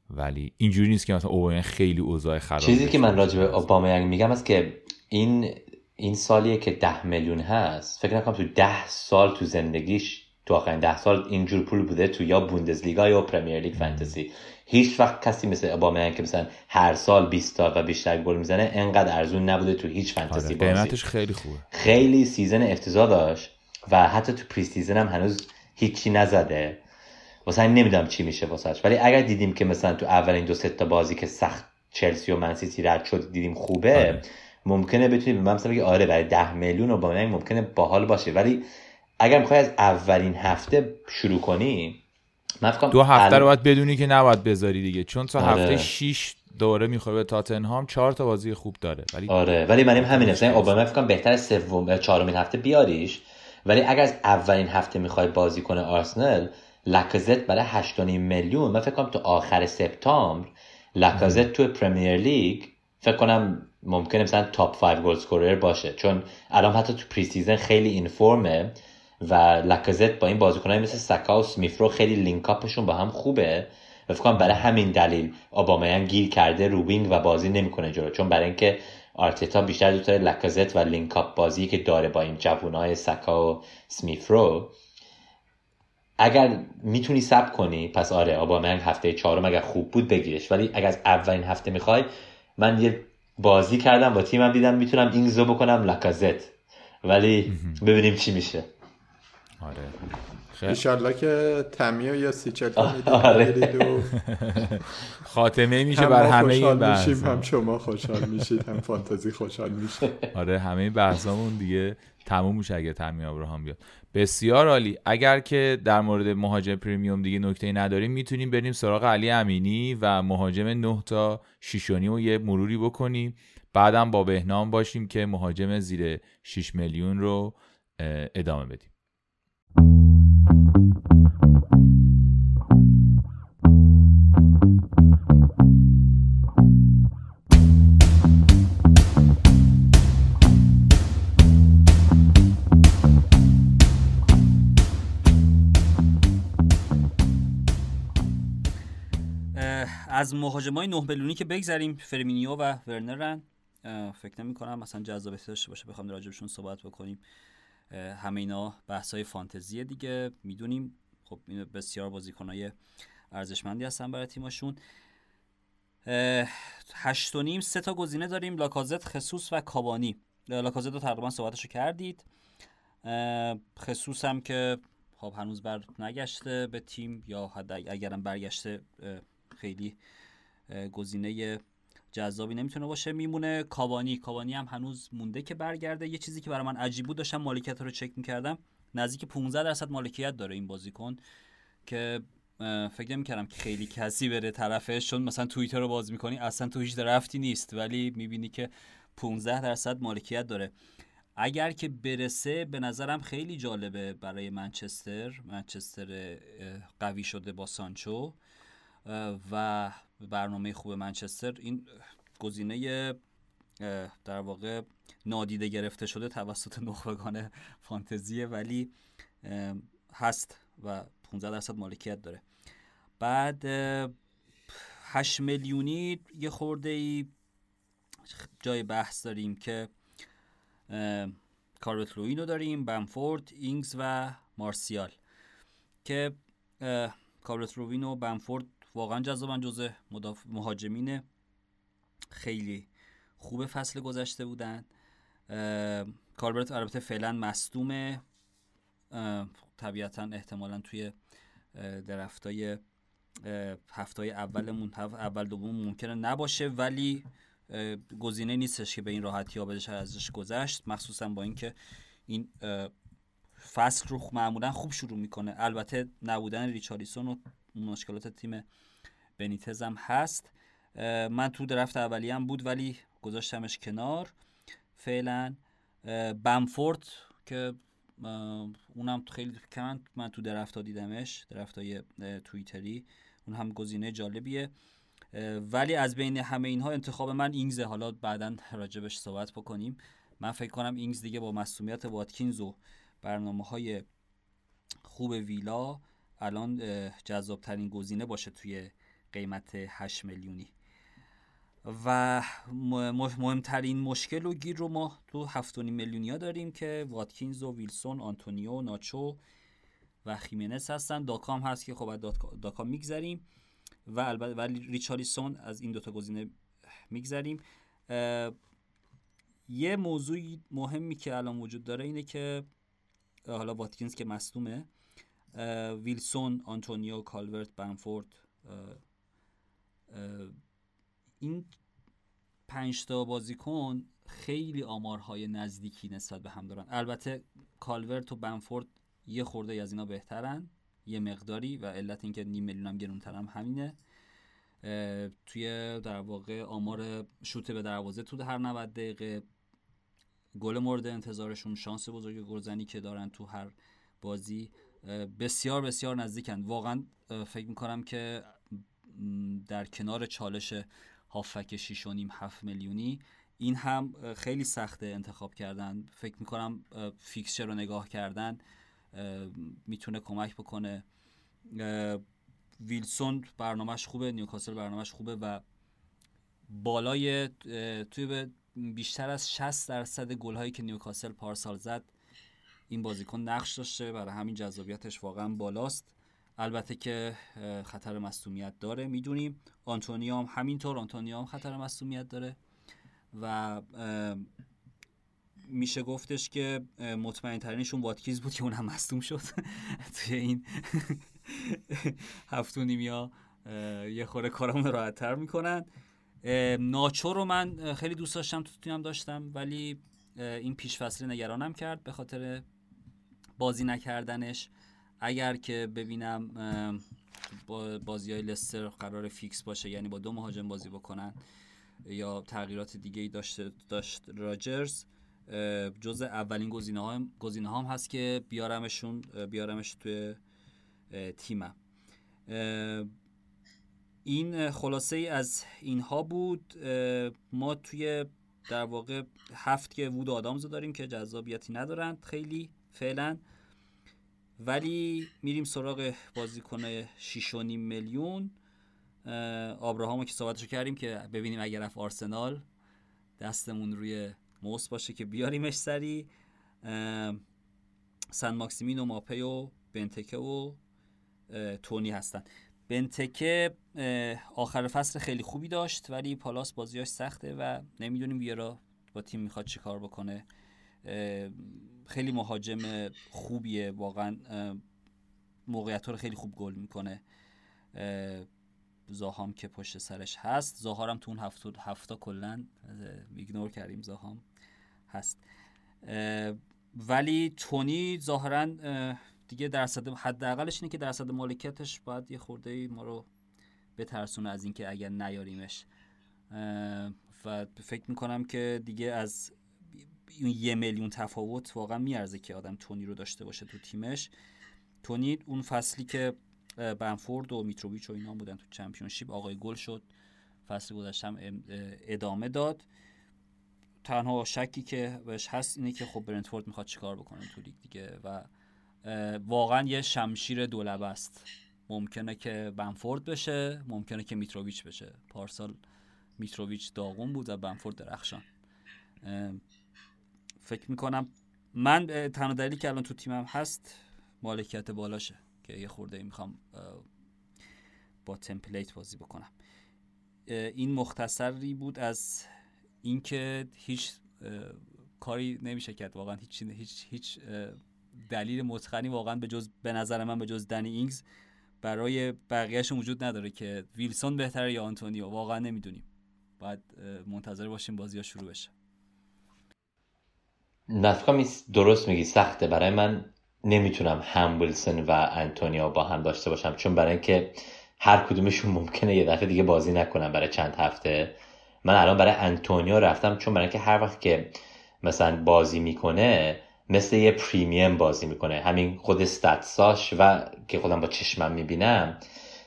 ولی اینجوری نیست که مثلا اوبامیانگ خیلی اوضاع خراب چیزی که من راجع به اوبامیانگ میگم است که این این سالیه که ده میلیون هست فکر نکنم تو ده سال تو زندگیش تو آخرین ده سال اینجور پول بوده تو یا بوندسلیگا یا پرمیر لیگ فانتزی. هیچ وقت کسی مثل اوبامیانگ که مثلا هر سال 20 تا و بیشتر گل می‌زنه انقدر ارزون نبوده تو هیچ فانتزی آره، قیمتش خیلی خوبه. خیلی season افتضاح داشت و حتی تو pre-season هم هنوز هیچی نزده. واسه نمی‌دونم چی میشه واسهش. ولی اگر دیدیم که مثلا تو اولین دو سه تا بازی که سخت چلسی و منسیتی رد شد دیدیم خوبه. آره. ممکنه بتونیم من مثلا بگی آره برای 10 میلیون و ممکنه باحال باشه. ولی اگر می‌خوای از اولین هفته شروع کنی من دو هفته رو باید بدونی که نباید بذاری دیگه. چون تا آره. هفته 6 دوره می‌خوره به تاتنهام چهار تا بازی خوب داره. ولی آره. ولی من همینه. مثلا اوباما فکر کنم بهتر سوم چهارمین هفته بیاریش. ولی اگر از اولین هفته می‌خوای بازی کنه آرسنال لکازت برای 8.5 میلیون. من فکر کنم تو آخر سپتامبر لکازت تو پرمیر لیگ فکر کنم ممکنه مثلا تاپ 5 گل سکورر باشه. چون الان حتی تو پری خیلی این فرمه و لکازت با این بازیکنای مثل سکا و اسمیت رو خیلی link up شون با هم خوبه. و فکر برای همین دلیل اوبامیانگ گیر کرده رو wing و بازی نمی‌کنه جلو. چون برای اینکه آرتتا بیشتر دوست داره لکازت و link up بازی که داره با این جوونای سکا و اسمیت رو اگر می‌تونی صبر کنی پس آره اوبامیانگ هفته چهارم اگر خوب بود بگیرش. ولی اگر از اولین هفته می‌خوای من یه بازی کردم با تیمم دیدم می‌تونم اینگزو بکنم لکازت. ولی ببینیم چی میشه. آره. ایشالله که تمیو یا سیچل آره. خاتمه میشه بر همه این بحث. هم شما خوشحال میشید هم فانتزی خوشحال میشه آره همه این بحثامون دیگه تموم میشه اگه تمی ابراهام بیاد. بسیار عالی. اگر که در مورد مهاجم پریمیوم دیگه نکته نداریم می‌تونیم بریم سراغ علی امینی و مهاجم 9 تا 6 و یه مروری بکنیم. بعدم با بهنام باشیم که مهاجم زیر 6 میلیون رو ادامه بدیم. از مهاجمای 9 میلیونی که بگذریم فرمینیو و ورنرن فکر نمی کنم مثلا جذاب داشته باشه بخوام راجبشون صحبت بکنیم. همه اینا بحث های فانتزی دیگه. می‌دونیم. خب این بسیار بازیکنای ارزشمندی هستن برای تیمشون هشت و نیم سه تا گزینه داریم. لاکازت خصوص و کابانی. لاکازت رو تقریبا صحبتشو کردید. خصوص که خب هنوز بر نگشته به تیم یا حد اگرم برگشته خیلی گزینه جذابی نمی‌تونه باشه. میمونه کابانی کابانی هم هنوز مونده که برگرده. یه چیزی که برای من عجیب بود داشتم مالکیت رو چک می‌کردم. نزدیک 15 درصد مالکیت داره این بازیکن که فکر نمی‌کردم که خیلی کسی بره طرفش. چون مثلا توییتر رو باز می‌کنی اصلا تو هیچ رفتی نیست. ولی می‌بینی که 15 درصد مالکیت داره. اگر که برسه به نظرم خیلی جالبه برای منچستر. منچستر قوی شده با سانچو. و برنامه خوب منچستر. این گزینه در واقع نادیده گرفته شده توسط نخبگان فانتزیه ولی هست و 15 درصد مالکیت داره. بعد 8 میلیونی یه خورده ای جای بحث داریم که کاربت روینو داریم بنفورد اینگز و مارسیال که کاربت روین و بنفورد واقعا جذابن جزء مهاجمین خیلی خوب فصل گذشته بودن. کاربرت البته فعلا مصدومه. طبیعتا احتمالا توی درفتای هفتای اولمون اول دوم ممکنه نباشه ولی گزینه نیستش که به این راحتی ها بشه ازش گذشت. مخصوصا با اینکه این فصل رو معمولا خوب شروع می‌کنه. البته نبودن ریچاریسون و مشکلات تیم بنیتز هم هست. من تو درفت اولی هم بود ولی گذاشتمش کنار. فعلا بمفورد که اونم خیلی کم من تو درفت ها دیدمش درفت های تویتری اون هم گزینه جالبیه. ولی از بین همه اینها انتخاب من اینگزه. حالا بعدا راجبش صحبت بکنیم. من فکر کنم اینگز دیگه با مصدومیت واتکینز و برنامه های خوب ویلا الان جذاب ترین گزینه باشه توی قیمت 8 میلیونی. و مهمترین مشکل و گیر رو ما تو 7.5 میلیونیا داریم که واتکینز و ویلسون آنتونیو ناچو و خیمنس هستن. داکام هست که خب داکام میگذریم و البته ولی ریچالیسون از این دوتا گزینه میگذریم. یه موضوع مهمی که الان وجود داره اینه که حالا واتکینز که مصدومه ویلسون آنتونیو کالورت بمفورد این پنج تا بازیکن خیلی آمارهای نزدیکی نسبت به هم دارن. البته کالورت و بمفورد یه خورده از اینا بهترن یه مقداری و علت اینکه نیم میلیون هم گرونتر هم همینه. توی در واقع آمار شوت به دروازه تو هر 90 دقیقه. گل مورد انتظارشون شانس بزرگ گلزنی که دارن تو هر بازی. بسیار بسیار نزدیکن واقعا فکر می‌کنم که در کنار چالش هافک 6 و نیم 7 میلیونی این هم خیلی سخته انتخاب کردن. فکر می‌کنم فیکسچر رو نگاه کردن می‌تونه کمک بکنه. ویلسون برنامهش خوبه نیوکاسل برنامهش خوبه و بالای توی بیشتر از 60 درصد گل هایی که نیوکاسل پارسال زد این بازیکن نقش داشته برای همین جذابیتش واقعا بالاست. البته که خطر مصدومیت داره. می‌دونیم آنتونیو هم همینطور آنتونیو هم خطر مصدومیت داره. و میشه گفتش که مطمئن ترینشون واتکینز بود که اون هم مصدوم شد. توی این هفت و نیمیا یه خوره کارمون راحت تر می‌کنن. ناچو رو من خیلی دوست داشتم تو تیمم داشتم ولی این پیش فصلی نگرانم کرد به خاطر بازی نکردنش. اگر که ببینم بازی های لستر قرار فیکس باشه یعنی با دو مهاجم بازی بکنن یا تغییرات دیگه ای داشته داشت راجرز جز اولین گزینه ها گزینه هم هست که بیارمشون بیارمش توی تیمم. این خلاصه ای از اینها بود. ما توی در واقع هفت که وود آدامز داریم که جذابیتی ندارند خیلی. فعلا. ولی میریم سراغ بازیکن 6.5 میلیون. آبراهامو که صحبتشو کردیم که ببینیم اگر رفت آرسنال دستمون روی موس باشه که بیاریمش سری. سن ماکسیمین و ماپی و بنتکه و تونی هستن. بنتکه آخر فصل خیلی خوبی داشت ولی پالاس بازیاش سخته و نمی‌دونیم بیارا با تیم می‌خواد چی کار بکنه خیلی مهاجم خوبیه واقعا موقعیت رو خیلی خوب گل می‌کنه. زاهام که پشت سرش هست. زاهارم تو اون هفته هفته کلا ایگنور کردیم زاهام هست. ولی تونی ظاهرا دیگه درصد حداقلش اینه که درصد مالکیتش باید یه خورده ما رو بترسونه از اینکه اگر نیاریمش. و فکر می‌کنم که دیگه از یه میلیون تفاوت واقعا میارزه که آدم تونی رو داشته باشه تو تیمش. تونی اون فصلی که بنفورد و میتروویچ و اینا بودن تو چمپیونشیپ آقای گل شد فصل گذشتم ادامه داد. تنها شکی که بهش هست اینه که خب برنتفورد می‌خواد چیکار بکنه تو لیگ دیگه و واقعا یه شمشیر دولبه است. ممکنه که بنفورد بشه ممکنه که میتروویچ بشه. پارسال میتروویچ داغون بود و بنفورد درخشان. فکر می‌کنم من تنها دلیلی که الان تو تیمم هست مالکیت بالاشه که یه خورده می‌خوام با تمپلیت بازی بکنم. این مختصری بود از اینکه هیچ کاری نمیشه کرد. واقعا هیچ هیچ هیچ دلیل متقنی واقعا به جز به نظر من به جز دنی اینگز برای بقیهش وجود نداره که ویلسون بهتره یا آنتونیو. واقعا نمی‌دونیم. باید منتظر باشیم بازی ها شروع بشه. نفکا درست میگی سخته. برای من نمی‌تونم هم ویلسون و انتونیو با هم داشته باشم چون برای اینکه هر کدومشون ممکنه یه دفعه دیگه بازی نکنم برای چند هفته. من الان برای انتونیو رفتم چون برای اینکه هر وقت که مثلا بازی می‌کنه مثل یه premium بازی می‌کنه. همین خود stats اش و که خودم با چشمم می‌بینم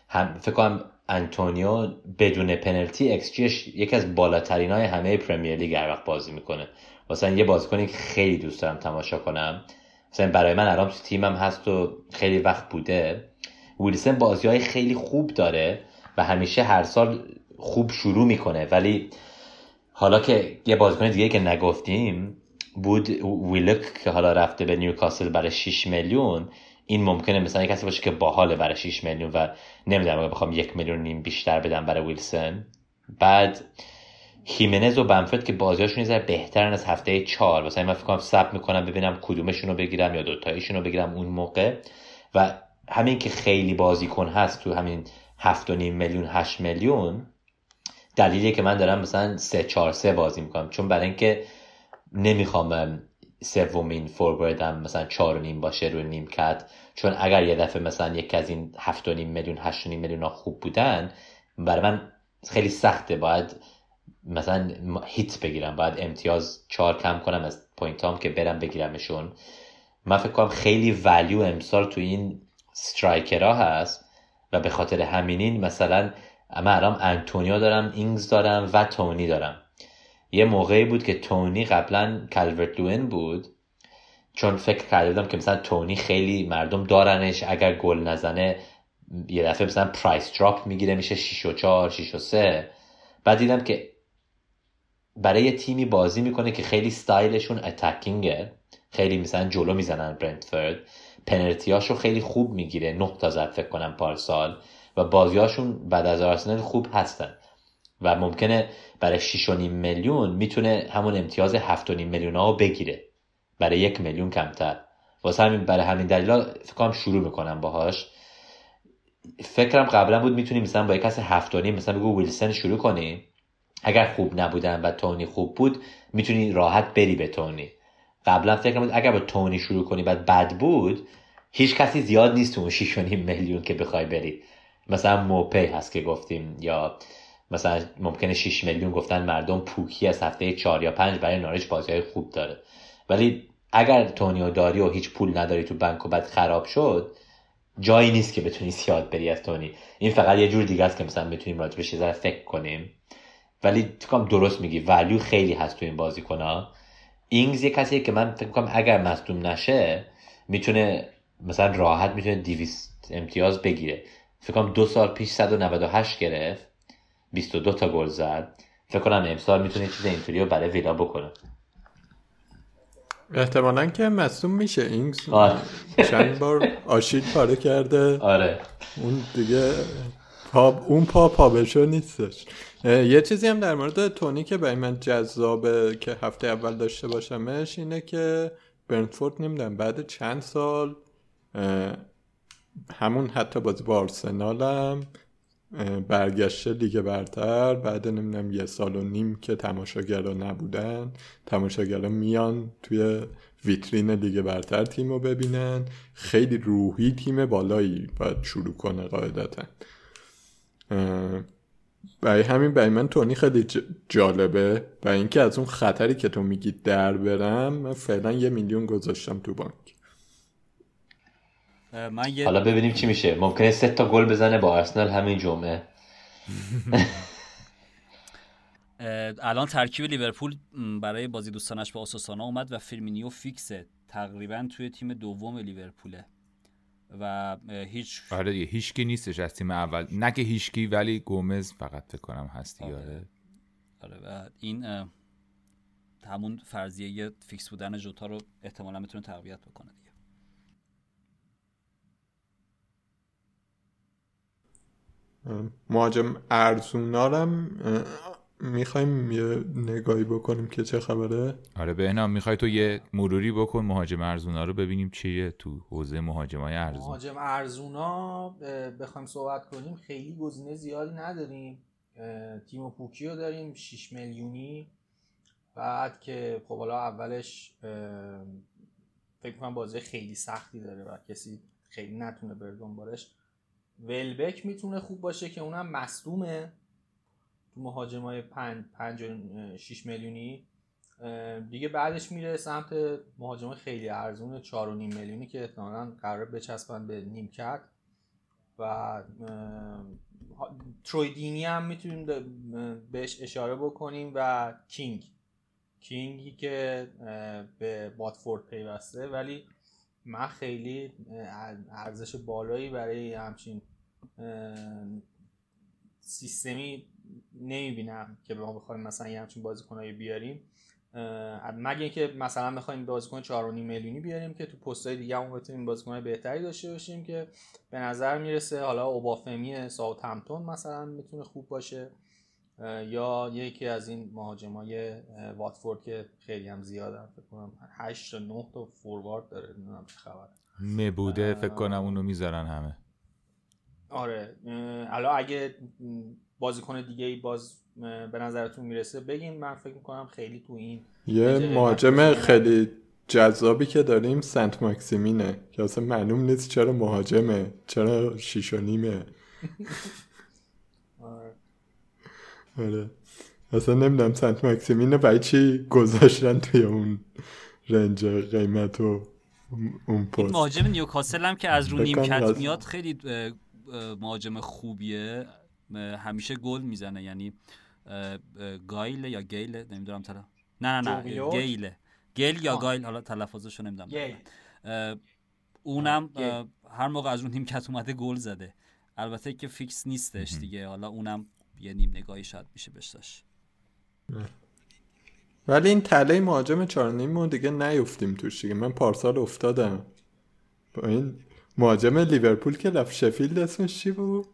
هم فکر کنم انتونیو بدون پنالتی اکس یکی از بالاترین های همه Premier League هر وقت بازی می‌کنه. مثلا یه بازیکنی که خیلی دوست دارم تماشا کنم مثلا برای من الان تو تیمم هست و خیلی وقت بوده. ویلسن بازی های خیلی خوب داره و همیشه هر سال خوب شروع می‌کنه. ولی حالا که یه بازیکن دیگه که نگفتیم بود ویلاک که حالا رفته به نیوکاسل برای 6 میلیون. این ممکنه مثلا کسی باشه که باحاله برای 6 میلیون و نمی‌دونم اگه بخوام یک میلیون نیم بیشتر بدم برای ویلسون بعد هیمنز و بنفرد که بازیاشون یه بهترن از هفته چهار. مثلا من فکر کنم سب می‌کنم ببینم کدومشون رو بگیرم یا دوتایشون رو بگیرم اون موقع. و همین که خیلی بازیکن هست تو همین هفت و نیم میلیون هشت میلیون دلیلیه که من دارم مثلا سه چهار سه بازی می‌کنم. چون برای اینکه نمی‌خوام سومین فورواردم مثلا چهار و نیم باشه روی نیمکت چون اگر یه دفعه مثلا یک از این هفت و نیم میلیون هشت و نیم میلیون ها خوب بودن برای من خیلی سخته. باید مثلا hit بگیرم باید امتیاز چهار کم کنم از point هام که برم بگیرمشون. من فکر کنم خیلی value امسال تو این striker ها هست و به خاطر همین مثلا من الان انتونیو دارم اینگز دارم و تونی دارم. یه موقعی بود که تونی قبلا کلورت لوین بود چون فکر کرده که مثلا تونی خیلی مردم دارنش اگر گل نزنه یه دفعه مثلا پرایس دراپ می‌گیره میشه 6 و 4 6 و 3 بعد دیدم که برای تیمی بازی می‌کنه که خیلی ستایلشون اتکینگه. خیلی مثلا جلو می‌زنن برنتفورد. پنالتیاشو خیلی خوب می‌گیره تا زد فکر کنم پارسال و بازیاشون بعد از آرسنال خوب هستن. و ممکنه برای 6.5 میلیون می‌تونه همون امتیاز 7.5 میلیون ها بگیره. برای یک میلیون کمتر. واسه همین برای همین دلیل فکر شروع می‌کنم باهاش. فکرم قبلا بود می‌تونیم مثلا با یک کس 7.5 مثلا بگو ویلسن شروع کنیم اگر خوب نبودن و تونی خوب بود می‌تونی راحت بری به تونی. قبلا فکر بود اگر با تونی شروع کنی بعد بد بود هیچ کسی زیاد نیست تو اون 6.5 میلیون که بخوای بری. مثلا موپی هست که گفتیم یا مثلا ممکنه 6 میلیون گفتن مردم پوکی از هفته 4 یا 5 برای نارش بازی خوب داره. ولی اگر تونیو داری و هیچ پول نداری تو بانک و بعد خراب شد جایی نیست که بتونی زیاد بری از تونی. این فقط یه جور دیگه است که مثلا بتونیم راجبش یه فکر کنیم. ولی تو درست میگی. ولیو خیلی هست تو این بازیکن ها اینگز یه کسیه که من فکر کنم اگر مصدوم نشه می‌تونه مثلا راحت می‌تونه 200 امتیاز بگیره. فکر کنم دو سال پیش 198 گرفت. 22 تا گل زد. فکر کنم امسال می‌تونه چیز اینطوری رو برای ویلا بکنه. احتمالا که مصوم میشه. اینگز آره. چند بار آشید پاره کرده. آره. اون دیگه پا اون پا پابشو نیستش. یه چیزی هم در مورد تونی که برای من جذابه که هفته اول داشته باشمش اینه که برنفورد نمی‌دونم بعد چند سال همون حتی بازی با آرسنالم برگشته لیگ برتر بعد نمی‌دونم یه سال و نیم که تماشاگرا نبودن تماشاگرا میان توی ویترین لیگ برتر تیم رو ببینن خیلی روحی تیم بالایی باید شروع کنه قاعدتا. برای همین برای من تونی خیلی جالبه. و اینکه از اون خطری که تو میگی در برم من فعلا یه میلیون گذاشتم تو بانک. من حالا ببینیم چی میشه. ممکنه سه تا گل بزنه با ارسنال همین جمعه. الان ترکیب لیورپول برای بازی دوستانه‌ش با اوساسونا اومد و فیرمینیو فیکسه تقریبا توی تیم دوم لیورپوله. و هیچ آره دیگه هیچکی نیستش از تیم اول. نه که هیچکی ولی گومز فقط فکر کنم هستی آره. آره. آره و این همون فرضیه فیکس بودن جوتا رو احتمالا می‌تونه تقویت بکنه دیگه. مهاجم ارزونارم می‌خوایم یه نگاهی بکنیم که چه خبره؟ آره به می‌خوای تو یه مروری بکن مهاجم ارزونا رو ببینیم چیه تو حوزه مهاجمای ارزون. مهاجم ارزونا بخوایم صحبت کنیم خیلی گزینه زیادی نداریم. تیم پوکی رو داریم 6 میلیونی. بعد که خب حالا اولش فکر کنم بازی خیلی سختی داره و کسی خیلی نتونه بره دنبالش. ولبک می‌تونه خوب باشه که اونم مصدومه. تو مهاجم های 5 6 میلیونی. دیگه بعدش میره سمت مهاجم خیلی ارزون 4.5 میلیونی که احتمالاً قرار بچسبن به نیمکت. و ترویدینی هم می‌تونیم بهش اشاره بکنیم و کینگ. کینگی که به باتفورد پیوسته. ولی من خیلی ارزش بالایی برای همچین سیستمی نمی‌بینم که ما بخوایم مثلا یه همچین بازیکنایی بیاریم. مگه اینکه مثلا می‌خوایم بازیکن 4.5 میلیونی بیاریم که تو پستای دیگه هم بتونیم بازیکن بهتری داشته باشیم که به نظر می‌رسه حالا اوبافمی ساوت همتون مثلا می‌تونه خوب باشه. یا یکی از این مهاجمای واتفورد که خیلی هم زیادن فکر کنم 8 تا 9 تا فوروارد داره نمی‌دونم چه خبره. مبوده فکر کنم اونو می‌ذارن همه. آره الان اگه بازیکن دیگه ای باز به نظرتون می‌رسه؟ بگین من فکر می‌کنم خیلی تو این یه مهاجم خیلی جذابی که داریم سنت ماکسیمینه که اصلا معلوم نیست چرا مهاجمه چرا شیش و نیمه. آره. آره. اصلا نمی‌دونم سنت ماکسیمینه برای چی گذاشتن توی اون رنج قیمت و اون پست. مهاجم نیوکاسل هم که از رو نیمکت میاد خیلی مهاجم خوبیه. همیشه گل می‌زنه. یعنی گایل یا گیل نمی‌دونم تلا نه نه نه گیله گیل. یا گایل حالا تلفظشو نمی‌دونم. اونم هر موقع از اون نیمکت اومده گل زده. البته که فیکس نیستش دیگه. حالا اونم یه نیم نگاهی شاید میشه بش داشت ولی این تله مهاجم چهار نیم دیگه نیفتیم توش دیگه. من پارسال افتادم. با این مهاجم لیورپول که رفت شفیلد اسمش چی بود؟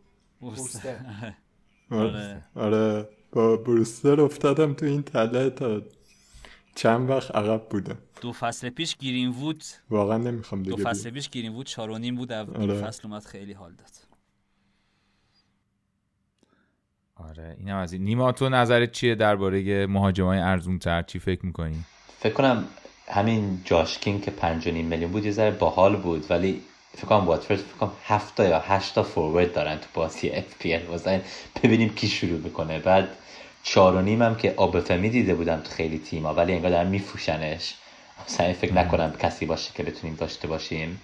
آره. آره. با بروستر افتادم تو این تله تا چند وقت عقب بوده دو فصل پیش گیرین وود واقعا نمی‌خوام دیگه دو فصل پیش گیرین وود چهار و نیم بود آره. فصل اومد خیلی حال داد. آره اینم از این. نیما تو نظرت چیه درباره مهاجمای ارزون تر چی فکر می‌کنی؟ فکر کنم همین جاشکین که 5 میلیون بود یه ذره باحال بود ولی فکر کنم واتفورد فکر کنم 7 یا 8 تا forward دارن تو بازی FPL ببینیم کی شروع می‌کنه. بعد 4 و نیم هم که اوبافمی دیده بودم تو خیلی تیما ولی انگار دارن می‌فروشنش مثلا فکر نکنم کسی باشه که بتونیم داشته باشیم.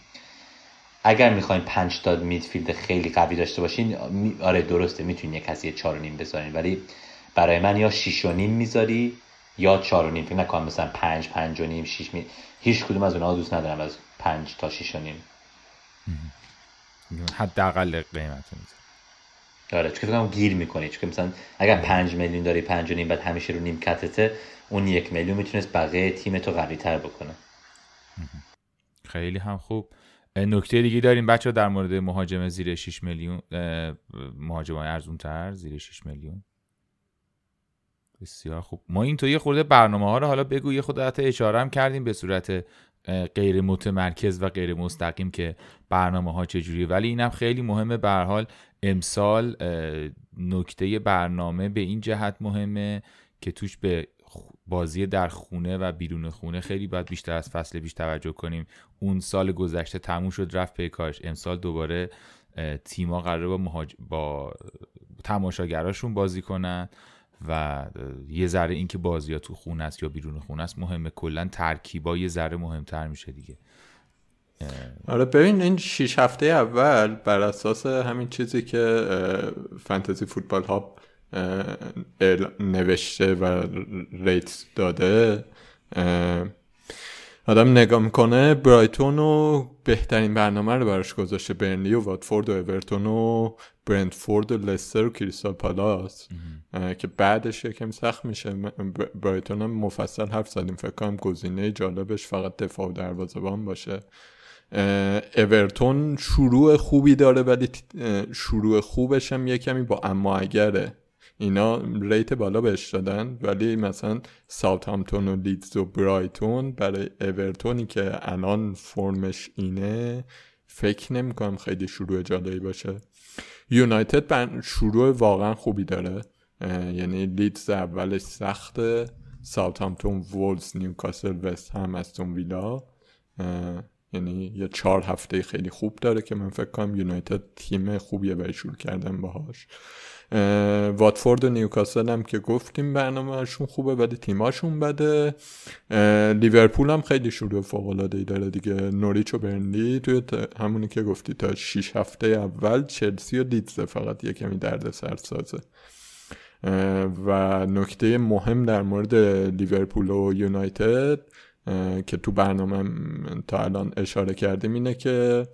اگر می‌خواین 5 تا midfield خیلی قوی داشته باشین آره درسته می‌تونین یه کسی 4 و نیم بذارین. ولی برای من یا 6 و نیم می‌ذاری یا 4 و نیم فکر نکنم مثلا 5 5 و نیم 6 می... هیچ کدوم از اونها دوست ندارم از 5 تا 6 و نیم حداقل قیمت آره چون فکر گیر می‌کنی. چون مثلا اگر 5 میلیون داری 5 و نیم بعد همیشه رو نیم کتته اون یک میلیون می‌تونست بقیه تیم تو قوی تر بکنه. خیلی هم خوب. نکته دیگه داریم. بچه در مورد مهاجم زیر 6 میلیون مهاجم های ارزون تر زیر 6 میلیون. بسیار خوب. ما این تو یه خورده برنامه ها رو حالا بگو یه خود اشاره هم کردیم به صورت غیر متمرکز و غیر مستقیم که برنامه ها چجوریه. ولی اینم خیلی مهمه. به حال امسال نکته برنامه به این جهت مهمه که توش به بازی در خونه و بیرون خونه خیلی باید بیشتر از فصل پیش توجه کنیم. اون سال گذشته تموم شد رفت پیکاش امسال دوباره تیما قراره با, مهاج... با تماشاگراشون بازی کنن. و یه ذره اینکه بازی ها تو خونه است یا بیرون خونه است مهمه. کلا ترکیبا یه ذره مهمتر میشه دیگه. آره ببین این شیش هفته اول بر اساس همین چیزی که فانتزی فوتبال ها نوشته و ریت داده آدم نگاه می‌کنه برایتون و بهترین برنامه رو براش گذاشته برنلی و واتفورد و اورتون و برندفورد و لستر و کریستال پالاس. که بعدش یکم سخت میشه. برایتون هم مفصل حرف زدیم. فکر کنم گزینه جالبش فقط دفاع و دروازه‌بان باشه. اورتون شروع خوبی داره ولی شروع خوبش هم یه کمی با اما اگره اینا ریت بالا بهش دادن ولی مثلا ساوت همتون و لیدز و برایتون برای اورتونی که الان فرمش اینه فکر نمی خیلی شروع جالبی باشه. یونایتد شروع واقعا خوبی داره. یعنی لیدز اولش سخته ساوت همتون وولز نیوکاسل وست هم استون ویلا. یعنی یه چهار هفته خیلی خوب داره که من فکر کنم یونایتد تیم خوبیه برای شروع کردن باهاش. واتفورد و نیوکاسل هم که گفتیم برنامهشون خوبه ولی تیماشون بده. لیورپول هم خیلی شروع فوق العاده ای داره دیگه. نوریچ و برنلی توی همونی که گفتی تا 6 هفته اول چلسی و لیدز فقط یه کمی درد سر سازه و نکته مهم در مورد لیورپول و یونایتد که تو برنامه تا الان اشاره کردیم اینه که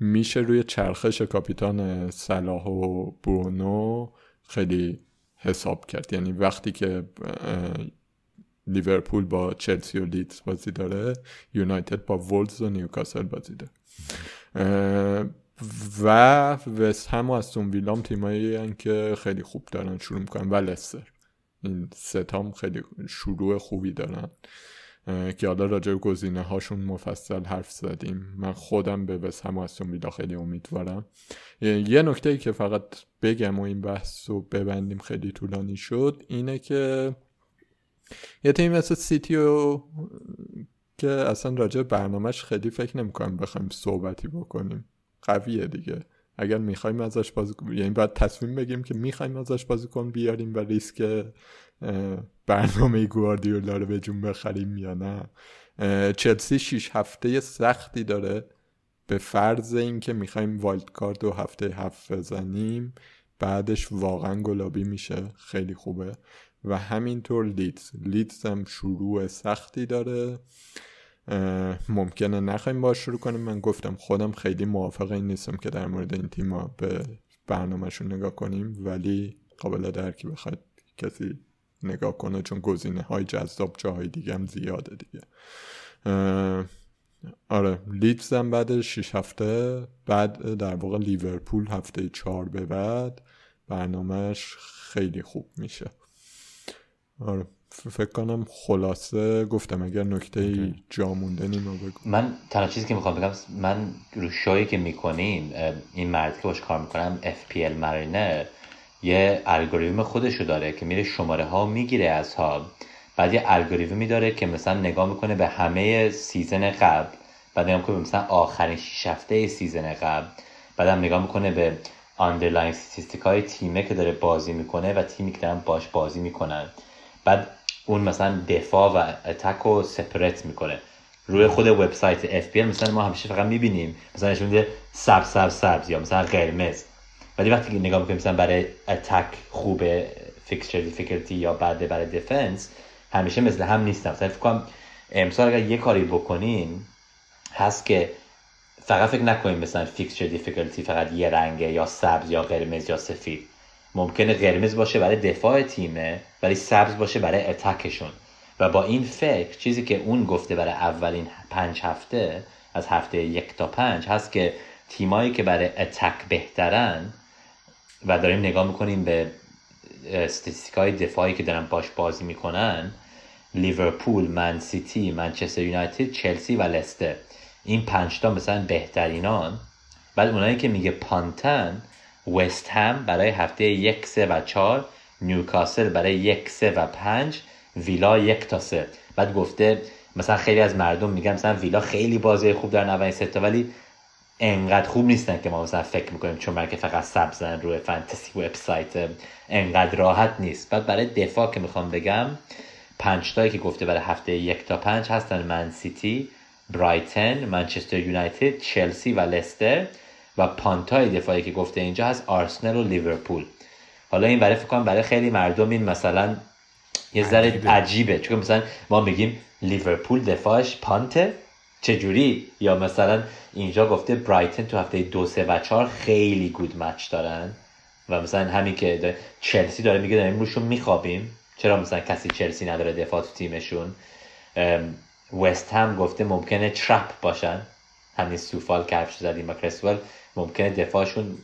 میشه روی چرخش کاپیتان صلاح و برونو خیلی حساب کرد. یعنی وقتی که لیورپول با چلسی و لیدز بازی داره یونایتد با وولز و نیوکاسل بازی داره. و وست هم و استون ویلام تیمایی که خیلی خوب دارن شروع می‌کنن و لستر. این ستام خیلی شروع خوبی دارن. که حالا راجع به گزینه هاشون مفصل حرف زدیم. من خودم به وست هم و استون ویلا خیلی امیدوارم. یه نکته ای که فقط بگم و این بحث رو ببندیم خیلی طولانی شد اینه که یه تیم مثل سیتی و که اصلا راجع برنامهش خیلی فکر نمی‌کنم بخوایم صحبتی بکنیم. قویه دیگه. اگر می‌خوایم ازش بازی یعنی باید تصمیم بگیم که می‌خوایم ازش بازیکن بیاریم و ریسک برنامه گواردیولا رو به جون بخریم یا نه. چلسی شیش هفته سختی داره. به فرض اینکه می‌خوایم wild card دو هفته هفت بزنیم بعدش واقعا گلابی میشه. خیلی خوبه. و همینطور لیدز. لیدز هم شروع سختی داره. ممکنه نخوایم باش شروع کنیم. من گفتم خودم خیلی موافق این نیستم که در مورد این تیما به برنامهشون نگاه کنیم ولی قابل درکی بخواد کسی نگاه کنه چون گزینه های جذاب جاهای دیگه هم زیاده دیگه. آره لیدز هم بعد 6 هفته بعد در واقع لیورپول هفته چهار به بعد برنامهش خیلی خوب میشه. آره. فکر کنم خلاصه گفتم اگر نکته جا مونده نیما بگو. من تنها چیزی که می‌خوام بگم من رو شایی که می‌کنیم این مرد که باش کار می‌کنم FPL مرینر یه الگوریتم خودشو داره که میره شماره ها می‌گیره از ها. بعد یه الگوریتمی داره که مثلا نگاه می‌کنه به همه season قبل بعد نگاه می‌کنه مثلا آخرین شیش هفته season قبل بعدم نگاه می‌کنه به underlying statistic های تیمه که داره بازی می‌کنه و تیمی که دارن باش بازی می‌کنن. بعد اون مثلا دفاع و attack رو separate می‌کنه. روی خود وبسایت FP مثلا ما همیشه فقط می‌بینیم. مثلا نشون میده سبز سبز سبز یا مثلا قرمز. ولی وقتی نگاه می‌کنیم مثلا برای attack خوبه fixture difficulty یا بعد برای defence همیشه مثل هم نیستن مثلا فکر کنم امسال اگر یه کاری بکنین هست که فقط فکر نکنیم مثلا fixture difficulty فقط یه رنگه یا سبز یا قرمز یا سفید. ممکنه قرمز باشه برای دفاع تیمه. ولی سبز باشه برای attack شون. و با این فکر چیزی که اون گفته برای اولین پنج هفته از هفته یک تا پنج هست که تیمایی که برای attack بهترن و داریم نگاه می‌کنیم به statistic های دفاعی که دارن باش بازی می‌کنن لیورپول، من سیتی، منچستر یونایتد، چلسی و لستر. این پنجتا مثلا بهترینان. بعد اونایی که میگه پانتن وست هم برای هفته یک سه و چهار نیوکاسل برای یک سه و پنج ویلا یک تا سه. بعد گفته مثلا خیلی از مردم میگن مثلا ویلا خیلی بازی خوب دارن اولین سه ولی انقدر خوب نیستن که ما مثلا فکر می‌کنیم چون که فقط سبزن روی فانتزی وبسایت انقدر راحت نیست. بعد برای دفاع که می‌خوام بگم پنج تایی که گفته برای هفته یک تا پنج هستن من سیتی برایتن منچستر یونایتد چلسی و لستر. و پانتای دفاعی که گفته اینجا هست آرسنال و لیورپول. حالا این برای فکر کنم برای خیلی مردم این مثلا یه ذره عجیبه. چون مثلا ما میگیم لیورپول دفاعش پانته. چجوری؟ یا مثلا اینجا گفته برایتن تو هفته دو سه و چهار خیلی گود مچ دارن. و مثلا همین که چلسی داره میگه داریم روشون میخوابیم. چرا مثلا کسی چلسی نداره دفاع تو تیمشون؟ وست هم گفته ممکنه ترپ باشن. همین سوفال که حرفش زدیم و کرسول ممکنه دفاعشون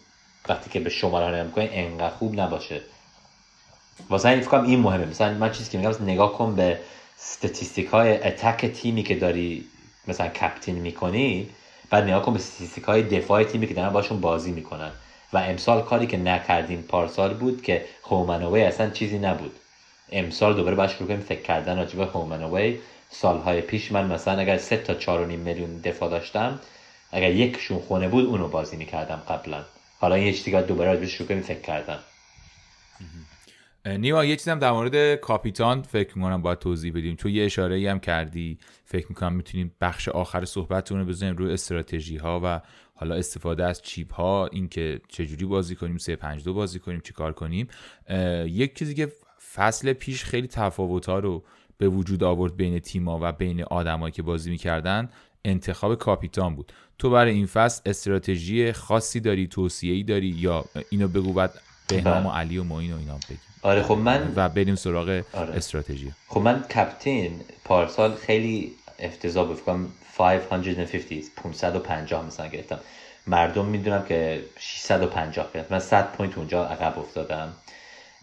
وقتی که به شماره نگاه می‌کنه انقدر خوب نباشه. واسه این فکرم این مهمه. مثلا من چیزی که میگم نگاه کن به ستاتیستیک های اتک تیمی که داری مثلا کپتین می‌کنی بعد نگاه کن به ستاتیستیک های دفاع تیمی که دارن باشون بازی می‌کنن. و امسال کاری که نکردیم پارسال بود که هومنوی اصلا چیزی نبود. امسال دوباره باید شروع کنیم فکر کردن راجع به هومنوی سالهای پیش من مثلا اگر سه تا چهار میلیون دفاع داشتم اگر یکشون خونه بود اونو بازی می‌کردم قبلا. حالا این یه دوباره راجبش شروع کنیم فکر کردم نیما یه چیزم در مورد کاپیتان فکر می‌کنم باید توضیح بدیم. چون یه اشاره ای هم کردی. فکر می‌کنم می‌تونیم بخش آخر صحبتتون رو بزنیم روی استراتژی ها و حالا استفاده از چیپ ها اینکه چجوری بازی کنیم 352 بازی کنیم چیکار کنیم. یک چیزی که فصل پیش خیلی تفاوت ها رو به وجود آورد بین تیما و بین آدمایی که بازی می‌کردن انتخاب کاپیتان بود. تو برای این فصل استراتژی خاصی داری توصیه ای داری یا اینو بگو بعد بهنام و علی و معین و اینا بگیم آره خب من و بریم سراغ آره. استراتژی. خب من captain پارسال خیلی افتضاح بود. فکر کنم 550 550 مثلا گرفتم. مردم می‌دونم که 650 گرفتم من 100 point اونجا عقب افتادم.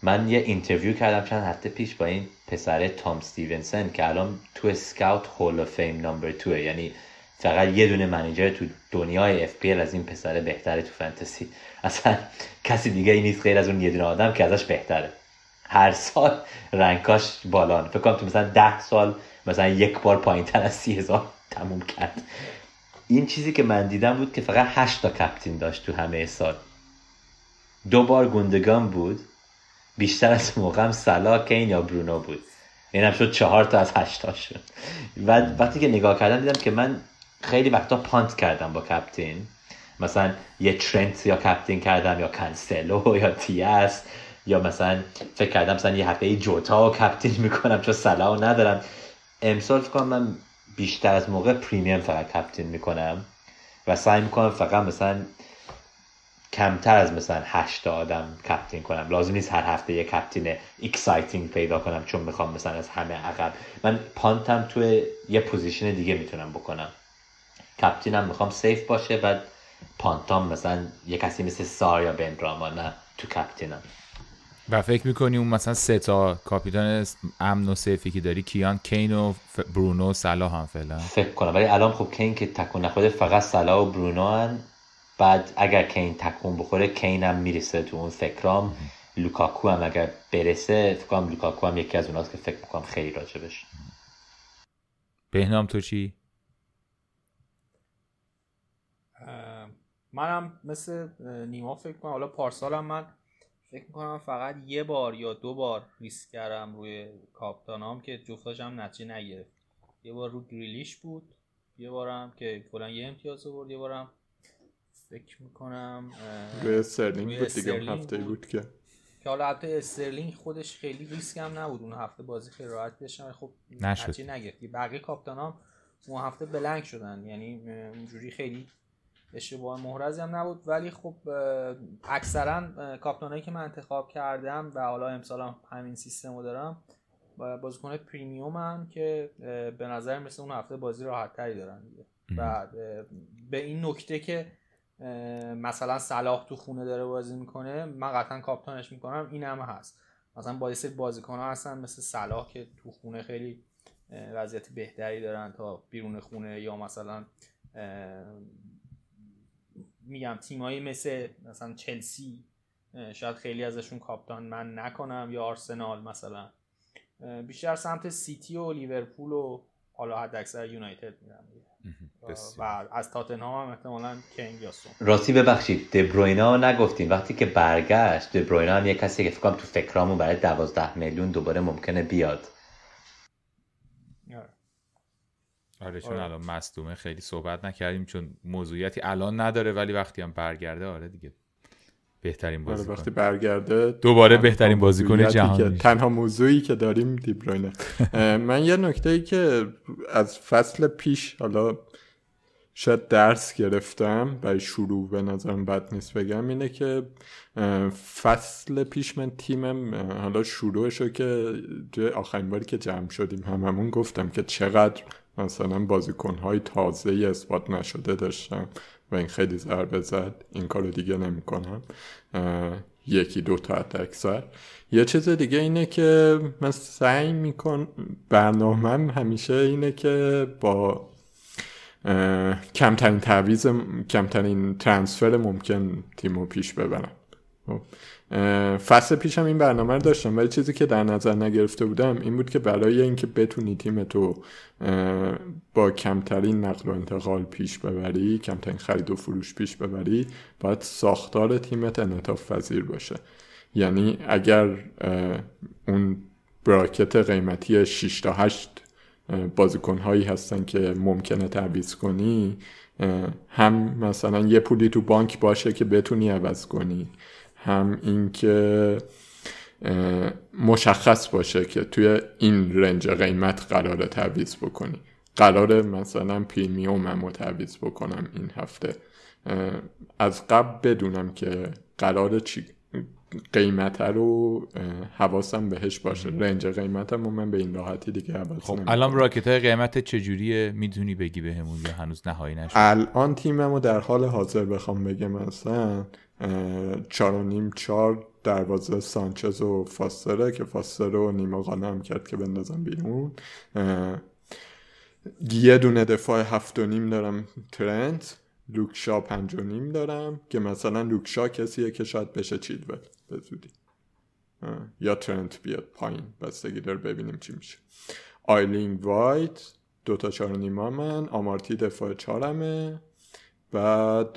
من یه interview کردم چند هفته پیش با این پسر تام ستیونسن که الان تو Scout Hall of Fame number 2 یعنی فقط یه دونه manager تو دنیای اف از این پسر بهتره تو فانتزی. اصلا کسی دیگه ای نیست غیر از اون یه دونه آدم که ازش بهتره. هر سال رنگاش بالان. فکر کنم تو مثلا ده سال مثلا یک بار پایین تر از سی هزار تموم کرد. این چیزی که من دیدم بود که فقط هشت تا کپتین داشت تو همه سال. دو بار گوندگان بود. بیشتر از موقعم سلا کین یا برونو بود. اینم شد چهار تا از هشتا شد و وقتی که نگاه کردم دیدم که من خیلی وقتا پانت کردم با کپتین. مثلا یه ترنت یا کپتین کردم یا کنسلو یا تیاس یا مثلا فکر کردم مثلا یه هفته جوتا و captain می‌کنم چون سلاح ندارم. امسال فکر کنم من بیشتر از موقع premium فقط captain می‌کنم و سعی می‌کنم فقط مثلا کمتر از مثلا هشت آدم captain کنم. لازم نیست هر هفته یه captain exciting پیدا کنم چون می‌خوام مثلا از همه عقب. من punt م توی یه position دیگه می‌تونم بکنم. captain م می‌خوام safe باشه و punt ام مثلا یه کسی مثل سار یا بن‌رحمه نه تو captain م. و فکر می‌کنی اون مثلا سه تا کاپیتان امن و safe ی که داری کیان کین و برونو و صلاح هم فعلا؟ فکر کنم. ولی الان خب کین که تکون نخورده فقط صلاح و برونو هن. بعد اگر کین تکون بخوره کین هم می‌رسه تو اون فکرام. لوکاکو هم اگر برسه فکر کنم لوکاکو هم یکی از اوناست که فکر می‌کنم خیلی راجبش. بهنام تو چی؟ منم مثل نیما فکر کنم حالا پارسالم من فکر می‌کنم فقط یه بار یا دو بار ریسک کردم روی کاپتانام که جفتاش هم نتیجه نگرفت. یه بار رو گریلیش بود یه بارم که کلا یه امتیاز آورد یه بارم فکر می‌کنم روی استرلینگ بود دیگه هفته بود. که. که حالا البته استرلینگ خودش خیلی ریسک هم نبود اون هفته بازی خیلی راحت بشن خب نشد. نگرفت. بقیه کاپتانام اون هفته بلنگ شدن یعنی اونجوری خیلی اشتباه محرزی هم نبود. ولی خب اکثرا کاپتانایی که من انتخاب کردم و حالا امسال هم همین سیستم رو دارم بازیکن پریمیوم هم که به نظر مثل اون هفته بازی راحت تری دارن دیگه. و به این نکته که مثلا صلاح تو خونه داره بازی می‌کنه من قطعا کاپتانش می‌کنم این هم هست. مثلا با بازیکن ها هستن مثل صلاح که تو خونه خیلی وضعیت بهتری دارن تا بیرون خونه یا مثلا میگم تیمایی مثل مثلا چلسی شاید خیلی ازشون کاپتان من نکنم یا آرسنال مثلا. بیشتر سمت سیتی و لیورپول و حالا حد اکثر یونایتد میرم. و از تاتنهام هم احتمالا کینگ یا سون. راستی ببخشید دبروینا نگفتیم. وقتی که برگشت دبروینا هم یه کسی که فکرم تو فکرامون برای دوازده میلیون دوباره ممکنه بیاد. آره چون آره. الان مصدومه خیلی صحبت نکردیم چون موضوعیتی الان نداره ولی وقتی هم برگرده آره دیگه بهترین آره، بازیکن. وقتی برگرده دوباره بهترین بازیکن جهان تنها موضوعی که داریم دیبروینه. من یه نکته ای که از فصل پیش حالا شاید درس گرفتم برای شروع به نظرم بد نیست بگم اینه که فصل پیش من تیمم حالا شروعشو که آخرین باری که جمع شدیم هممون گفتم که چقدر مثلا بازیکنهای تازه اثبات نشده داشتم و این خیلی ضربه زد این کارو دیگه نمی‌کنم یکی دو تا اکثر یه چیز دیگه اینه که من سعی میکن برنامهم همیشه اینه که با کمترین تعویز کمترین ترانسفر ممکن تیمو پیش ببرم. خب. فصل پیشم این برنامه رو داشتم ولی چیزی که در نظر نگرفته بودم این بود که برای اینکه بتونی تیم تو با کمترین نقل و انتقال پیش ببری کمترین خرید و فروش پیش ببری باید ساختار تیمت انعطاف پذیر باشه. یعنی اگر اون براکت قیمتی 6 تا 8 بازیکن هایی هستن که ممکنه تعویض کنی هم مثلا یه پولی تو بانک باشه که بتونی عوض کنی. هم اینکه مشخص باشه که توی این رنج قیمت قرار تعویض بکنی. قرار مثلا پریمیوم هم تعویض بکنم این هفته. از قبل بدونم که قرار چی قیمت رو حواسم بهش باشه. رنج قیمتم و من به این راحتی دیگه حواس خب الان راکت های قیمت چجوریه؟ می‌تونی بگی بهمون یا هنوز نهایی نشد؟ الان تیمم رو در حال حاضر بخوام بگم مثلا چار و نیم چار دروازه سانچز و فاستره که فاستر رو نیما هم کرد که بندازم بیرون. یه دونه دفاع هفت و نیم دارم ترنت لوکشا پنج و نیم دارم که مثلا لوکشا کسیه که شاید بشه چیدول به زودی. یا ترنت بیاد پایین بستگی داره ببینیم چی میشه. آیلینگ وایت دوتا چهار نیما من آمارتی دفاع چهارمه. بعد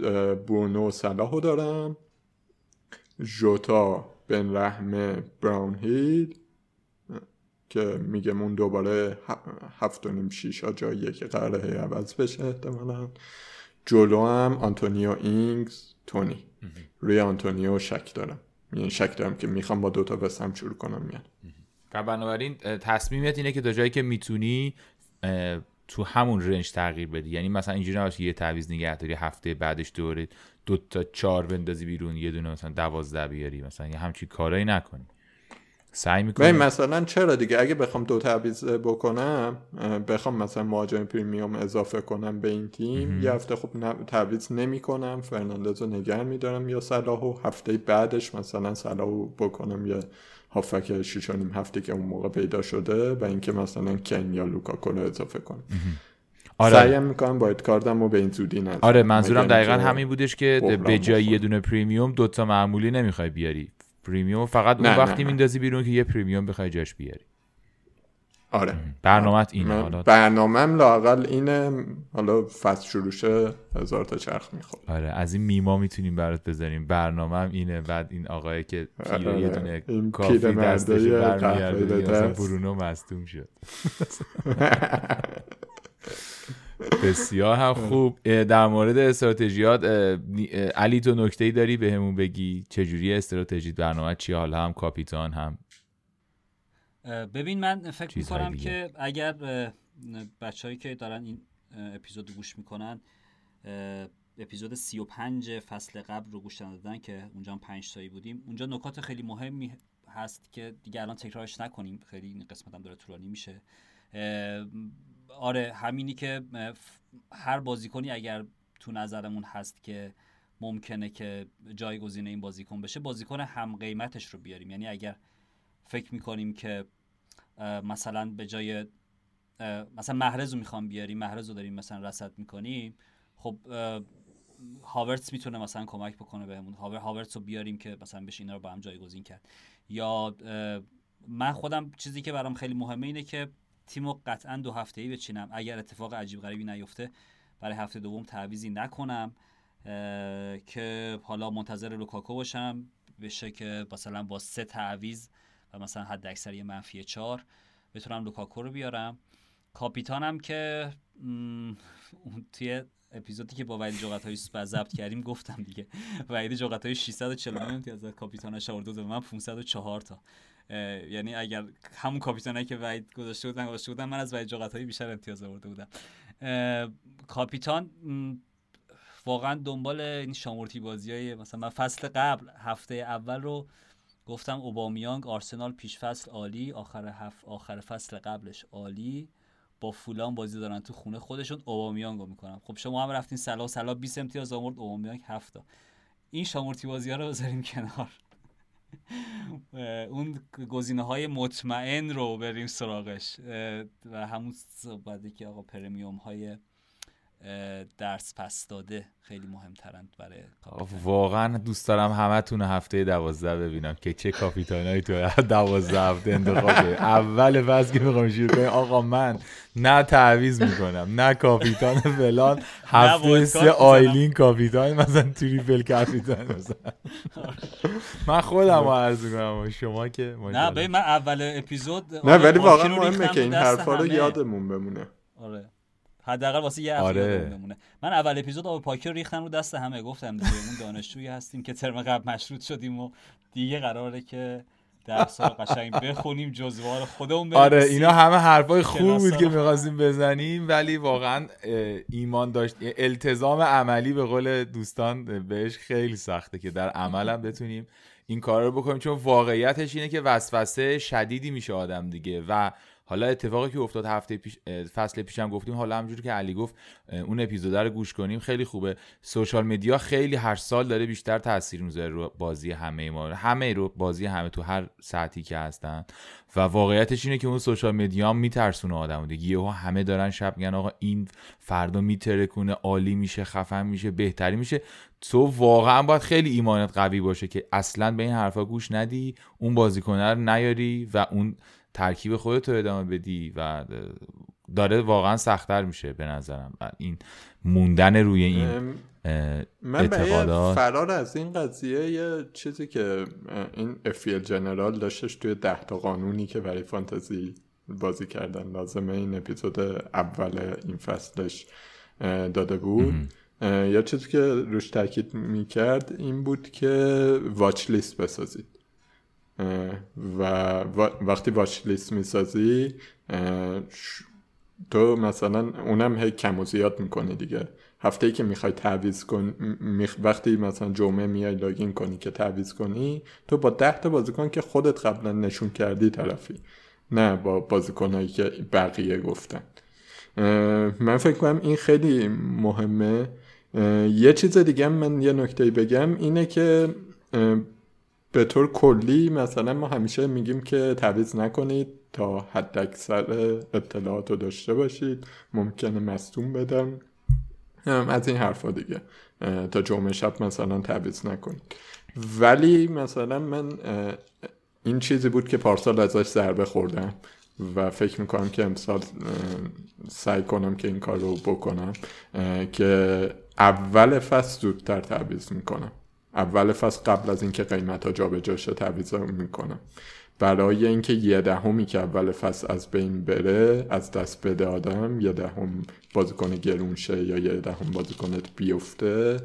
برونو صلاحو دارم. جوتا بن رحمه براون هیل که میگم اون دوباره هفت و نیم شیش ها جاییه که قراره عوض بشه احتمالا. جلو هم آنتونیو اینگز تونی. روی آنتونیو شک دارم. یعنی شک دارم که می‌خوام با دوتا بسم شروع کنم میان. و بنابراین تصمیمت اینه که تا جایی که می‌تونی تو همون رنج تغییر بدی. یعنی مثلا اینجوری نباشه یه تعویض نگه داری هفته بعدش دوره دو تا چهار بندازی بیرون یه دونه مثلا دوازده بیاری مثلا یه همچین کارایی نکنی. سعی می‌کنم مثلا چرا دیگه؟ اگه بخوام دو تعویض بکنم بخوام مثلا مهاجم پریمیوم اضافه کنم به این تیم یه هفته خب تعویض نمی‌کنم فرناندز رو نگر میدارم یا صلاحو هفته بعدش مثلا صلاحو بکنم یا هافبک شیش و نیم هفته که اون موقع پیدا شده و اینکه مثلا کین یا لوکاکو رو اضافه کنم آره. سعیم می‌کنم wild card م رو به این زودی نزد آره منظورم دقیقا همین بودش که به جای یه دونه premium دوتا معمولی نمی‌خوای بیاری. premium فقط اون وقتی میندازی بیرون که یه premium بخوای جاش بیاری. آره. برنامهت اینه حالا برنامهم لاقل اینه حالا فصل شروع هزار تا چرخ می‌خواد آره از این میما می‌تونیم برات بذاریم. برنامهم اینه بعد این آقای که آره. یه دونه کافی دستش برمیگرده برونو مستوم شد. بسیار هم خوب. در مورد استراتژیات علی تو نکته ای داری بهمون به بگی؟ چجوری استراتژی برنامه چی حالا هم کاپیتان هم ببین من فکر می‌کنم که اگر بچههایی که دارن این اپیزود گوش می‌کنن اپیزود 35 فصل قبل رو گوش دادن که اونجا هم 5 تایی بودیم. اونجا نکات خیلی مهمی هست که دیگه الان تکرارش نکنیم. خیلی این قسمت هم داره طولانی میشه. آره همینی که هر بازیکنی اگر تو نظرمون هست که ممکنه که جایگزین این بازیکن بشه بازیکن هم قیمتش رو بیاریم. یعنی اگر فکر می‌کنیم که مثلا به جای مثلا محرز رو می‌خوام بیاریم محرز رو داریم مثلا رسد می‌کنیم خب هاورتس می‌تونه مثلا کمک بکنه بهمون. هاور هاورتس رو بیاریم که مثلا بشه اینا رو با هم جایگزین کرد. یا من خودم چیزی که برام خیلی مهمه اینه که تیمو قطعا دو هفته ای بچینم. اگر اتفاق عجیب غریبی نیفته برای هفته دوم تعویزی نکنم که حالا منتظر لوکاکو باشم. بشه که مثلا با سه تعویز و مثلا حد اکثر یه منفی چهار بتونم لوکاکو رو بیارم. کاپیتانم که توی اپیزودی که با وحید جغتایی ضبط کردیم گفتم دیگه. وحید جغتایی 649 امتیاز کاپیتانش آورده و من 504 تا. یعنی اگر همون کاپیتانی که وحید گذاشته بودن گذاشته بودن من از وحید جغتایی بیشتر امتیاز آورده بودم. کاپیتان واقعا دنبال این شامورتی بازی های مثلا من فصل قبل هفته اول رو گفتم اوبامیانگ آرسنال پیش فصل عالی آخر هف آخر فصل قبلش عالی. با فولان بازی دارن تو خونه خودشون اوبامیانگ رو می‌کنم خب شما هم رفتین سلا سلا 20 امتیاز آورد اوبامیانگ 7 این شامورتی بازی ها رو بذاریم کنار. اون گزینه های مطمئن رو بریم سراغش. و همون صحبتی که آقا پرمیوم های درس پس داده خیلی مهمترند برای واقعا دوست دارم همه تون هفته دوازده ببینم که چه کاپیتانایی تو دوازده هفته انتخاب اول فصل که می‌خوام شروع کنیم آقا من نه تعویز می‌کنم نه کاپیتان فلان هفته سه آیلین کاپیتان مثلا تریپل کاپیتان. مثلا من خودم عرض کنم شما که نه ببین من اول اپیزود نه ولی واقعا مهمه که این حرفا رو یادمون بمونه. آره. حداقل واسه یه آره. بمونه. من اول اپیزود آب پاکی رو ریختم رو دست همه. گفتم دیگه اون دانشجویی هستیم که ترم قبل مشروط شدیم و دیگه قراره که درس قشنگ بخونیم جزوار خودمون آره اینا همه حرفای خوب بود که می‌خواستیم بزنیم ولی واقعا ایمان داشت. التزام عملی به قول دوستان بهش خیلی سخته که در عملم بتونیم این کار رو بکنیم. چون واقعیتش اینه که وسوسه شدیدی میشه آدم دیگه و حالا اتفاقی که افتاد هفته پیش فصل پیشم گفتیم حالا همجوری که علی گفت اون اپیزود رو گوش کنیم خیلی خوبه. سوشال مدیا خیلی هر سال داره بیشتر تاثیر می‌ذاره رو بازی همه ما همه رو بازی همه تو هر ساعتی که هستن. و واقعیتش اینه که اون سوشال مدیا میترسونه آدمو. دیگه یهو همه دارن شب میگن آقا این فردا میترکونه عالی میشه خفن میشه بهتری میشه. تو واقعا باید خیلی ایمانت قوی باشه که اصلا به این حرفا گوش ندی اون بازیکنه رو نیاری و اون ترکیب خودت رو ادامه بدی و داره واقعا سختتر میشه به نظرم. این موندن روی این من اعتقادات. فرار از این قضیه یه چیزی که این افیل جنرال داشتش توی ده تا قانونی که برای فانتزی بازی کردن لازمه. این اپیزود اول این فصلش داده بود. یا چیزی که روش تاکید می‌کرد این بود که واچ لیست بسازید. و وقتی واچ لیست می‌سازی تو مثلا اونم هی کم و زیاد می‌کنی دیگه. هفته ای که می‌خوای تعویز کن وقتی مثلا جمعه میای لاگین کنی که تعویز کنی تو با ده تا بازیکن که خودت قبلا نشون کردی طرفی. نه با بازیکنهایی که بقیه گفتن. من فکر کنم این خیلی مهمه. یه چیز دیگه من یه نکته بگم اینه که به طور کلی مثلا ما همیشه میگیم که تعویض نکنید تا حد اکثر اطلاعات رو داشته باشید. ممکنه مستون بدم. از این حرفا دیگه. تا جمعه شب مثلا تعویض نکنید. ولی مثلا من این چیزی بود که پارسال ازش ضربه خوردم و فکر می‌کنم که امسال سعی کنم که این کار رو بکنم که اول فصل زودتر تعویض می‌کنم. اول فصل قبل از اینکه قیمت ها جابجا شه تعویض می‌کنم. برای اینکه یه دهمی که اول فصل از بین بره از دست بده آدم یه دهم بازیکن گرون شه یا یه دهم بازیکنت بیفته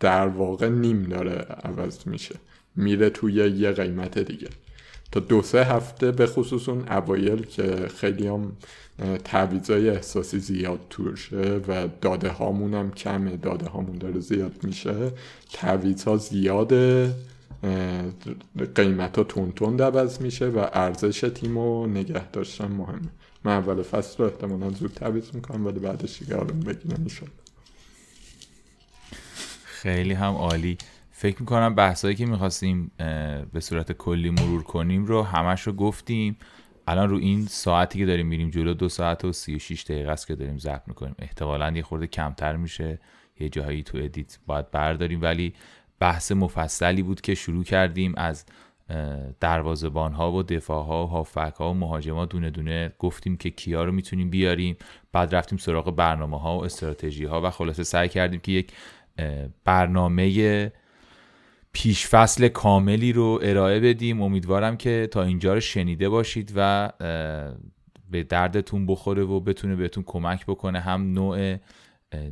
در واقع نیم داره عوض میشه. میره توی یه قیمت دیگه. دو سه هفته به خصوص اون اوایل که خیلی هم تعویضای احساسی زیاد توشه و داده هامون هم کمه داده هامون داره زیاد میشه. تعویض ها زیاده قیمت ها تون عوض میشه و ارزش تیم رو نگه داشتن مهمه. من اول فصل رو احتمالا زود تعویض می‌کنم ولی بعدش دیگه آروم بگیرم خیلی هم عالی. فکر می‌کنم بحثایی که می‌خواستیم به صورت کلی مرور کنیم رو همش رو گفتیم. الان رو این ساعتی که داریم میریم جلو دو ساعت و سی و شیش دقیقه است که داریم ضبط می‌کنیم. احتمالا یه خورده کمتر میشه. یه جایی تو ادیت باید برداریم. ولی بحث مفصلی بود که شروع کردیم از دروازبان ها و دفاع ها و هافک ها و مهاجما دونه دونه گفتیم که کیا رو می‌تونیم بیاریم. بعد رفتیم سراغ برنامه ها و استراتژی ها و خلاصه سعی کردیم که یک برنامه پیش فصل کاملی رو ارائه بدیم. امیدوارم که تا اینجا رو شنیده باشید و به دردتون بخوره و بتونه بهتون کمک بکنه. هم نوع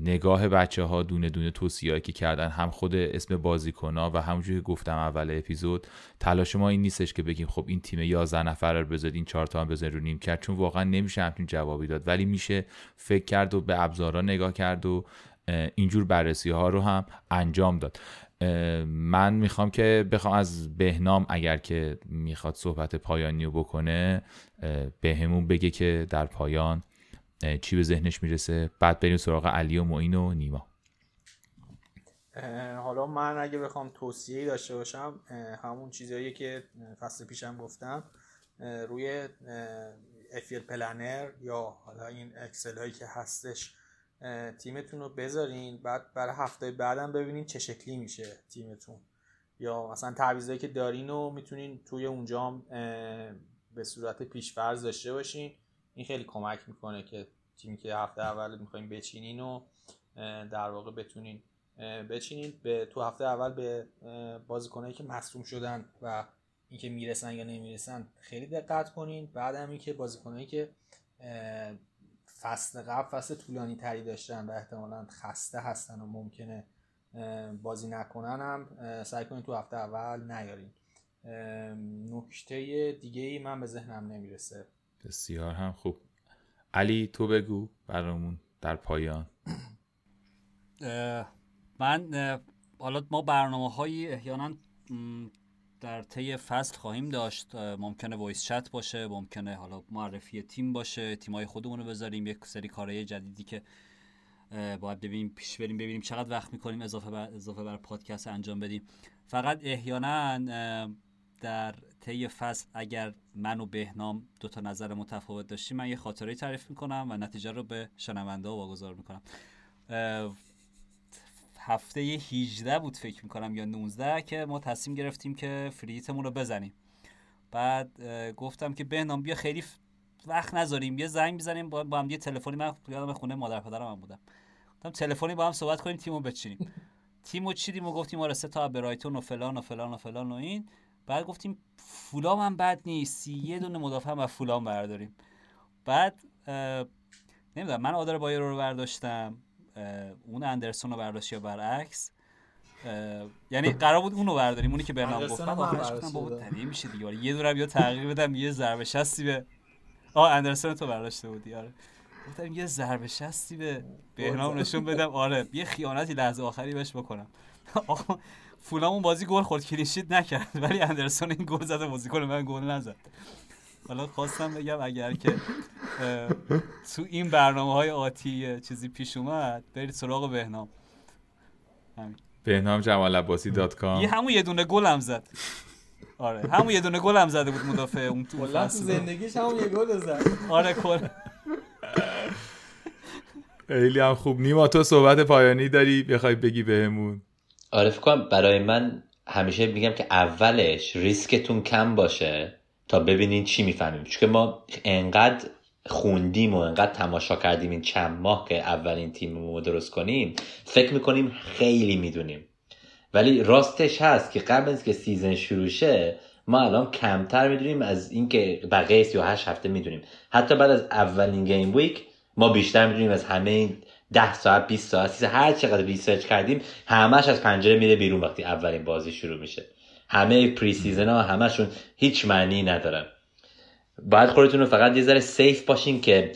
نگاه بچه ها دونه دونه توصیه که کردن هم خود اسم بازیکن ها و همونجوری که گفتم اول اپیزود تلاش ما این نیستش که بگیم خب این تیم 11 نفر رو بذارید این چهار تا هم بذارید رو نیم کرد چون واقعا نمیشه همچین جوابی داد. ولی میشه فکر کرد و به ابزارا نگاه کرد و اینجور بررسی ها رو هم انجام داد. من می‌خوام که بخوام از بهنام اگر که می‌خواد صحبت پایانی رو بکنه به همون بگه که در پایان چی به ذهنش می‌رسه. بعد بریم سراغ علی و معین و نیما. حالا من اگه بخوام توصیه داشته باشم همون چیزهایی که فصل پیشم گفتم روی افیل پلنر یا حالا این اکسل هایی که هستش تیمتون رو بذارین بعد برای هفته بعدم ببینین چه شکلی میشه تیمتون. یا مثلا تعویضایی که دارین رو می‌تونین توی اونجا به صورت پیشفرض داشته باشین. این خیلی کمک می‌کنه که تیمی که هفته اول می‌خوایم بچینین و در واقع بتونین بچینید به تو هفته اول به بازیکنایی که مصوم شدن و اینکه می‌رسن یا نمی‌رسن خیلی دقت کنین. بعد هم اینکه بازیکنایی که فصل قبل فصل طولانی تری داشتن و احتمالا خسته هستن و ممکنه بازی نکنن هم سعی کنید تو هفته اول نیارین. نکته دیگه ای من به ذهنم نمی‌رسه. بسیار هم خوب. علی تو بگو برامون در پایان. من حالا ما برنامه هایی احیانا در طی فصل خواهیم داشت. ممکنه وایس چت باشه ممکنه حالا معرفی تیم باشه تیمای خودمون رو بذاریم یک سری کارهای جدیدی که باید ببینیم پیش بریم ببینیم چقدر وقت می‌کنیم اضافه بر اضافه بر پادکست انجام بدیم. فقط احیانا در طی فصل اگر من و بهنام دو تا نظر متفاوت داشتیم من یه خاطره تعریف می‌کنم و نتیجه رو به شنونده واگذار می‌کنم. هفته 18 بود فکر می‌کنم یا 19 که ما تصمیم گرفتیم که فریتمون رو بزنیم. بعد گفتم که بهنام بیا خیلی وقت نذاریم یه زنگ بزنیم با هم یه تلفنی من یادم خونه مادر پدرم هم بودم. گفتم تلفنی با هم صحبت کنیم تیمو بچینیم. تیمو چیدیم و گفتیم آره سه تا برایتون و فلان و فلان و فلان و این. بعد گفتیم فولام هم بد نیست یه دونه مدافع هم از فولام برداریم. بعد نمی‌دونم من آدر بایرو رو برداشتم. اون اندرسون رو برداشت یا برعکس یعنی قرار بود اونو برداریم اونی که برنامه گفت من آخرش گفتم بابا میشه دیگه. یه دورم یا تغییر بدم یه ضربه شستی به آه اندرسون تو برداشته بودی آره. گفتم یه ضربه شستی به بهنام نشون بدم آره یه خیانتی لحظه آخری بهش بکنم. فولام اون بازی گل خورد clean sheet نکرد ولی اندرسون این گل زد بازیکن من گل نزد. حالا خواستم بگم اگر که تو این برنامه های آتی چیزی پیش اومد برید سراغ بهنام. همین. بهنام جمال عباسی dot com. یه همون یه دونه گل هم زد. آره همون یه دونه گل هم زده بود مدافع اون تو زندگیش همون یه گل زد. آره کل خیلی هم خوب. نیما تو صحبت پایانی داری؟ بخوای بگی بهمون. آره فکر برای من همیشه میگم که اولش ریسکتون کم باشه. تا ببینین چی می‌فهمیم. چون ما انقدر خوندیم و انقدر تماشا کردیم این چند ماه که اولین تیم رو درست کنیم فکر می‌کنیم خیلی می‌دونیم. ولی راستش هست که قبل از که season شروع شه ما الان کمتر می‌دونیم از اینکه بقیه 38 هفته می‌دونیم. حتی بعد از اولین game week ما بیشتر می‌دونیم از همه این 10 ساعت 20 ساعت 30 هر چقدر research کردیم همش از پنجره میره بیرون وقتی اولین بازی شروع میشه. همه pre-season ها همشون هیچ معنی ندارن. باید خودتون رو فقط یه ذره safe باشین که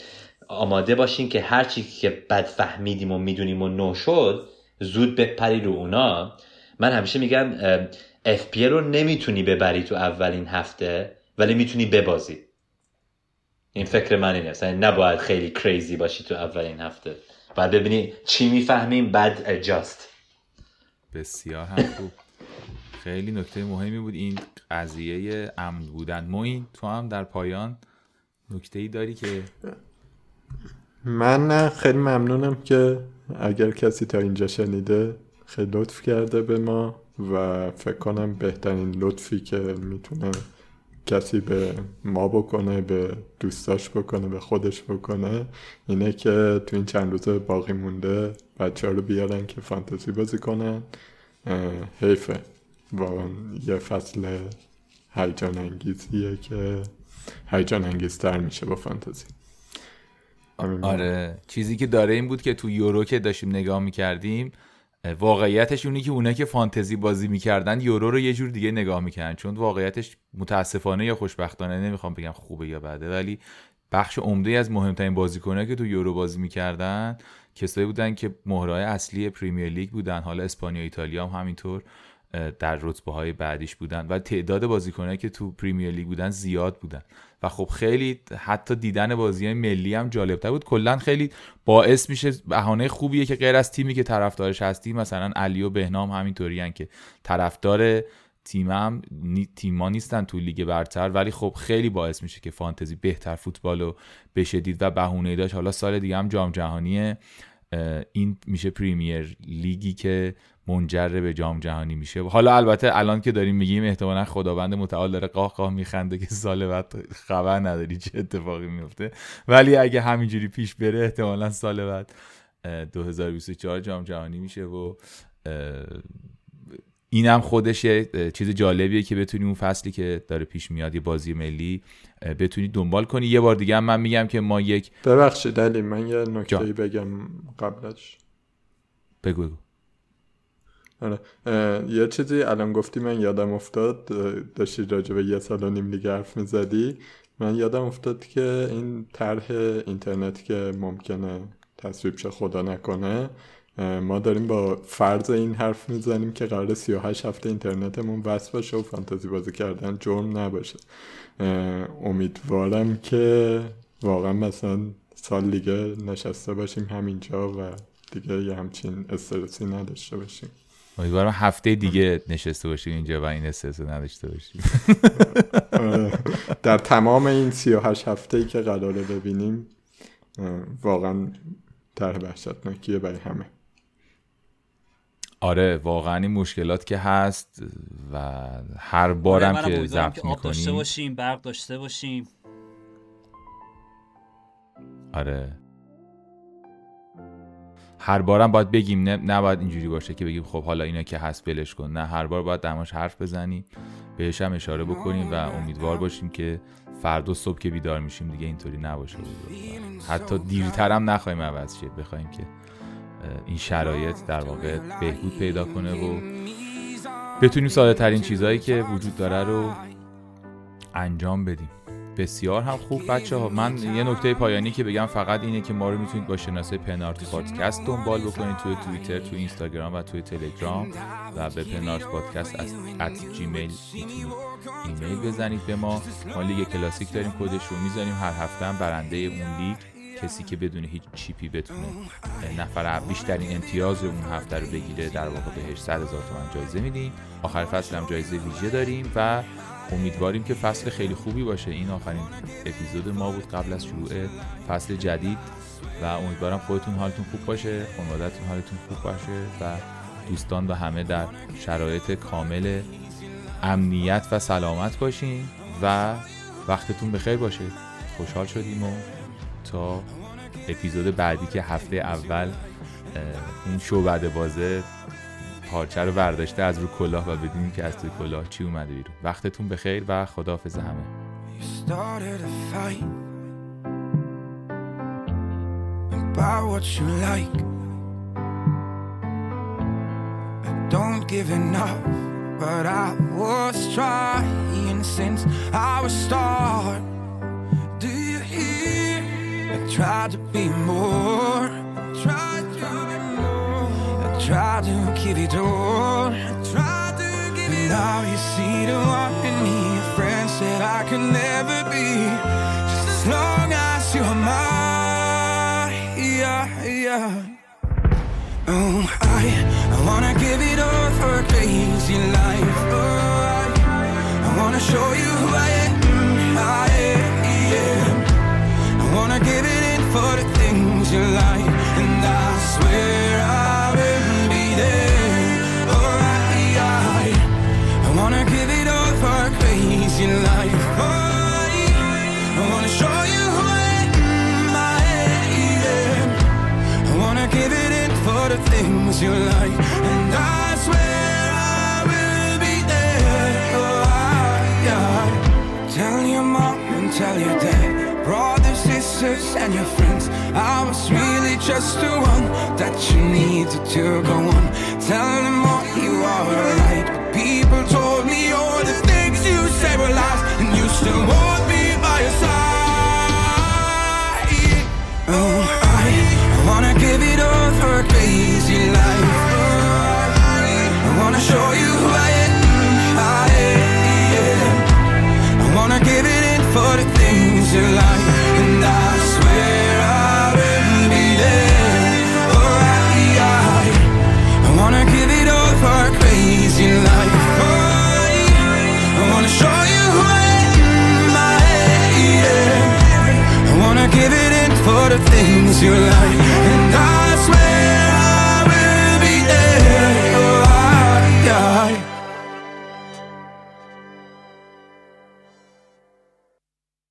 آماده باشین که هر چی که بد فهمیدیم و می‌دونیم و نو شد زود بپری رو اونا. من همیشه میگم FPL رو نمی‌تونی ببری تو اولین هفته ولی می‌تونی ببازی. این فکر من اینه. مثلا نباید خیلی کریزی باشی تو اولین هفته. بعد ببینی چی می‌فهمیم بعد اجاست بسیار هم خوب. خیلی نکته مهمی بود این قضیه امن بودن. موین تو هم در پایان نکته ای داری که من نه خیلی ممنونم که اگر کسی تا اینجا شنیده خیلی لطف کرده به ما و فکر کنم بهترین لطفی که می‌تونه کسی به ما بکنه به دوستاش بکنه به خودش بکنه اینه که تو این چند روز باقی مونده بچه رو بیارن که فانتزی بازی کنن. حیفه. و یه فصل هیجان انگیزیه که هیجان انگیزتر میشه با فانتزی. آره چیزی که داره این بود که تو یورو که داشتیم نگاه می‌کردیم واقعیتش اونی که اونایی که فانتزی بازی می‌کردن یورو رو یه جور دیگه نگاه می‌کردن. چون واقعیتش متاسفانه یا خوشبختانه نمی‌خوام بگم خوبه یا بده ولی بخش عمده از مهمترین بازیکنایی که تو یورو بازی می‌کردن کسایی بودن که مهرهای اصلی پریمیر لیگ بودن. حالا اسپانیا ایتالیا هم همینطور. در رتبه های بعدیش بودن و تعداد بازیکنایی که تو پریمیر لیگ بودن زیاد بودن. و خب خیلی حتی دیدن بازی های ملی هم جالبتر بود. کلا خیلی باعث میشه بهانه خوبیه که غیر از تیمی که طرفدارش هستی مثلا علی و بهنام همینطوری که طرفدار تیم هم تیما نیستن تو لیگ برتر. ولی خب خیلی باعث میشه که فانتزی بهتر فوتبال رو بشدید و بهونه داشت. حالا سال دیگه هم جام جهانیه. این میشه پریمیر لیگی که منجر به جام جهانی میشه. حالا البته الان که داریم میگیم احتمالا خداوند متعال داره قاه قاه میخنده که سال بعد خبر نداری چه اتفاقی میفته. ولی اگه همینجوری پیش بره احتمالا سال بعد 2024 جام جهانی میشه و اینم خودش یه چیز جالبیه که بتونی اون فصلی که داره پیش میاد یه بازی ملی بتونی دنبال کنی. یه بار دیگه هم من میگم که ما یک ببخشید علی من یه نکته بگم قبلش. بگو بگو. آره. یه چیزی الان گفتی من یادم افتاد داشتی راجع به یه سال و نیم دیگه حرف می‌زدی. من یادم افتاد که این طرح اینترنت که ممکنه تصویب شه خدا نکنه ما داریم با فرض این حرف می‌زنیم که قرار 38 هفته اینترنتمون وصل باشه و فانتزی بازی کردن جرم نباشه. امیدوارم که واقعا مثلا سال دیگه نشسته باشیم همینجا و دیگه یه همچین استرسی نداشته باشیم. امیدوارم هفته دیگه نشسته باشیم اینجا و این استرس نداشته باشیم. در تمام این 38 هفته ای که قراره ببینیم واقعا طرح وحشتناکیه برای همه. آره واقعا این مشکلات که هست و هر بارم آره که ضبط می‌کنیم داشته باشیم برق داشته باشیم. آره. هر بارم باید بگیم نه نباید اینجوری باشه که بگیم خب حالا اینا که هست بلش کن. نه هر بار باید دماش حرف بزنیم بهش هم اشاره بکنیم و امیدوار باشیم که فردا صبح که بیدار میشیم دیگه اینطوری نباشه. حتی دیرتر هم نخواهیم عوض شه بخوایم که این شرایط در واقع بهبود پیدا کنه و بتونیم ساده ترین چیزهایی که وجود داره رو انجام بدیم. بسیار هم خوب. بچه ها من یه نکته پایانی که بگم فقط اینه که ما رو می‌تونید با شناسه پنارت پادکست دنبال بکنید توی توییتر توی اینستاگرام و توی تلگرام و به پنارت پادکست از at Gmail ایمیل بزنید به ما. ما لیگ کلاسیک داریم کدش رو می‌ذاریم. هر هفته هم برنده اون لیگ. کسی که بدون هیچ چیپی بتونه نفر بیشترین امتیاز اون هفته رو بگیره در واقع بهش 100 هزار تومن جایزه میدیم. آخر فصل هم جایزه ویژه داریم و امیدواریم که فصل خیلی خوبی باشه. این آخرین اپیزود ما بود قبل از شروع فصل جدید و امیدوارم خودتون حالتون خوب باشه خانوادتون حالتون خوب باشه و دوستان و همه در شرایط کامل امنیت و سلامت باشین و وقتتون بخیر باشه. خوشحال شدیم و تا اپیزود بعدی که هفته اول این شو بازه پارچه رو برداشته از رو کلاه و بدونیم که از توی کلاه چی اومده بیرون. وقتتون بخیر و خداحافظ همه. Tried to be more Tried to be Try to give it all. Try to give it now you see the one in me. A friend said I could never be. Just as long as you're mine. Yeah, yeah. Oh, I, I wanna give it all for a crazy life. Oh, I, I wanna show you who I am. I am. I wanna give it in for the things you like. And I swear give it in for the things you like, and I swear I will be there. Oh, I, Tell your mom and tell your dad, brothers, sisters, and your friends. I was really just the one that you needed to go on. Tell them all you are alright. People told me all the things you say we're lost and you still want me by your side. Oh, all crazy life. I, I wanna show you who I am. I. I wanna give it in for the things you like, and I swear I will be there. Oh, I, I, I wanna give it all for crazy life. Oh, wanna show you who I am, I. I wanna give it for the things you like